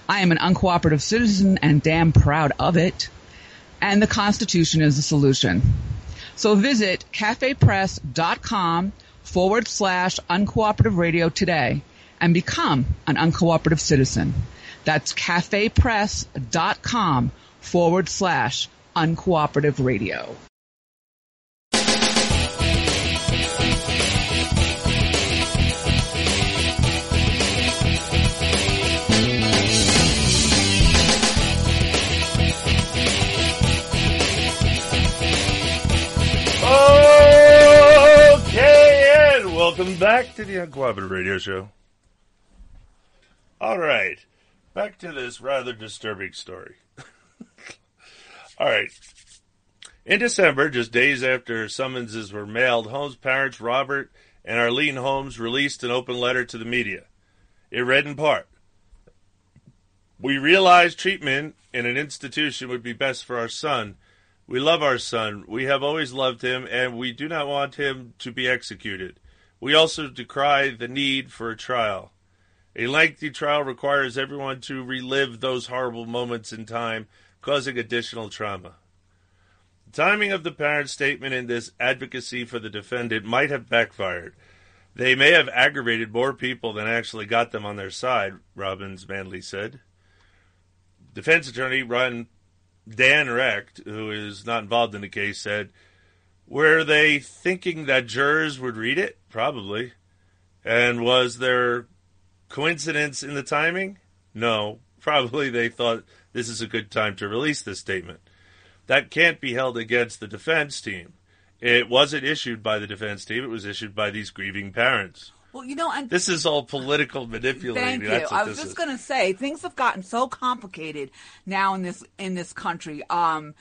I am an uncooperative citizen and damn proud of it, and the Constitution is the solution. So visit cafepress.com forward slash uncooperative radio today and become an uncooperative citizen. That's cafepress.com forward slash uncooperative radio. Okay, and welcome back to the Uncooperative Radio Show. All right, back to this rather disturbing story. <laughs> All right. In December, just days after summonses were mailed, Holmes' parents, Robert and Arlene Holmes, released an open letter to the media. It read in part We realized treatment in an institution would be best for our son. We love our son. We have always loved him, and we do not want him to be executed. We also decry the need for a trial. A lengthy trial requires everyone to relive those horrible moments in time, causing additional trauma. The timing of the parent's statement in this advocacy for the defendant might have backfired. They may have aggravated more people than actually got them on their side, Robbins Manley said. Defense attorney Ron Dan Recht, who is not involved in the case, said, Were they thinking that jurors would read it? Probably. And was there coincidence in the timing? No. Probably they thought this is a good time to release this statement. That can't be held against the defense team. It wasn't issued by the defense team, it was issued by these grieving parents. Well, you know, and This is all political manipulation. Thank you. I was just going to say things have gotten so complicated now in this in this country. Um,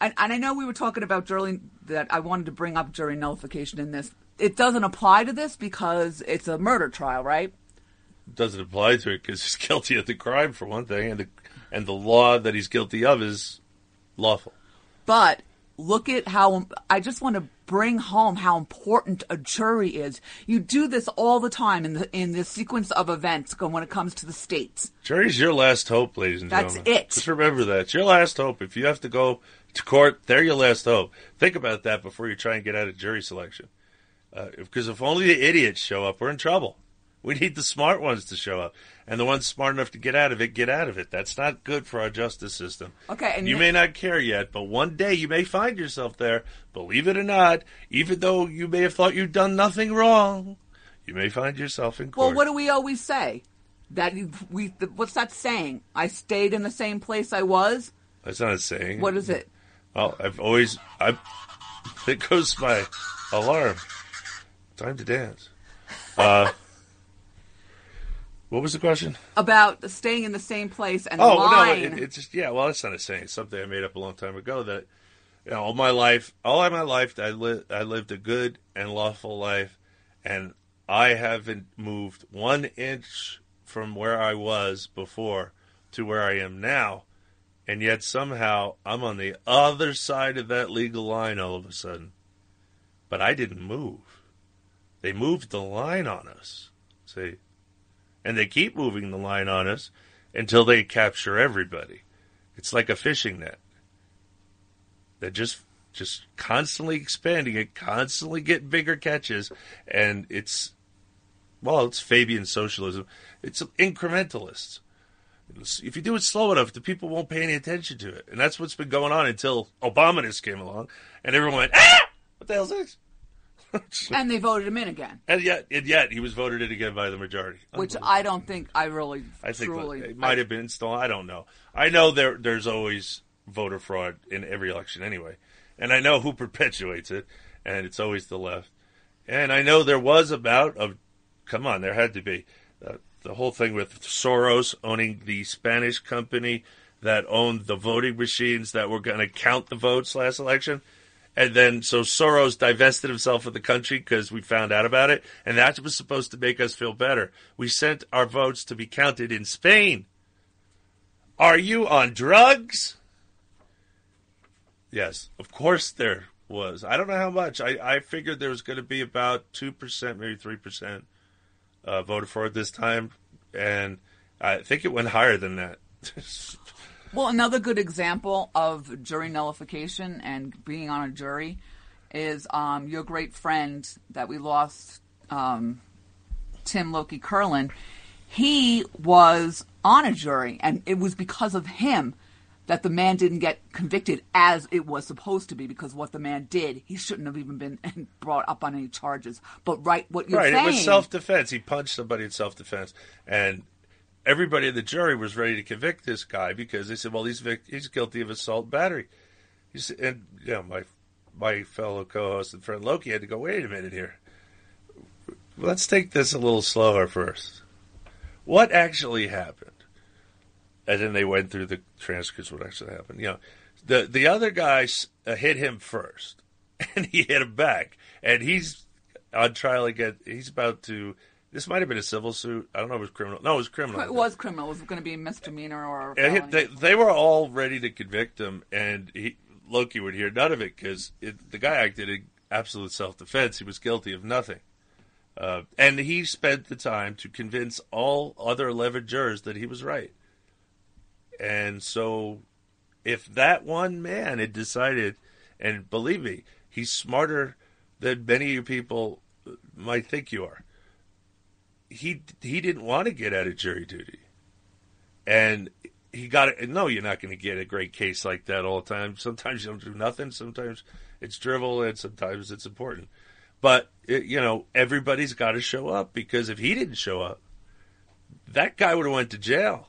and, and I know we were talking about jury that I wanted to bring up jury nullification in this. It doesn't apply to this because it's a murder trial, right? Doesn't apply to it because he's <laughs> guilty of the crime for one thing, and the and the law that he's guilty of is lawful. But look at how I just want to bring home how important a jury is. You do this all the time in the in the sequence of events when it comes to the states. Jury's your last hope, ladies and That's gentlemen. it. Just remember that. It's your last hope. If you have to go to court, they're your last hope. Think about that before you try and get out of jury selection. Uh, because if only the idiots show up, we're in trouble. We need the smart ones to show up. And the ones smart enough to get out of it, get out of it. That's not good for our justice system. Okay, and you may not care yet, but one day you may find yourself there. Believe it or not, even though you may have thought you'd done nothing wrong, you may find yourself in court. Well, what do we always say? That you- we what's that saying? I stayed in the same place I was. That's not a saying. What is it? Well, I've always I. <laughs> It goes my alarm. Time to dance. Uh, what was the question? About staying in the same place and oh lying. no, it, it's just yeah. Well, that's not a saying. It's something I made up a long time ago. That you know, all my life, all of my life, I lived I lived a good and lawful life, and I haven't moved one inch from where I was before to where I am now, and yet somehow I'm on the other side of that legal line all of a sudden. But I didn't move. They moved the line on us. See? And they keep moving the line on us until they capture everybody. It's like a fishing net. They're just just constantly expanding it, constantly getting bigger catches, and it's well, it's Fabian socialism. It's incrementalists. If you do it slow enough, the people won't pay any attention to it, and that's what's been going on until Obama came along, and everyone went, "Ah, what the hell's this?" <laughs> and they voted him in again, And yet, and yet, he was voted in again by the majority. which I don't think I really I think truly. it might have been stolen. I don't know. I know there there's always voter fraud in every election anyway, and I know who perpetuates it, and it's always the left. And I know there was a bout of, come on, there had to be uh, the whole thing with Soros owning the Spanish company that owned the voting machines that were going to count the votes last election. And then, so Soros divested himself of the country because we found out about it, and that was supposed to make us feel better. We sent our votes to be counted in Spain. Are you on drugs? Yes, of course there was. I don't know how much. I, I figured there was going to be about 2%, maybe 3% uh, voted for it this time, and I think it went higher than that. <laughs> Well, another good example of jury nullification and being on a jury is um, your great friend that we lost, um, Tim Loki Curlin. He was on a jury, and it was because of him that the man didn't get convicted as it was supposed to be. Because what the man did, he shouldn't have even been <laughs> brought up on any charges. But right, what you're right, saying, it was self defense. He punched somebody in self defense, and everybody in the jury was ready to convict this guy because they said, "Well, he's vic- he's guilty of assault battery." And you know, my my fellow co-host and friend Loki had to go. Wait a minute here. Let's take this a little slower first. What actually happened? And then they went through the transcripts. What actually happened? You know, the the other guy uh, hit him first, <laughs> and he hit him back, and he's on trial again. He's about to. This might have been a civil suit. I don't know if it was criminal. No, it was criminal. it was criminal. It was going to be a misdemeanor or. A they, they were all ready to convict him, and he, Loki would hear none of it because the guy acted in absolute self defense. He was guilty of nothing. Uh, and he spent the time to convince all other 11 jurors that he was right. And so, if that one man had decided, and believe me, he's smarter than many of you people might think you are. He he didn't want to get out of jury duty and he got it. No, you're not going to get a great case like that all the time. Sometimes you don't do nothing. Sometimes it's drivel, and sometimes it's important. But it, you know, everybody's got to show up because if he didn't show up, that guy would have went to jail.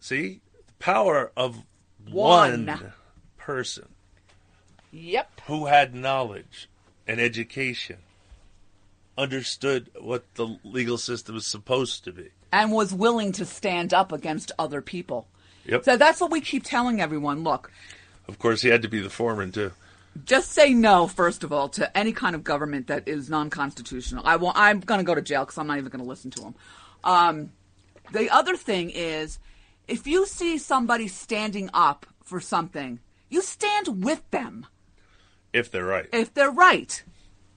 See, the power of one, One. person Yep. who had knowledge and education, understood what the legal system is supposed to be. and was willing to stand up against other people. Yep. So that's what we keep telling everyone. Look, Of course, he had to be the foreman too. just say no first of all to any kind of government that is non-constitutional. I will, I'm going to go to jail because I'm not even going to listen to them. Um, the other thing is, if you see somebody standing up for something, you stand with them If they're right. if they're right.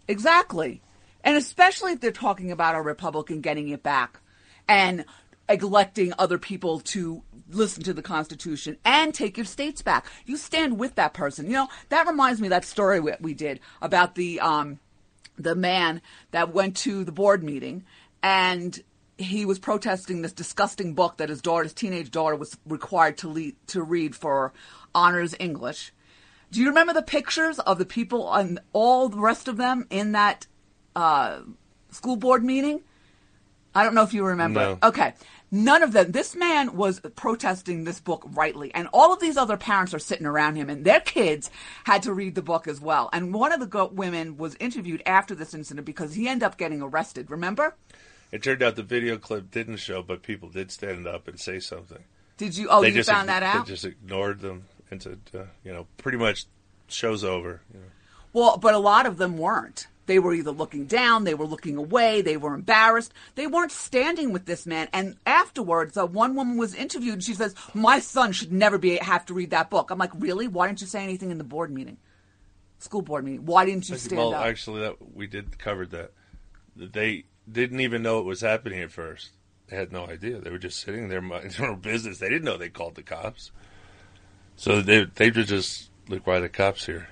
Exactly. And especially if they're talking about a Republican getting it back and electing other people to listen to the Constitution and take your states back. You stand with that person. You know, that reminds me of that story we, we did about the um, the man that went to the board meeting and he was protesting this disgusting book that his daughter, his teenage daughter, was required to lead, to read for honors English. Do you remember the pictures of the people and all the rest of them in that uh, school board meeting? I don't know if you remember. No. Okay. None of them. This man was protesting this book rightly, and all of these other parents are sitting around him, and their kids had to read the book as well. And one of the go- women was interviewed after this incident because he ended up getting arrested. Remember? It turned out the video clip didn't show, but people did stand up and say something. Did you? Oh, They you just found ign- that out? They just ignored them and said, uh, you know, pretty much show's over. You know. Well, but a lot of them weren't. They were either looking down, they were looking away, they were embarrassed. They weren't standing with this man. And afterwards, uh, one woman was interviewed and she says, "My son should never be have to read that book." I'm like, "Really? Why didn't you say anything in the board meeting, school board meeting? Why didn't you stand well, up?" actually, that we did cover that. They didn't even know it was happening at first. They had no idea. They were just sitting there minding their own business. They didn't know they called the cops. So they they were just look why the cops here.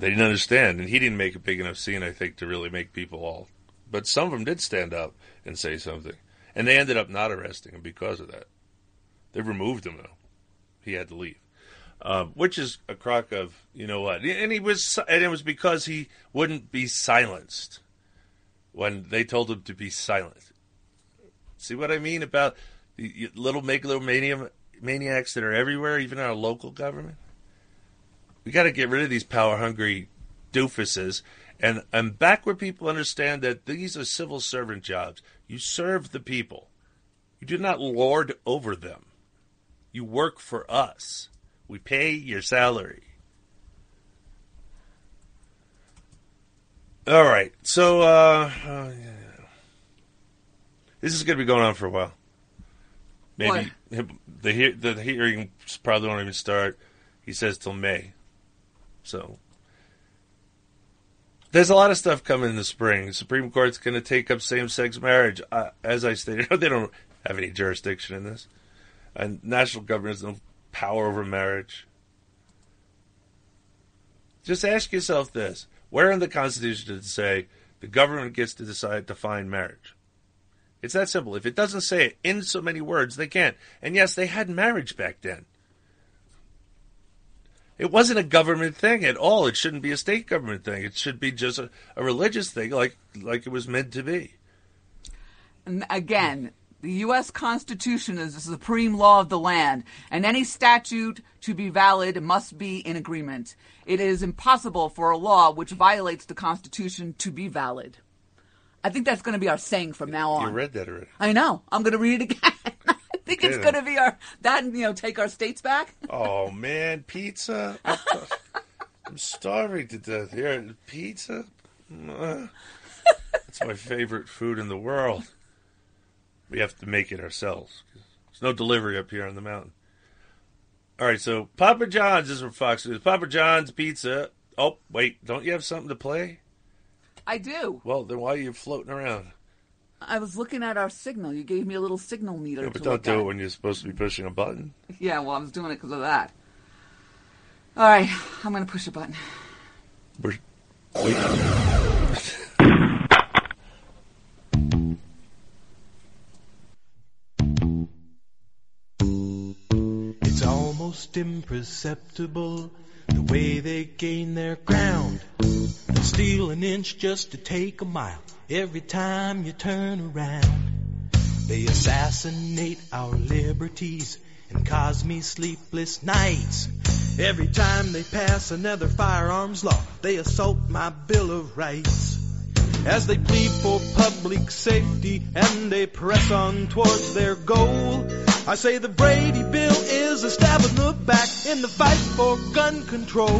They didn't understand, and he didn't make a big enough scene, I think, to really make people all. But some of them did stand up and say something, and they ended up not arresting him because of that. They removed him though. He had to leave, um, which is a crock of you know what, and he was, and it was because he wouldn't be silenced when they told him to be silent. See what I mean about the little megalomania maniacs that are everywhere, even in our local government? We got to get rid of these power hungry doofuses and, and back where people understand that these are civil servant jobs. You serve the people, you do not lord over them. You work for us. We pay your salary. All right. So uh, uh, yeah. this is going to be going on for a while. Maybe the he- the hearings probably won't even start. He says till May. So there's a lot of stuff coming in the spring. The Supreme Court's going to take up same-sex marriage. Uh, as I stated, <laughs> they don't have any jurisdiction in this, and national government has no power over marriage. Just ask yourself this: Where in the Constitution does it say the government gets to decide to define marriage? It's that simple. If it doesn't say it in so many words, they can't. And yes, they had marriage back then. It wasn't a government thing at all. It shouldn't be a state government thing. It should be just a, a religious thing, like like it was meant to be. And again, the U.S. Constitution is the supreme law of the land, and any statute to be valid must be in agreement. It is impossible for a law which violates the Constitution to be valid. I think that's going to be our saying from now on. You read that already. I know. I'm going to read it again. <laughs> Think it's going to be our that and, you know take our states back. <laughs> Oh man, pizza! I'm starving to death here. Pizza? That's my favorite food in the world. We have to make it ourselves. There's no delivery up here on the mountain. All right, so Papa John's is from Fox News. Papa John's Pizza. Oh, wait, don't you have something to play? I do. Well, then why are you floating around? I was looking at our signal. You gave me a little signal meter. Yeah, to but don't look do at. it when you're supposed to be pushing a button. <laughs> Yeah, well, I was doing it because of that. All right, I'm going to push a button. We're, wait. It's almost imperceptible the way they gain their ground. They steal an inch just to take a mile every time you turn around. They assassinate our liberties and cause me sleepless nights. Every time they pass another firearms law, they assault my Bill of Rights. As they plead for public safety and they press on towards their goal, I say the Brady Bill is a stab in the back in the fight for gun control.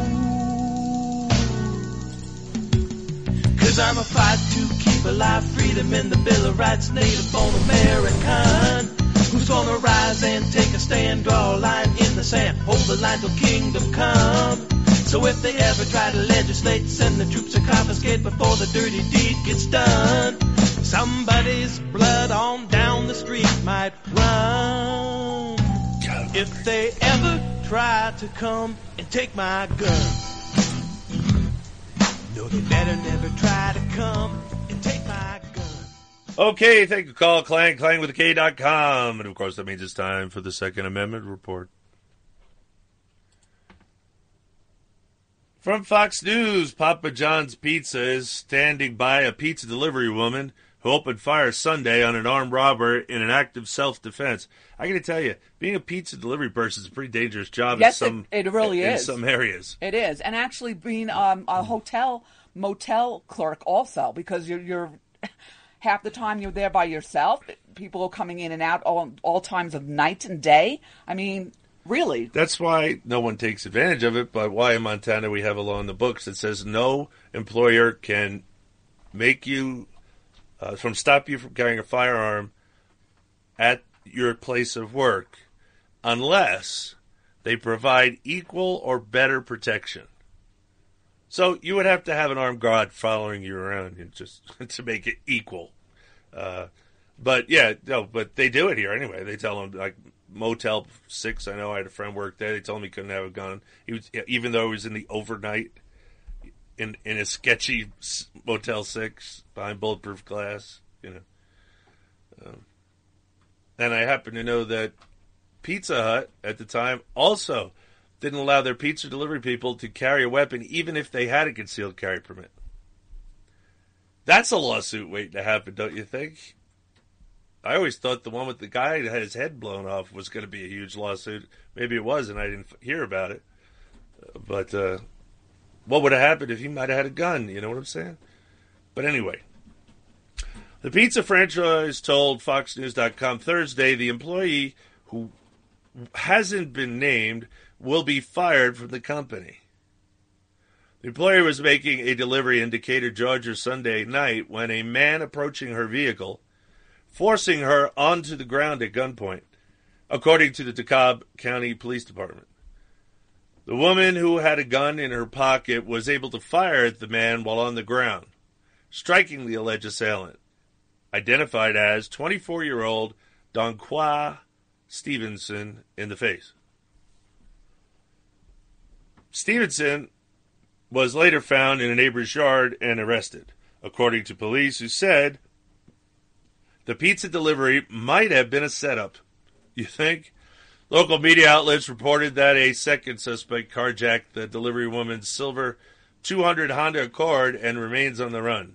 Cause I'm a fight to keep alive freedom in the Bill of Rights, native born American. Who's gonna rise and take a stand, draw a line in the sand, hold the line till kingdom come. So if they ever try to legislate, send the troops to confiscate before the dirty deed gets done. Somebody's blood on down the street might run. If they ever try to come and take my gun, no, they better never try to come and take my gun. Okay, thank you. Call Clang, Clang with a K dot com. And of course, that means it's time for the Second Amendment report. From Fox News, Papa John's Pizza is standing by a pizza delivery woman who opened fire Sunday on an armed robber in an act of self-defense. I got to tell you, being a pizza delivery person is a pretty dangerous job Yes, in some it, it really in is. some areas. It is, and actually being um, a hotel motel clerk also because you're you're <laughs> half the time you're there by yourself. People are coming in and out all all times of night and day. I mean, really. That's why no one takes advantage of it, but why in Montana we have a law in the books that says no employer can make you uh, from stop you from carrying a firearm at your place of work unless they provide equal or better protection. So you would have to have an armed guard following you around just <laughs> to make it equal. Uh, but yeah, no, but they do it here anyway. They tell them like Motel Six. I know I had a friend work there. They told him he couldn't have a gun. He was even though he was in the overnight in in a sketchy Motel Six behind bulletproof glass. You know, um, and I happen to know that Pizza Hut at the time also didn't allow their pizza delivery people to carry a weapon even if they had a concealed carry permit. That's a lawsuit waiting to happen, don't you think? I always thought the one with the guy that had his head blown off was going to be a huge lawsuit. Maybe it was, and I didn't hear about it. But uh, what would have happened if he might have had a gun? You know what I'm saying? But anyway, the pizza franchise told FoxNews.com Thursday the employee who hasn't been named will be fired from the company. The employee was making a delivery in Decatur, Georgia Sunday night when a man approaching her vehicle, forcing her onto the ground at gunpoint, according to the DeKalb County Police Department. The woman who had a gun in her pocket was able to fire at the man while on the ground, striking the alleged assailant, identified as 24 year old Donqua Stevenson, in the face. Stevenson was later found in a neighbor's yard and arrested, according to police who said the pizza delivery might have been a setup. You think? Local media outlets reported that a second suspect carjacked the delivery woman's silver 200 Honda Accord and remains on the run.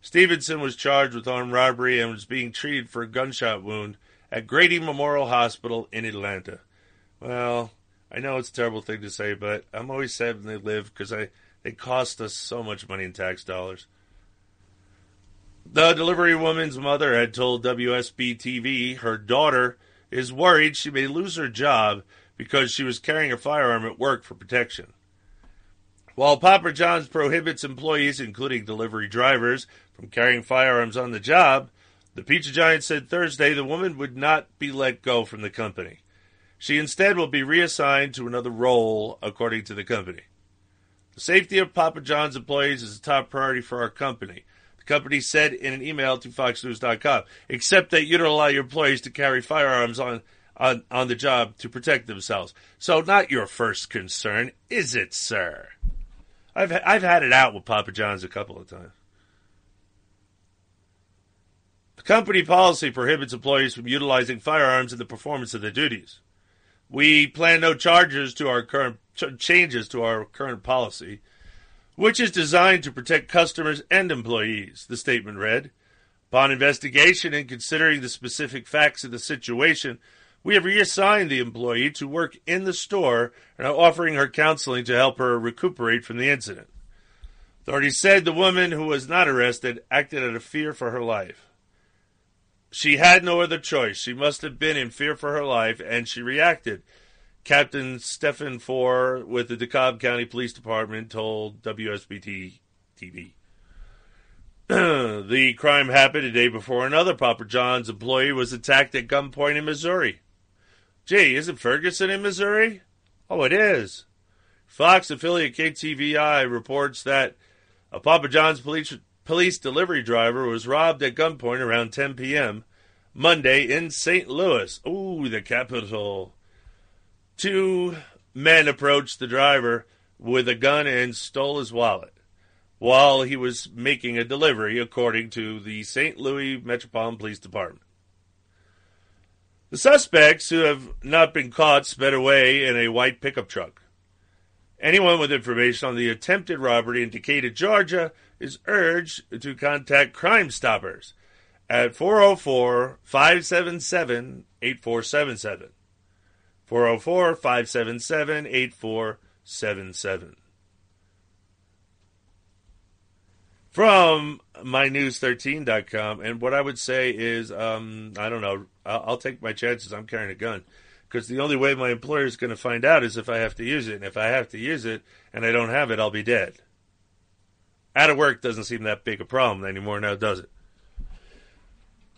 Stevenson was charged with armed robbery and was being treated for a gunshot wound at Grady Memorial Hospital in Atlanta. Well, I know it's a terrible thing to say, but I'm always sad when they live because they cost us so much money in tax dollars. The delivery woman's mother had told WSB TV her daughter is worried she may lose her job because she was carrying a firearm at work for protection. While Papa John's prohibits employees, including delivery drivers, from carrying firearms on the job, the Pizza Giant said Thursday the woman would not be let go from the company. She instead will be reassigned to another role, according to the company. The safety of Papa John's employees is a top priority for our company. Company said in an email to FoxNews.com, except that you don't allow your employees to carry firearms on, on, on the job to protect themselves. So, not your first concern, is it, sir? I've, I've had it out with Papa John's a couple of times. The company policy prohibits employees from utilizing firearms in the performance of their duties. We plan no charges to our current ch- changes to our current policy, which is designed to protect customers and employees, the statement read. Upon investigation and considering the specific facts of the situation, we have reassigned the employee to work in the store and are offering her counseling to help her recuperate from the incident. Authorities said the woman who was not arrested acted out of fear for her life. She had no other choice. She must have been in fear for her life, and she reacted. Captain Stephen Four with the DeKalb County Police Department told WSBT TV. <clears throat> the crime happened a day before another Papa John's employee was attacked at gunpoint in Missouri. Gee, isn't Ferguson in Missouri? Oh, it is. Fox affiliate KTVI reports that a Papa John's police, police delivery driver was robbed at gunpoint around 10 p.m. Monday in St. Louis. Ooh, the capital. Two men approached the driver with a gun and stole his wallet while he was making a delivery, according to the St. Louis Metropolitan Police Department. The suspects, who have not been caught, sped away in a white pickup truck. Anyone with information on the attempted robbery in Decatur, Georgia, is urged to contact Crime Stoppers at 404 577 8477. 404 577 8477. From mynews13.com, and what I would say is, um, I don't know, I'll, I'll take my chances. I'm carrying a gun because the only way my employer is going to find out is if I have to use it. And if I have to use it and I don't have it, I'll be dead. Out of work doesn't seem that big a problem anymore now, does it?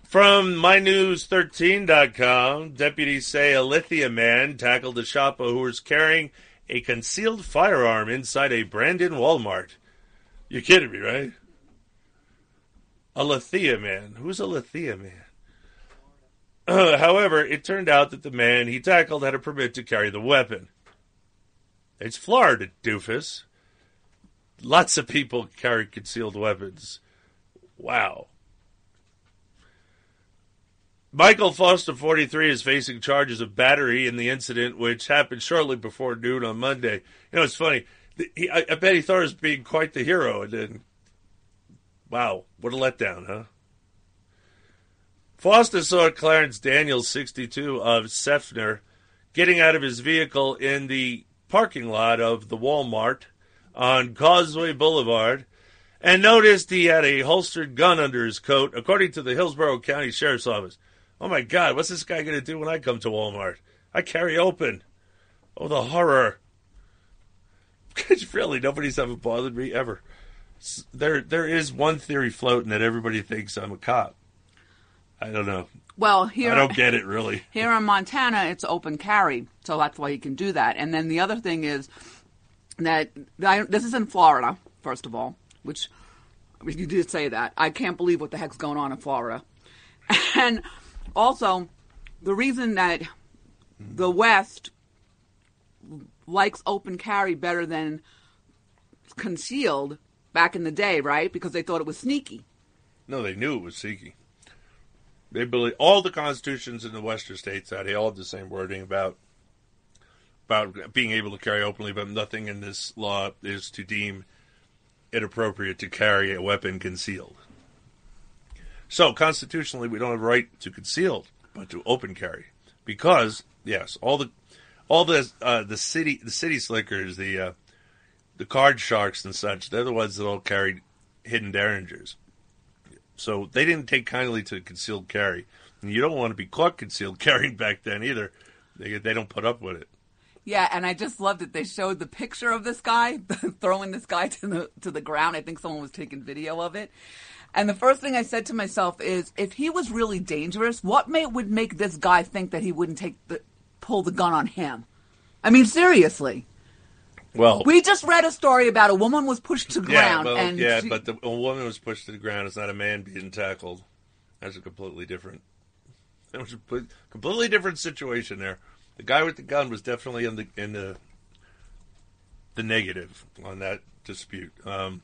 From mynews13.com, deputies say a Lithia man tackled a shopper who was carrying a concealed firearm inside a Brandon Walmart. You're kidding me, right? A Lithia man. Who's a Lithia man? Uh, however, it turned out that the man he tackled had a permit to carry the weapon. It's Florida, doofus. Lots of people carry concealed weapons. Wow. Michael Foster, 43, is facing charges of battery in the incident, which happened shortly before noon on Monday. You know, it's funny. He, I, I, bet he thought he was being quite the hero, and then, wow, what a letdown, huh? Foster saw Clarence Daniels, 62, of Seffner, getting out of his vehicle in the parking lot of the Walmart on Causeway Boulevard and noticed he had a holstered gun under his coat, according to the Hillsborough County Sheriff's Office. Oh my God, what's this guy going to do when I come to Walmart? I carry open. Oh, the horror! <laughs> Really, nobody's ever bothered me ever. There, there is one theory floating that everybody thinks I'm a cop. I don't know. Well, here I don't get it really. <laughs> Here in Montana, it's open carry, so that's why you can do that. And then the other thing is that I, this is in Florida, first of all, which you did say that. I can't believe what the heck's going on in Florida. <laughs> And also, the reason that the West likes open carry better than concealed back in the day, right? Because they thought it was sneaky. No, they knew it was sneaky. They believe all the constitutions in the western states that they all have the same wording about about being able to carry openly, but nothing in this law is to deem it appropriate to carry a weapon concealed. So constitutionally, we don't have a right to concealed, but to open carry, because yes, all the all the uh, the city the city slickers, the uh, the card sharks and such, they're the ones that all carried hidden derringers. So they didn't take kindly to concealed carry. And you don't want to be caught concealed <laughs> carrying back then either. They, they don't put up with it. Yeah, and I just loved that they showed the picture of this guy <laughs> throwing this guy to the to the ground. I think someone was taking video of it. And the first thing I said to myself is, if he was really dangerous, what may, would make this guy think that he wouldn't take the pull the gun on him? I mean, seriously. Well, We just read a story about a woman was pushed to yeah, ground, well, and yeah, she- but the, a woman was pushed to the ground. It's not a man being tackled. That's a completely different. <laughs> That was a completely different situation there. The guy with the gun was definitely in the in the the negative on that dispute. Um,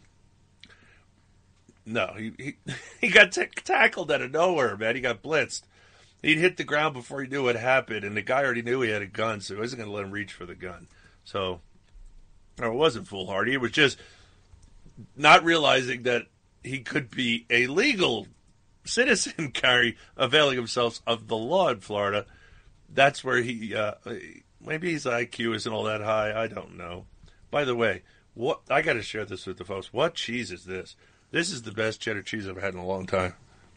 no, he he, <laughs> he got t- tackled out of nowhere, man. He got blitzed. He'd hit the ground before he knew what happened, and the guy already knew he had a gun, so he wasn't going to let him reach for the gun. So, no, it wasn't foolhardy. It was just not realizing that he could be a legal citizen <laughs> carry availing himself of the law in Florida. That's where he uh, maybe his IQ isn't all that high. I don't know. By the way, what I got to share this with the folks. What cheese is this? This is the best cheddar cheese I've had in a long time.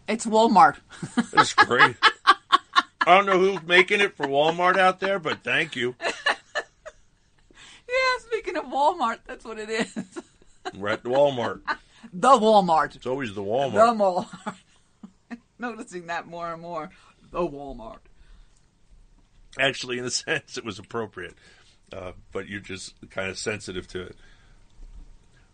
it's Walmart. <laughs> It's great. I don't know who's making it for Walmart out there, but thank you. yeah, speaking of Walmart, that's what it is. We're at the Walmart. the Walmart. It's always the Walmart. The Walmart. Walmart. <laughs> Noticing that more and more. The Walmart. Actually, in a <laughs> sense, it was appropriate, uh, but you're just kind of sensitive to it.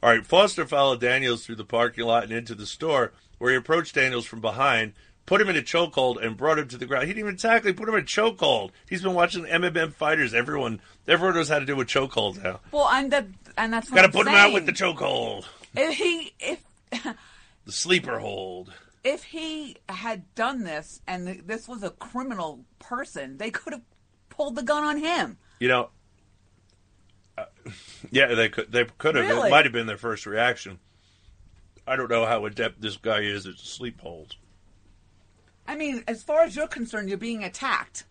All right, Foster followed Daniels through the parking lot and into the store, where he approached Daniels from behind, put him in a chokehold, and brought him to the ground. He didn't even tackle; he put him in a chokehold. He's been watching MMM fighters. Everyone, everyone knows how to do a chokehold now. Well, and that and that's Got to put him out with the chokehold, If he if the sleeper hold. if he had done this and th- this was a criminal person, they could have pulled the gun on him. You know, yeah, they could. They could have. Really? It might have been their first reaction. I don't know how adept this guy is at sleep holds. I mean, as far as you're concerned, you're being attacked.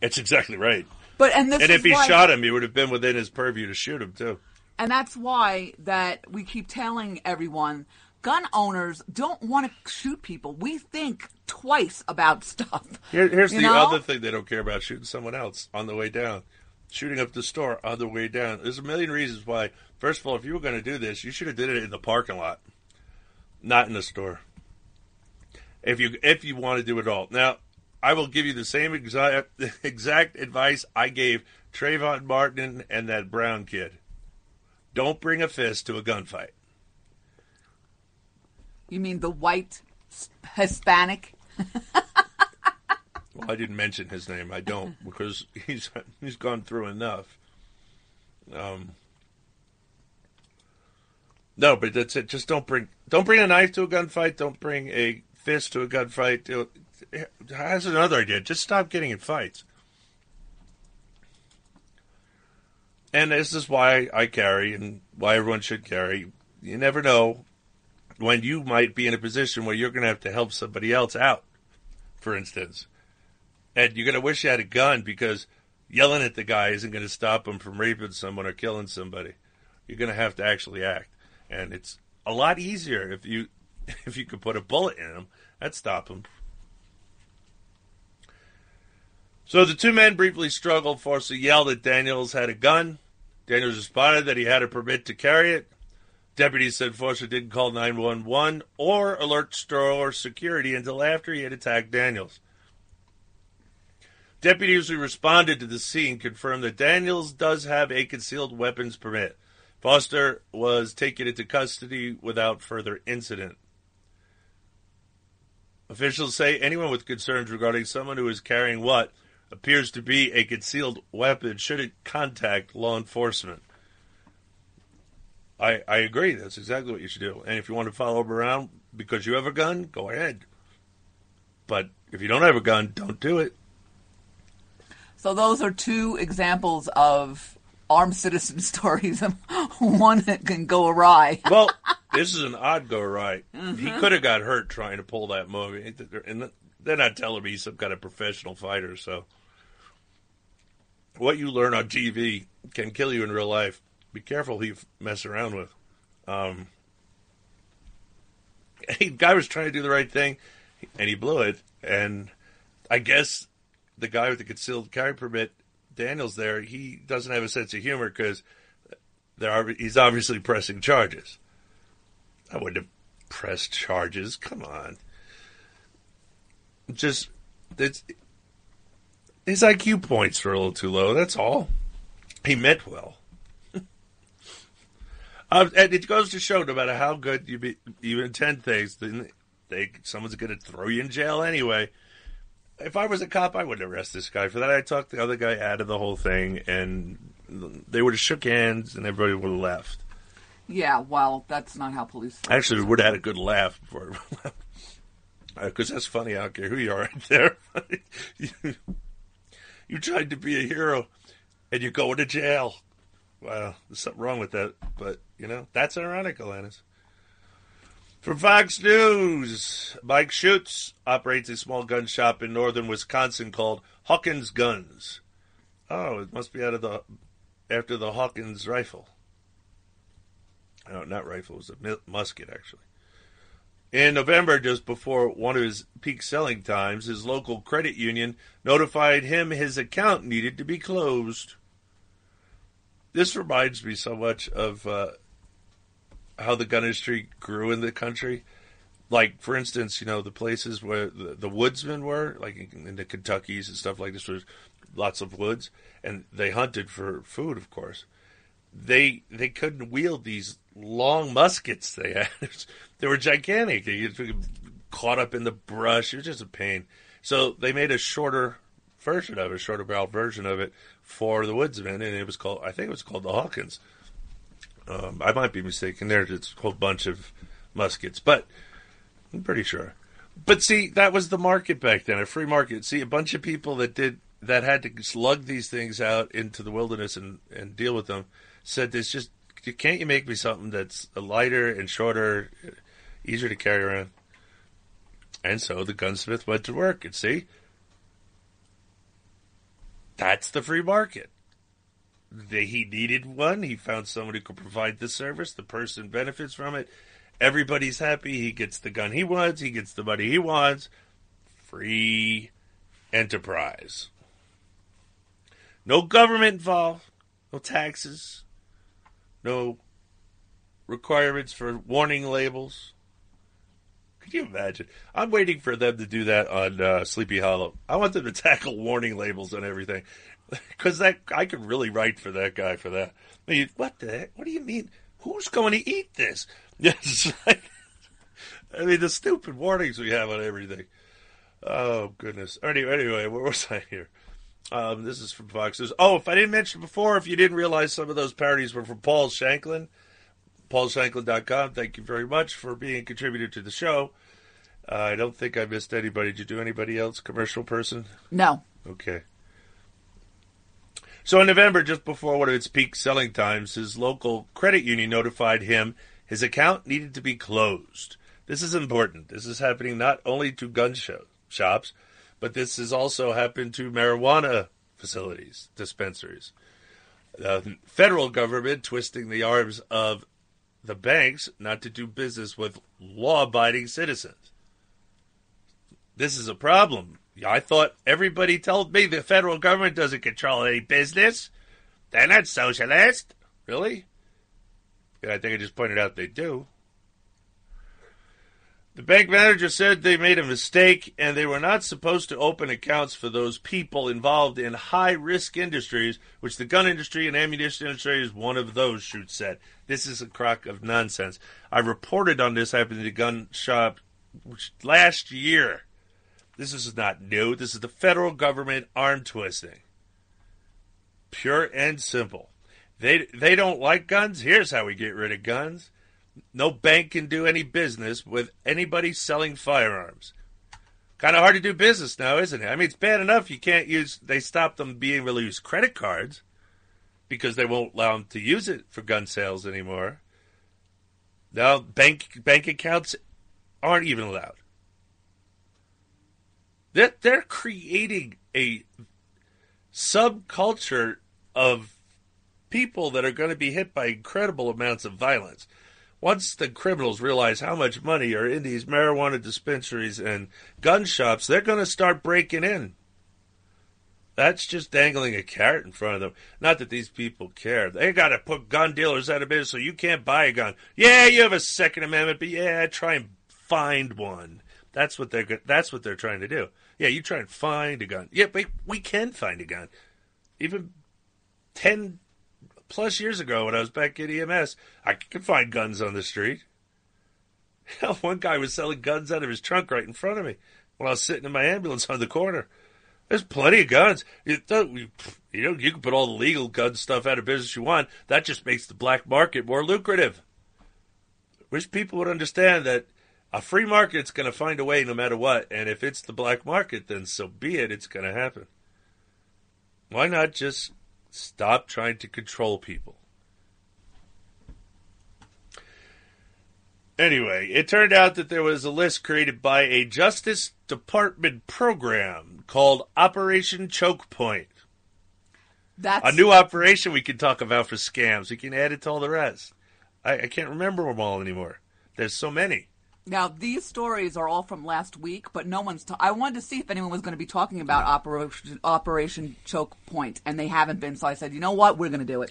It's exactly right. But and this and if he why, shot him, he would have been within his purview to shoot him too. and that's why that we keep telling everyone, gun owners don't want to shoot people. We think twice about <laughs> stuff. Here, here's the know? other thing they don't care about: shooting someone else on the way down, shooting up the store on the way down. There's a million reasons why. First of all, if you were going to do this, you should have did it in the parking lot, not in the store. If you if you want to do it all, now I will give you the same exact <laughs> exact advice I gave Trayvon Martin and that Brown kid. Don't bring a fist to a gunfight. You mean the white Hispanic? <laughs> Well, I didn't mention his name. I don't <laughs> because he's he's gone through enough. Um, no, but that's it. Just don't bring don't bring a knife to a gunfight. Don't bring a fist to a gunfight. Has another idea. Just stop getting in fights. And this is why I carry, and why everyone should carry. You never know when you might be in a position where you're going to have to help somebody else out. For instance, and you're to wish you had a gun because yelling at the guy isn't to stop him from raping someone or killing somebody. You're to have to actually act, and it's a lot easier if you <laughs> if you could put a bullet in him. That'd stop him. So the two men briefly struggled. Foster yelled that Daniels had a gun. Daniels responded that he had a permit to carry it. Deputies said Foster didn't call 911 or alert store or security until after he had attacked Daniels. Deputies who responded to the scene confirmed that Daniels does have a concealed weapons permit. Foster was taken into custody without further incident. Officials say anyone with concerns regarding someone who is carrying what appears to be a concealed weapon should contact law enforcement. I, I agree. That's exactly what you should do. And if you want to follow around because you have a gun, go ahead. But if you don't have a gun, don't do it. So those are two examples of armed citizen <laughs> stories. One that can go awry. <laughs> well, this is an odd go awry. Mm-hmm. He could have got hurt trying to pull that movie, and they're not telling me he's some kind of professional fighter. So, what you learn on TV can kill you in real life. Be careful who you mess around with. Um, <laughs> the guy was trying to do the right thing, and he blew it. And I guess the guy with the concealed carry permit, Daniels, there, he doesn't have a sense of humor because there are he's obviously pressing charges. I wouldn't have pressed charges. Come on. Just it's his IQ points were a little too low. That's all. He meant well. <laughs> um, and it goes to show, no matter how good you be, you intend things, then they someone's going to throw you in jail anyway. If I was a cop, I wouldn't arrest this guy for that. I talked the other guy out of the whole thing, and they would have shook hands, and everybody would have left. Yeah, well, that's not how police. Actually, we would have had a good laugh before. Because <laughs> uh, that's funny. I don't care who you are right there. you, <laughs> you tried to be a hero, and you're going to jail. Wow, there's something wrong with that. But, you know, that's ironic, Alanis. From Fox News, Mike Schutz operates a small gun shop in northern Wisconsin called Hawkins Guns. Oh, it must be out of the after the Hawkins rifle. No, not rifle. It was a musket, actually. In November, just before one of his peak selling times, his local credit union notified him his account needed to be closed. This reminds me so much of uh, how the gun industry grew in the country. Like, for instance, you know, the places where the, the woodsmen were, like in, in the Kentuckys and stuff like this, was lots of woods, and they hunted for food, of course. They they couldn't wield these long muskets they had. <laughs> they were gigantic. They caught up in the brush. It was just a pain. So they made a shorter version of it, a shorter barrel version of it for the woodsmen, and it was called. I think it was called the Hawkins. Um, I might be mistaken. There's a whole bunch of muskets, but I'm pretty sure. But see, that was the market back then, a free market. See, a bunch of people that did that had to slug these things out into the wilderness and, and deal with them said, "There's just can't you make me something that's lighter and shorter, easier to carry around?" And so the gunsmith went to work, and see, that's the free market. He needed one. He found someone who could provide the service. The person benefits from it. Everybody's happy. He gets the gun he wants. He gets the money he wants. Free enterprise. No government involved. No taxes. No requirements for warning labels. Could you imagine? I'm waiting for them to do that on uh, Sleepy Hollow. I want them to <laughs> tackle warning labels on everything, <laughs> because that I could really write for that guy for that. I mean, what the heck? What do you mean? Who's going to eat this? <laughs> Yes, like, I mean the stupid warnings we have on everything. Oh goodness. Anyway, anyway, where was I here? Um, this is from Fox News. Oh, if I didn't mention before, if you didn't realize some of those parodies were from Paul Shanklin, paulshanklin.com. Thank you very much for being a contributor to the show. Uh, I don't think I missed anybody. Did you do anybody else? Commercial person? No. Okay. So in November, just before one of its peak selling times, his local credit union notified him his account needed to be closed. This is important. This is happening not only to gun show, shops, but this has also happened to marijuana facilities, dispensaries. The federal government twisting the arms of the banks not to do business with law abiding citizens. This is a problem, I thought everybody told me the federal government doesn't control any business. They're not socialist. Really? Yeah, I think I just pointed out they do. The bank manager said they made a mistake and they were not supposed to open accounts for those people involved in high risk industries, which the gun industry and ammunition industry is one of those, Schutz said. This is a crock of nonsense. I reported on this happening at a gun shop last year. This is not new. This is the federal government arm twisting. Pure and simple. They they don't like guns. Here's how we get rid of guns. No bank can do any business with anybody selling firearms. Kind of hard to do business now, isn't it? I mean, it's bad enough you can't use. They stopped them being able to use credit cards because they won't allow them to use it for gun sales anymore. Now bank bank accounts aren't even allowed. They're, they're creating a subculture of people that are going to be hit by incredible amounts of violence. Once the criminals realize how much money are in these marijuana dispensaries and gun shops, they're going to start breaking in. That's just dangling a carrot in front of them. Not that these people care. They got to put gun dealers out of business so you can't buy a gun. Yeah, you have a Second Amendment, but yeah, try and find one. That's what they're that's what they're trying to do. Yeah, you try and find a gun. Yeah, but we can find a gun. Even ten plus years ago, when I was back at EMS, I could find guns on the street. <laughs> One guy was selling guns out of his trunk right in front of me when I was sitting in my ambulance on the corner. There's plenty of guns. You, you know, you can put all the legal gun stuff out of business you want. That just makes the black market more lucrative. Wish people would understand that a free market's going to find a way no matter what. And if it's the black market, then so be it. It's going to happen. Why not just stop trying to control people? Anyway, it turned out that there was a list created by a Justice Department program called Operation Choke Point. That's a new operation we can talk about for scams. We can add it to all the rest. I, I can't remember them all anymore. There's so many. Now these stories are all from last week, but no one's. Ta- I wanted to see if anyone was going to be talking about Operation Operation Choke Point, and they haven't been. So I said, you know what, we're going to do it.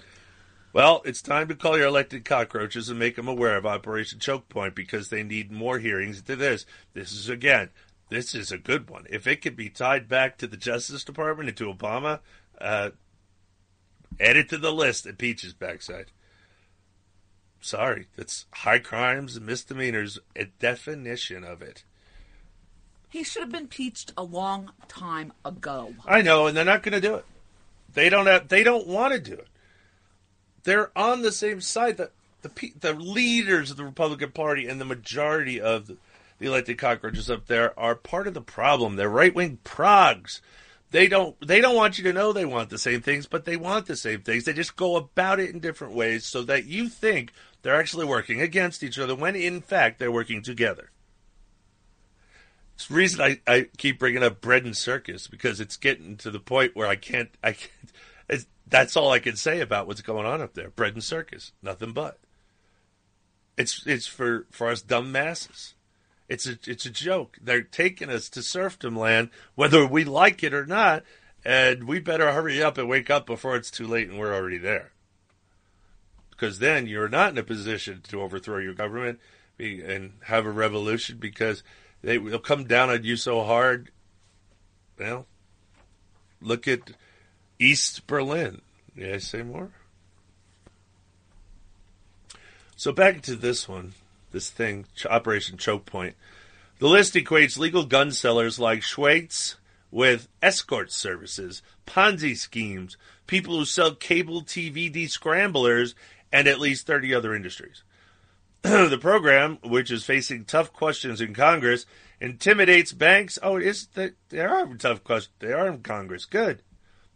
Well, it's time to call your elected cockroaches and make them aware of Operation Choke Point because they need more hearings to this. This is again, this is a good one. If it could be tied back to the Justice Department and to Obama, uh, add it to the list at Peach's backside. Sorry, that's high crimes and misdemeanors, a definition of it. He should have been peached a long time ago. I know, and they're not going to do it. They don't have. They don't want to do it. They're on the same side. The the the leaders of the Republican Party and the majority of the, the elected cockroaches up there are part of the problem. They're right wing progs. They don't they don't want you to know they want the same things, but they want the same things. They just go about it in different ways so that you think they're actually working against each other when in fact they're working together. It's the reason I, I keep bringing up bread and circus because it's getting to the point where I can't I can't that's all I can say about what's going on up there. Bread and circus, nothing but. It's it's for for us dumb masses. It's a it's a joke. They're taking us to serfdom land, whether we like it or not, and we better hurry up and wake up before it's too late and we're already there because then you're not in a position to overthrow your government and have a revolution because they will come down on you so hard. Well, look at East Berlin. May I say more? So back to this one, this thing, Operation Choke Point. The list equates legal gun sellers like Schweitz with escort services, Ponzi schemes, people who sell cable TV descramblers, and at least 30 other industries. <clears throat> the program, which is facing tough questions in Congress, intimidates banks. Oh, is that there are tough questions. They are in Congress. Good.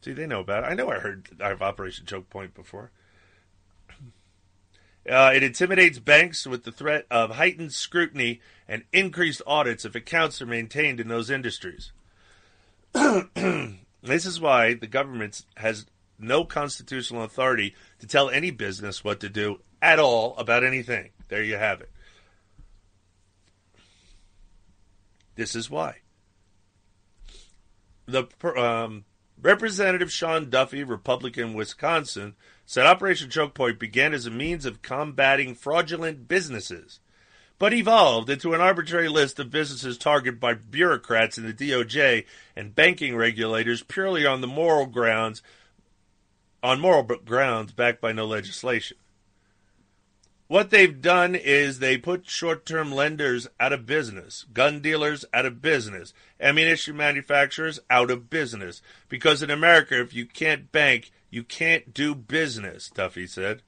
See, they know about it. I know I heard of Operation Choke Point before. <clears throat> Uh, it intimidates banks with the threat of heightened scrutiny and increased audits if accounts are maintained in those industries. <clears throat> this is why the government has no constitutional authority to tell any business what to do at all about anything. There you have it. This is why. the um, Representative Sean Duffy, Republican, Wisconsin, said Operation Choke Point began as a means of combating fraudulent businesses, but evolved into an arbitrary list of businesses targeted by bureaucrats in the DOJ and banking regulators purely on the moral grounds, on moral grounds backed by no legislation. What they've done is they put short term lenders out of business, gun dealers out of business, ammunition manufacturers out of business. Because in America, if you can't bank, you can't do business, Duffy said.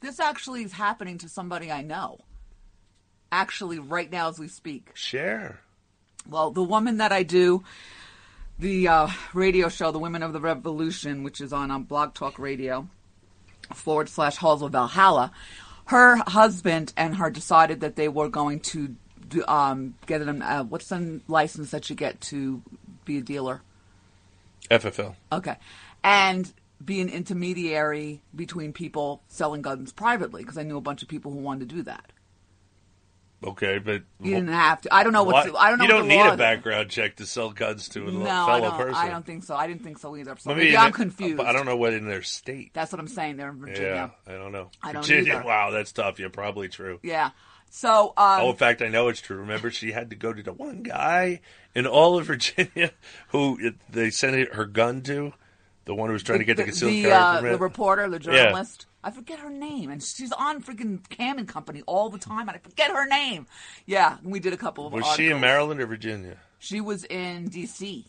This actually is happening to somebody I know. Actually, right now as we speak. Share. Well, the woman that I do the uh, radio show, The Women of the Revolution, which is on, on Blog Talk Radio forward slash Halls of Valhalla, her husband and her decided that they were going to do, um, get an uh, what's the license that you get to be a dealer? FFL. Okay, and be an intermediary between people selling guns privately because I knew a bunch of people who wanted to do that. Okay, but you didn't have to. I don't know what. I don't know. You don't need a background check to sell guns to a no, fellow I don't, person. I don't think so. I didn't think so either. So maybe, maybe I'm confused. I don't know what in their state. That's what I'm saying. They're in Virginia. Yeah, I don't know. I don't Virginia. either. <laughs> Wow, that's tough. Yeah, probably true. Yeah. So. Um, oh, in fact, I know it's true. Remember, she had to go to the one guy in all of <laughs> Virginia who they sent her gun to, the one who was trying to get the, concealed the, carry uh, permit. the reporter, the Yeah. I forget her name, and she's on freaking Cam and Company all the time, and I forget her name. Yeah, and we did a couple of. Was she in. Maryland or Virginia? She was in D.C.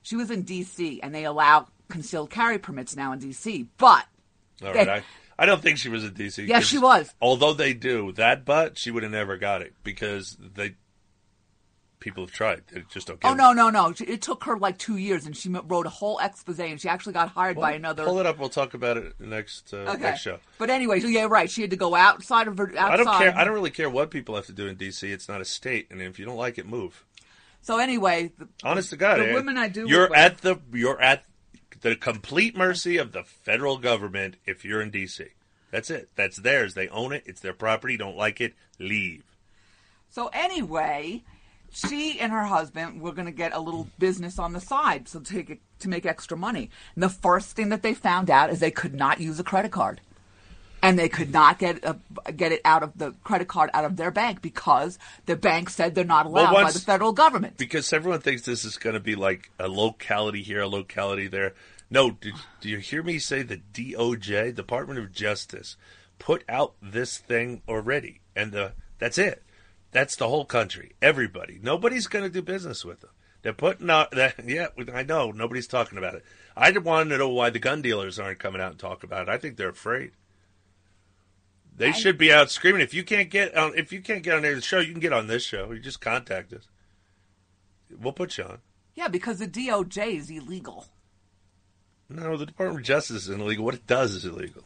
She was in D.C. and they allow concealed carry permits now in D.C. But All they- I, I don't think she was in D.C. Yes, she was. Although they do that, but she would have never got it because they people have tried. They just don't get oh no no no! It took her like two years, and she wrote a whole expose, and she actually got hired by another. Pull it up. We'll talk about it next uh, Okay. next show. But anyway, so yeah, right. She had to go outside of her. Outside. I don't care. I don't really care what people have to do in D.C. It's not a state, and if you don't like it, move. So anyway, the, Honest to God, the eh, women I do. You're at the you're at the complete mercy of the federal government if you're in D.C. That's it. That's theirs. They own it. It's their property. Don't like it? Leave. So anyway, she and her husband were going to get a little business on the side, so to take to make extra money. And the first thing that they found out is they could not use a credit card, and they could not get a, get it out of the credit card out of their bank because the bank said they're not Well, allowed by the federal government. Because everyone thinks this is going to be like a locality here, a locality there. No, did, do you hear me say the DOJ, Department of Justice, put out this thing already, and the that's it. That's the whole country. Everybody. Nobody's going to do business with them. They're putting out that. <laughs> Yeah, I know. Nobody's talking about it. I want to know why the gun dealers aren't coming out and talk about it. I think they're afraid. They should be out screaming. If you can't get on, if you can't get on the show, you can get on this show. You just contact us. We'll put you on. Yeah, because the DOJ is illegal, No, the Department of Justice is illegal. What it does is illegal.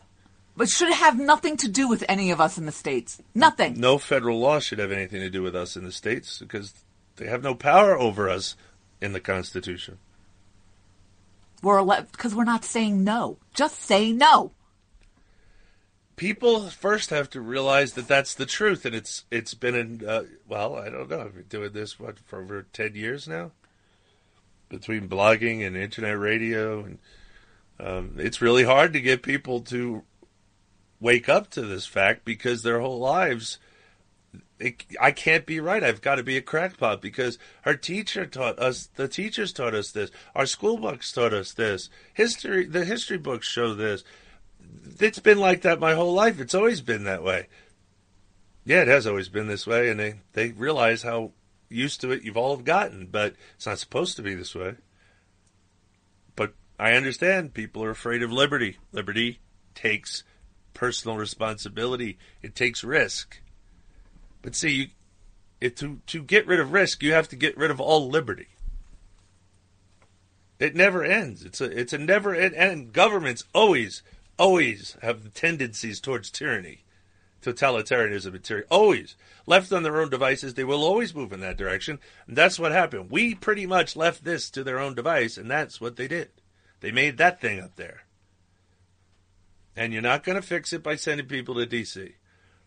But should have nothing to do with any of us in the states. Nothing. No federal law should have anything to do with us in the states because they have no power over us in the Constitution. We're because we're not saying no. Just say no. People first have to realize that that's the truth, and it's it's been in uh, well, I don't know. I've been doing this what for over ten years now, between blogging and internet radio, and um, it's really hard to get people to wake up to this fact because their whole lives. It, I can't be right. I've got to be a crackpot because our teacher taught us. The teachers taught us this. Our school books taught us this. History. The history books show this it's been like that my whole life. It's always been that way. Yeah, it has always been this way, and they, they realize how used to it you've all gotten, but it's not supposed to be this way. But I understand people are afraid of liberty. Liberty takes personal responsibility. It takes risk. But see, you, it, to to get rid of risk, you have to get rid of all liberty. It never ends. It's a it's a never end. Governments always always have tendencies towards tyranny, totalitarianism, and tyranny. Always left on their own devices, they will always move in that direction. And that's what happened. We pretty much left this to their own device, and that's what they did. They made that thing up there. And you're not going to fix it by sending people to D.C.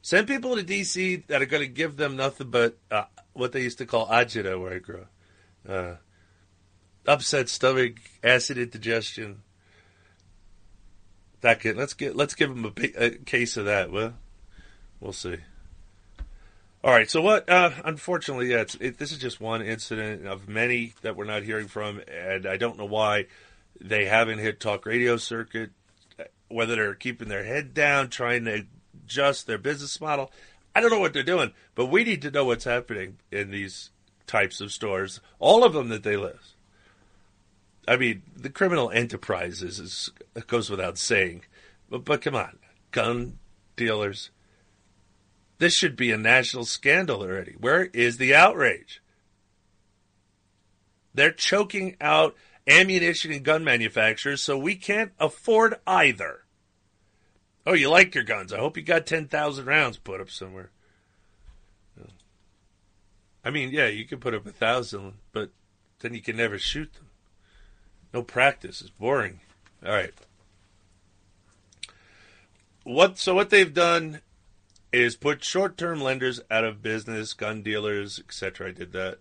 Send people to D.C. that are going to give them nothing but uh, what they used to call agita where I grew up. Uh, upset stomach, acid indigestion. That could, let's get let's give him a, a case of that. Well, we'll see. All right. So what? Uh, unfortunately, yeah, it, this is just one incident of many that we're not hearing from, and I don't know why they haven't hit talk radio circuit. Whether they're keeping their head down, trying to adjust their business model, I don't know what they're doing. But we need to know what's happening in these types of stores, all of them that they list. I mean, the criminal enterprises is, goes without saying, but but come on, gun dealers. This should be a national scandal already. Where is the outrage? They're choking out ammunition and gun manufacturers, so we can't afford either. Oh, you like your guns? I hope you got ten thousand rounds put up somewhere. I mean, yeah, you can put up a thousand, but then you can never shoot them. No practice. It's boring. All right. What so what they've done is put short-term lenders out of business, gun dealers, etc. I did that.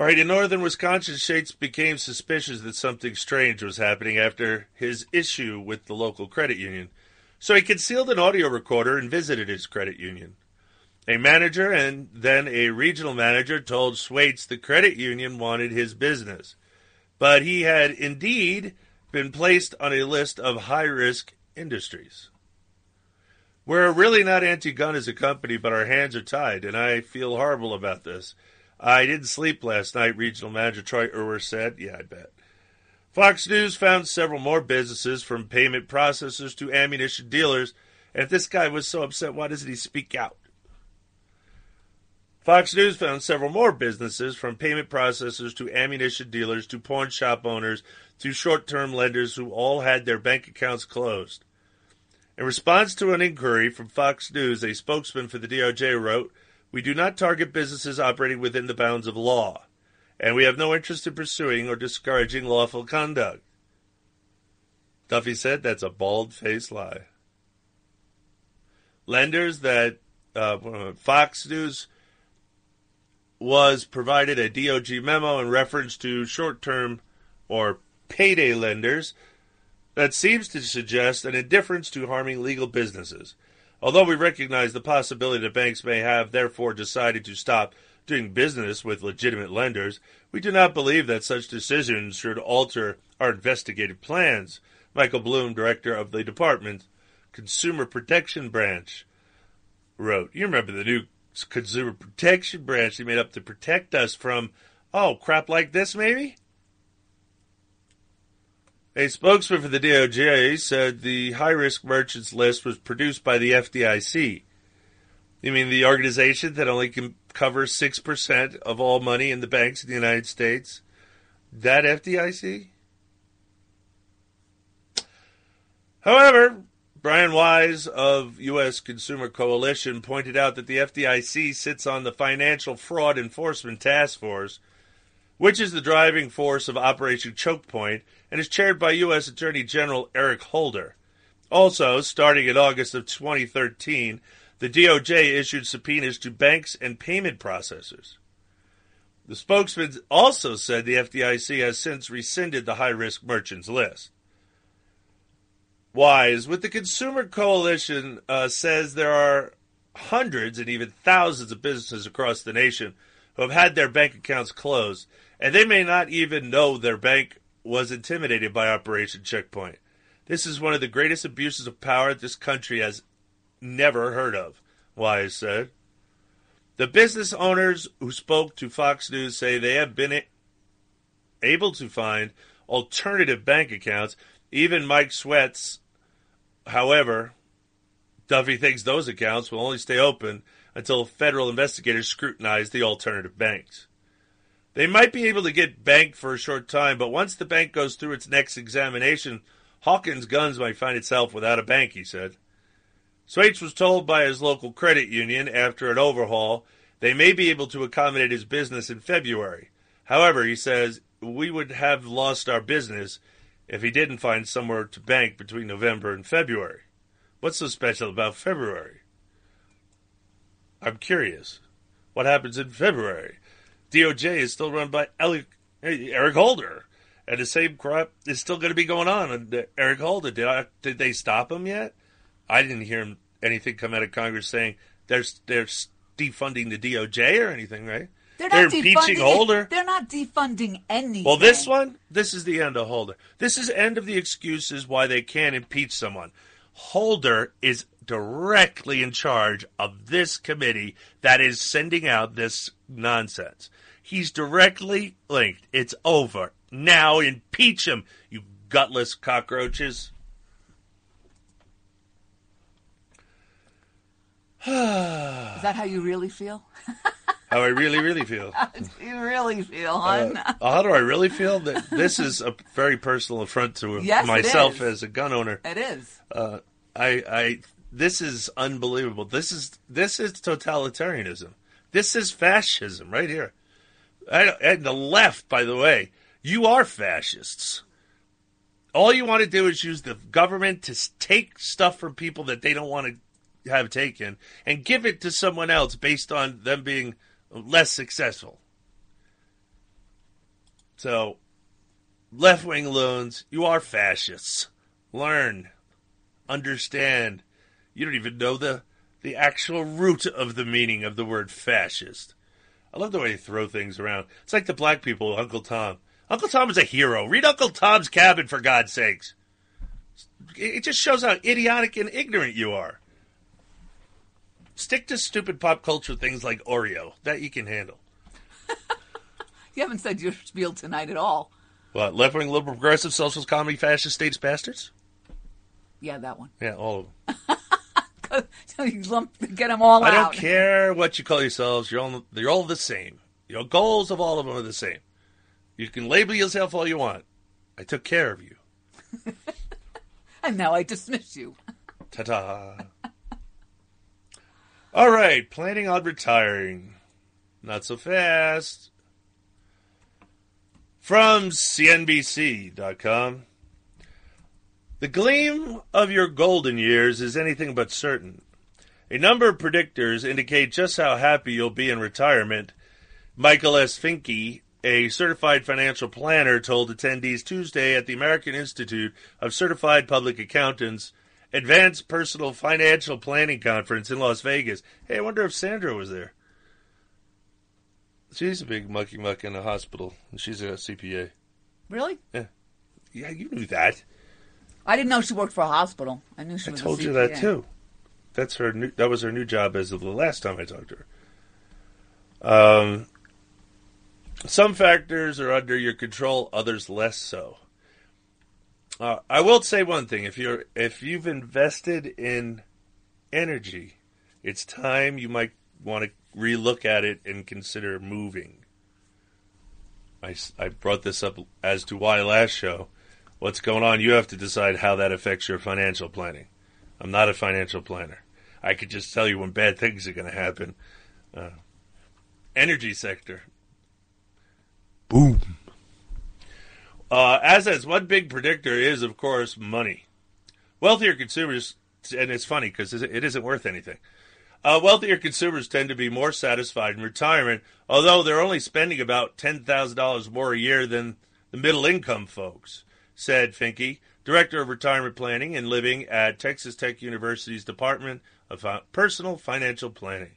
All right, in northern Wisconsin, Schweitz became suspicious that something strange was happening after his issue with the local credit union. So he concealed an audio recorder and visited his credit union. A manager and then a regional manager told Schweitz the credit union wanted his business but he had indeed been placed on a list of high risk industries. We're really not anti gun as a company, but our hands are tied, and I feel horrible about this. I didn't sleep last night, regional manager Troy Urwer said. Yeah, I bet. Fox News found several more businesses from payment processors to ammunition dealers. And if this guy was so upset, why doesn't he speak out? Fox News found several more businesses, from payment processors to ammunition dealers to pawn shop owners to short term lenders who all had their bank accounts closed. In response to an inquiry from Fox News, a spokesman for the DOJ wrote, We do not target businesses operating within the bounds of law, and we have no interest in pursuing or discouraging lawful conduct. Duffy said that's a bald faced lie. Lenders that uh, Fox News was provided a DOJ memo in reference to short term or payday lenders that seems to suggest an indifference to harming legal businesses. Although we recognize the possibility that banks may have therefore decided to stop doing business with legitimate lenders, we do not believe that such decisions should alter our investigative plans. Michael Blume, director of the department's Consumer Protection Branch, wrote. You remember the new consumer protection branch they made up to protect us from, oh, crap like this, maybe? A spokesman for the DOJ said the high risk merchants list was produced by the FDIC. You mean the organization that only can cover 6% of all money in the banks in the United States? That FDIC? However, Brian Wise of U.S. Consumer Coalition pointed out that the FDIC sits on the Financial Fraud Enforcement Task Force, which is the driving force of Operation Choke Point and is chaired by U.S. Attorney General Eric Holder. Also, starting in August of 2013, the DOJ issued subpoenas to banks and payment processors. The spokesman also said the FDIC has since rescinded the high risk merchants list. Wise with the Consumer Coalition uh, says there are hundreds and even thousands of businesses across the nation who have had their bank accounts closed, and they may not even know their bank was intimidated by Operation Choke Point. This is one of the greatest abuses of power this country has never heard of, Wise said. The business owners who spoke to Fox News say they have been able to find alternative bank accounts even Mike Schweitz, however, Duffy thinks those accounts will only stay open until federal investigators scrutinize the alternative banks. They might be able to get banked for a short time, but once the bank goes through its next examination, Hawkins Guns might find itself without a bank, he said. Schweitz was told by his local credit union after an overhaul they may be able to accommodate his business in February. However, he says, we would have lost our business if he didn't find somewhere to bank between November and February. What's so special about February? I'm curious. What happens in February? DOJ is still run by Eric Holder. And the same crap is still going to be going on. And uh, Eric Holder, did I, did they stop him yet? I didn't hear anything come out of Congress saying they're they're defunding the DOJ or anything, right? They're not impeaching defunding Holder. They're not defunding anything. Well, this one, this is the end of Holder. This is end of the excuses why they can't impeach someone. Holder is directly in charge of this committee that is sending out this nonsense. He's directly linked. It's over. Now impeach him, you gutless cockroaches. <sighs> Is that how you really feel? How I really, really feel. <laughs> How do you really feel, Uh, how do I really feel? That this is a very personal affront to <laughs> Yes, myself as a gun owner. it is. Uh, I, I, this is unbelievable. This is this is totalitarianism. This is fascism right here. And the left, by the way, you are fascists. All you want to do is use the government to take stuff from people that they don't want to have taken and give it to someone else based on them being less successful. So, left wing loans, you are fascists. Learn, understand. You don't even know the, the actual root of the meaning of the word fascist. I love the way they throw things around. It's like the black people, Uncle Tom. Uncle Tom is a hero. Read Uncle Tom's Cabin, for God's sakes. It just shows how idiotic and ignorant you are. Stick to stupid pop culture things like Oreo. That you can handle. <laughs> You haven't said your spiel tonight at all. What, left wing, liberal, progressive, socialist, comedy, fascist, states, bastards? Yeah, that one. Yeah, all of them. <laughs> So <laughs> you lump, get them all I out. don't care what you call yourselves. You're all you're all the same. Your goals of all of them are the same. You can label yourself all you want. I took care of you. <laughs> And now I dismiss you. <laughs> Ta ta. all right, planning on retiring. Not so fast. From CNBC.com. The gleam of your golden years is anything but certain. A number of predictors indicate just how happy you'll be in retirement. Michael S. Finke, a certified financial planner, told attendees Tuesday at the American Institute of Certified Public Accountants Advanced Personal Financial Planning Conference in Las Vegas. Hey, I wonder if Sandra was there. She's a big mucky muck in the hospital, and she's a CPA. Really? Yeah, yeah, you knew that. I didn't know she worked for a hospital. I knew she I was. told a you that CPA. too. That's her. New, that was her new job as of the last time I talked to her. Um, some factors are under your control, others less so. Uh, I will say one thing: if you're if you've invested in energy, it's time you might want to relook at it and consider moving. I, I brought this up as to why last show. What's going on? You have to decide how that affects your financial planning. I'm not a financial planner. I could just tell you when bad things are going to happen. Uh, energy sector. Boom. Uh, as as one big predictor is, of course, money. Wealthier consumers, and it's funny because it isn't worth anything. Uh, wealthier consumers tend to be more satisfied in retirement, although they're only spending about $10,000 more a year than the middle income folks, said Finke, Director of Retirement Planning and Living at Texas Tech University's Department of Personal Financial Planning.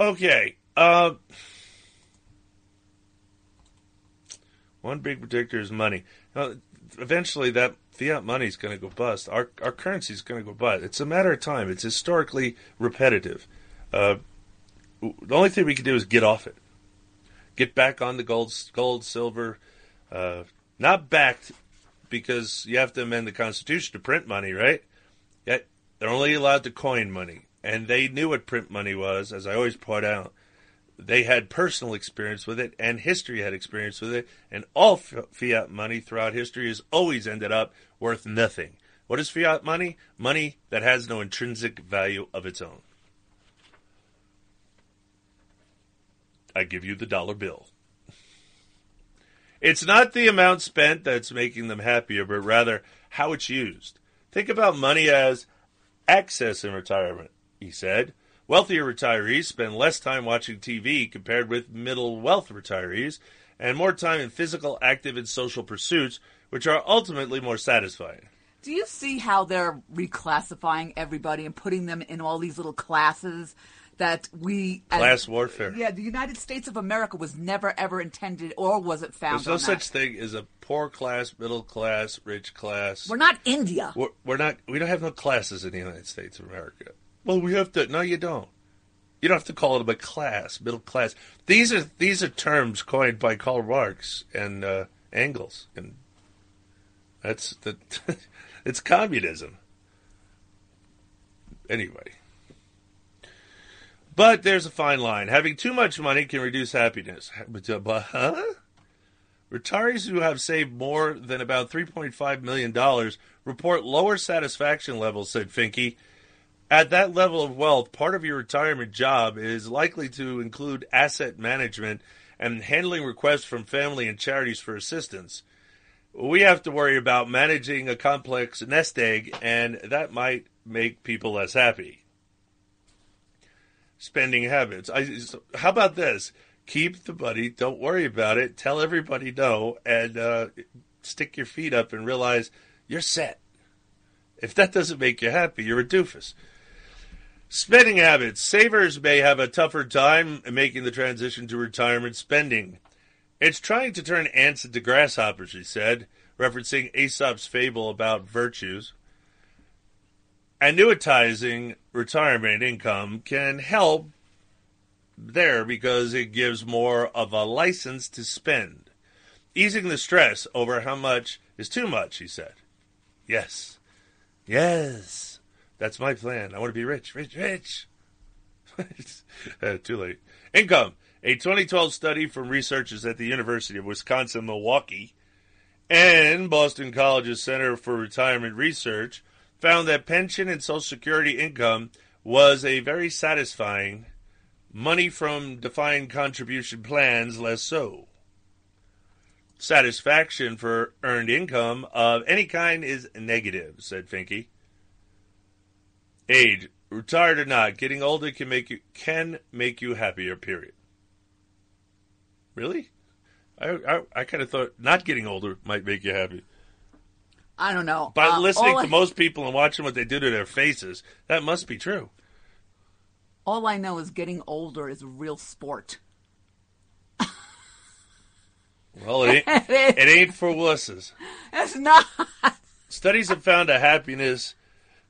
Okay. Uh, one big predictor is money. Now, eventually, that fiat money is going to go bust. Our our currency is going to go bust. It's a matter of time. It's historically repetitive. Uh, the only thing we can do is get off it. Get back on the gold, gold, silver. Uh, not backed because you have to amend the Constitution to print money, right? Yet they're only allowed to coin money, and they knew what print money was. As I always point out, they had personal experience with it, and history had experience with it, and all fiat money throughout history has always ended up worth nothing. What is fiat money? Money that has no intrinsic value of its own. I give you the dollar bill. It's not the amount spent that's making them happier, but rather how it's used. Think about money as access in retirement, he said. Wealthier retirees spend less time watching TV compared with middle wealth retirees and more time in physical, active, and social pursuits, which are ultimately more satisfying. Do you see how they're reclassifying everybody and putting them in all these little classes that we as- Class warfare. Yeah, the United States of America was never ever intended, or was it found? There's no on such thing as a poor class, middle class, rich class. We're not India. We're, we're not. We don't have no classes in the United States of America. Well, we have to. No, you don't. You don't have to call it a class, middle class. These are these are terms coined by Karl Marx and uh, Engels, and that's the. <laughs> it's communism. Anyway. But there's a fine line. Having too much money can reduce happiness. But, uh, but, huh? Retirees who have saved more than about $3.5 million report lower satisfaction levels, said Finke. At that level of wealth, part of your retirement job is likely to include asset management and handling requests from family and charities for assistance. We have to worry about managing a complex nest egg, and that might make people less happy. Spending habits. I, how about this? Keep the money. Don't worry about it. Tell everybody no, and uh, stick your feet up and realize you're set. If that doesn't make you happy, you're a doofus. Spending habits. Savers may have a tougher time making the transition to retirement spending. It's trying to turn ants into grasshoppers, he said, referencing Aesop's fable about virtues. Annuitizing retirement income can help there because it gives more of a license to spend, easing the stress over how much is too much, he said. Yes. Yes. That's my plan. I want to be rich, rich, rich. <laughs> uh, too late. Income. A 2012 study from researchers at the University of Wisconsin Milwaukee and Boston College's Center for Retirement Research found that pension and Social Security income was a very satisfying, money from defined contribution plans less so. Satisfaction for earned income of any kind is negative, said Finke. Age, retired or not, getting older can make you can make you happier. Period. Really? I I, I kind of thought not getting older might make you happy. I don't know. By Uh, listening to I- most people and watching what they do to their faces, that must be true. All I know is getting older is a real sport. Well, it ain't, <laughs> it ain't for wusses. It's not. Studies have found a happiness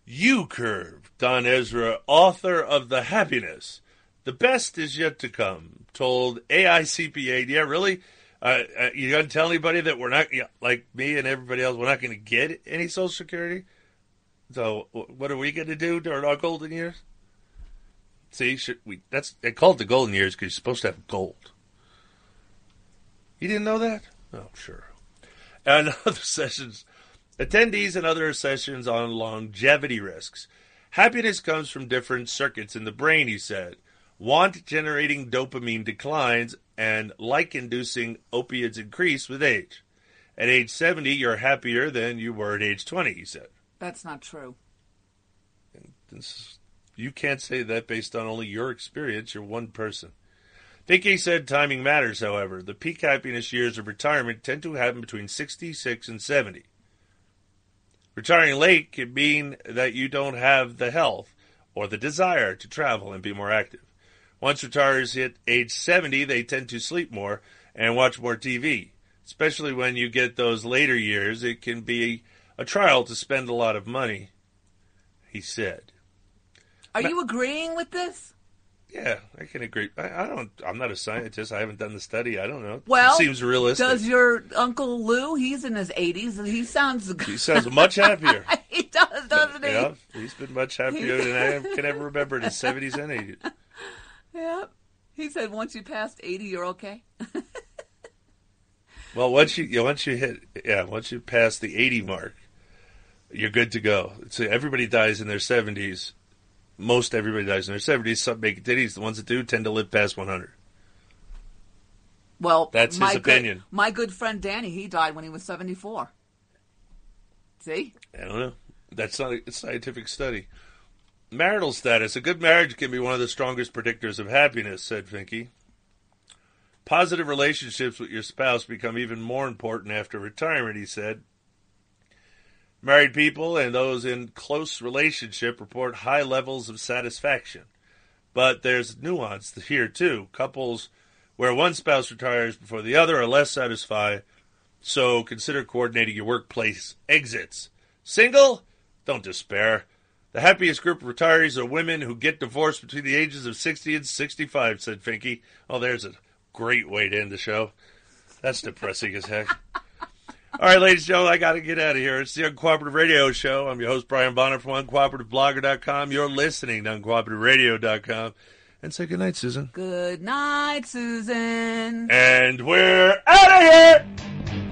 U curve. Don Ezra, author of The Happiness. The best is yet to come, told AICPA. Yeah, really? Uh, uh, you going to tell anybody that we're not, like me and everybody else, we're not going to get any Social Security? So, what are we going to do during our golden years? See, we, that's they call it the golden years because you're supposed to have gold. You didn't know that? Oh, sure. And <laughs> other sessions, attendees and other sessions on longevity risks. Happiness comes from different circuits in the brain, he said. Want generating dopamine declines and like inducing opiates increase with age. At age 70, you're happier than you were at age 20, he said. That's not true. This, you can't say that based on only your experience. You're one person. Finke said timing matters, however. The peak happiness years of retirement tend to happen between 66 and 70. Retiring late can mean that you don't have the health or the desire to travel and be more active. Once retirees hit age 70, they tend to sleep more and watch more TV. Especially when you get those later years, it can be a trial to spend a lot of money, he said. Are you agreeing with this? Yeah, I can agree. I, I don't. I'm not a scientist. I haven't done the study. I don't know. Well, it seems realistic. Does your Uncle Lou? He's in his 80s, and he sounds. He sounds much happier. <laughs> he does, doesn't he? yeah, he's been much happier than I can ever remember in his 70s and 80s. Yep. He said once you passed 80, you're okay. <laughs> Well, once you, once you hit, yeah, once you pass the 80 mark, you're good to go. So everybody dies in their 70s. Most everybody dies in their 70s. Some make it ditties. The ones that do tend to live past 100. Well, That's his opinion. Good, my good friend Danny, he died when he was 74. See? I don't know. That's not a scientific study. Marital status. A good marriage can be one of the strongest predictors of happiness, said Finke. Positive relationships with your spouse become even more important after retirement, he said. Married people and those in close relationship report high levels of satisfaction. But there's nuance here too. Couples where one spouse retires before the other are less satisfied, so consider coordinating your workplace exits. Single? Don't despair. The happiest group of retirees are women who get divorced between the ages of 60 and 65, said Finke. Oh, there's a great way to end the show. That's depressing as heck. All right, ladies and gentlemen, I got to get out of here. It's the Uncooperative Radio Show. I'm your host, Brian Bonner from UncooperativeBlogger.com. You're listening to UncooperativeRadio.com. And say goodnight, Susan. Good night, Susan. And we're out of here!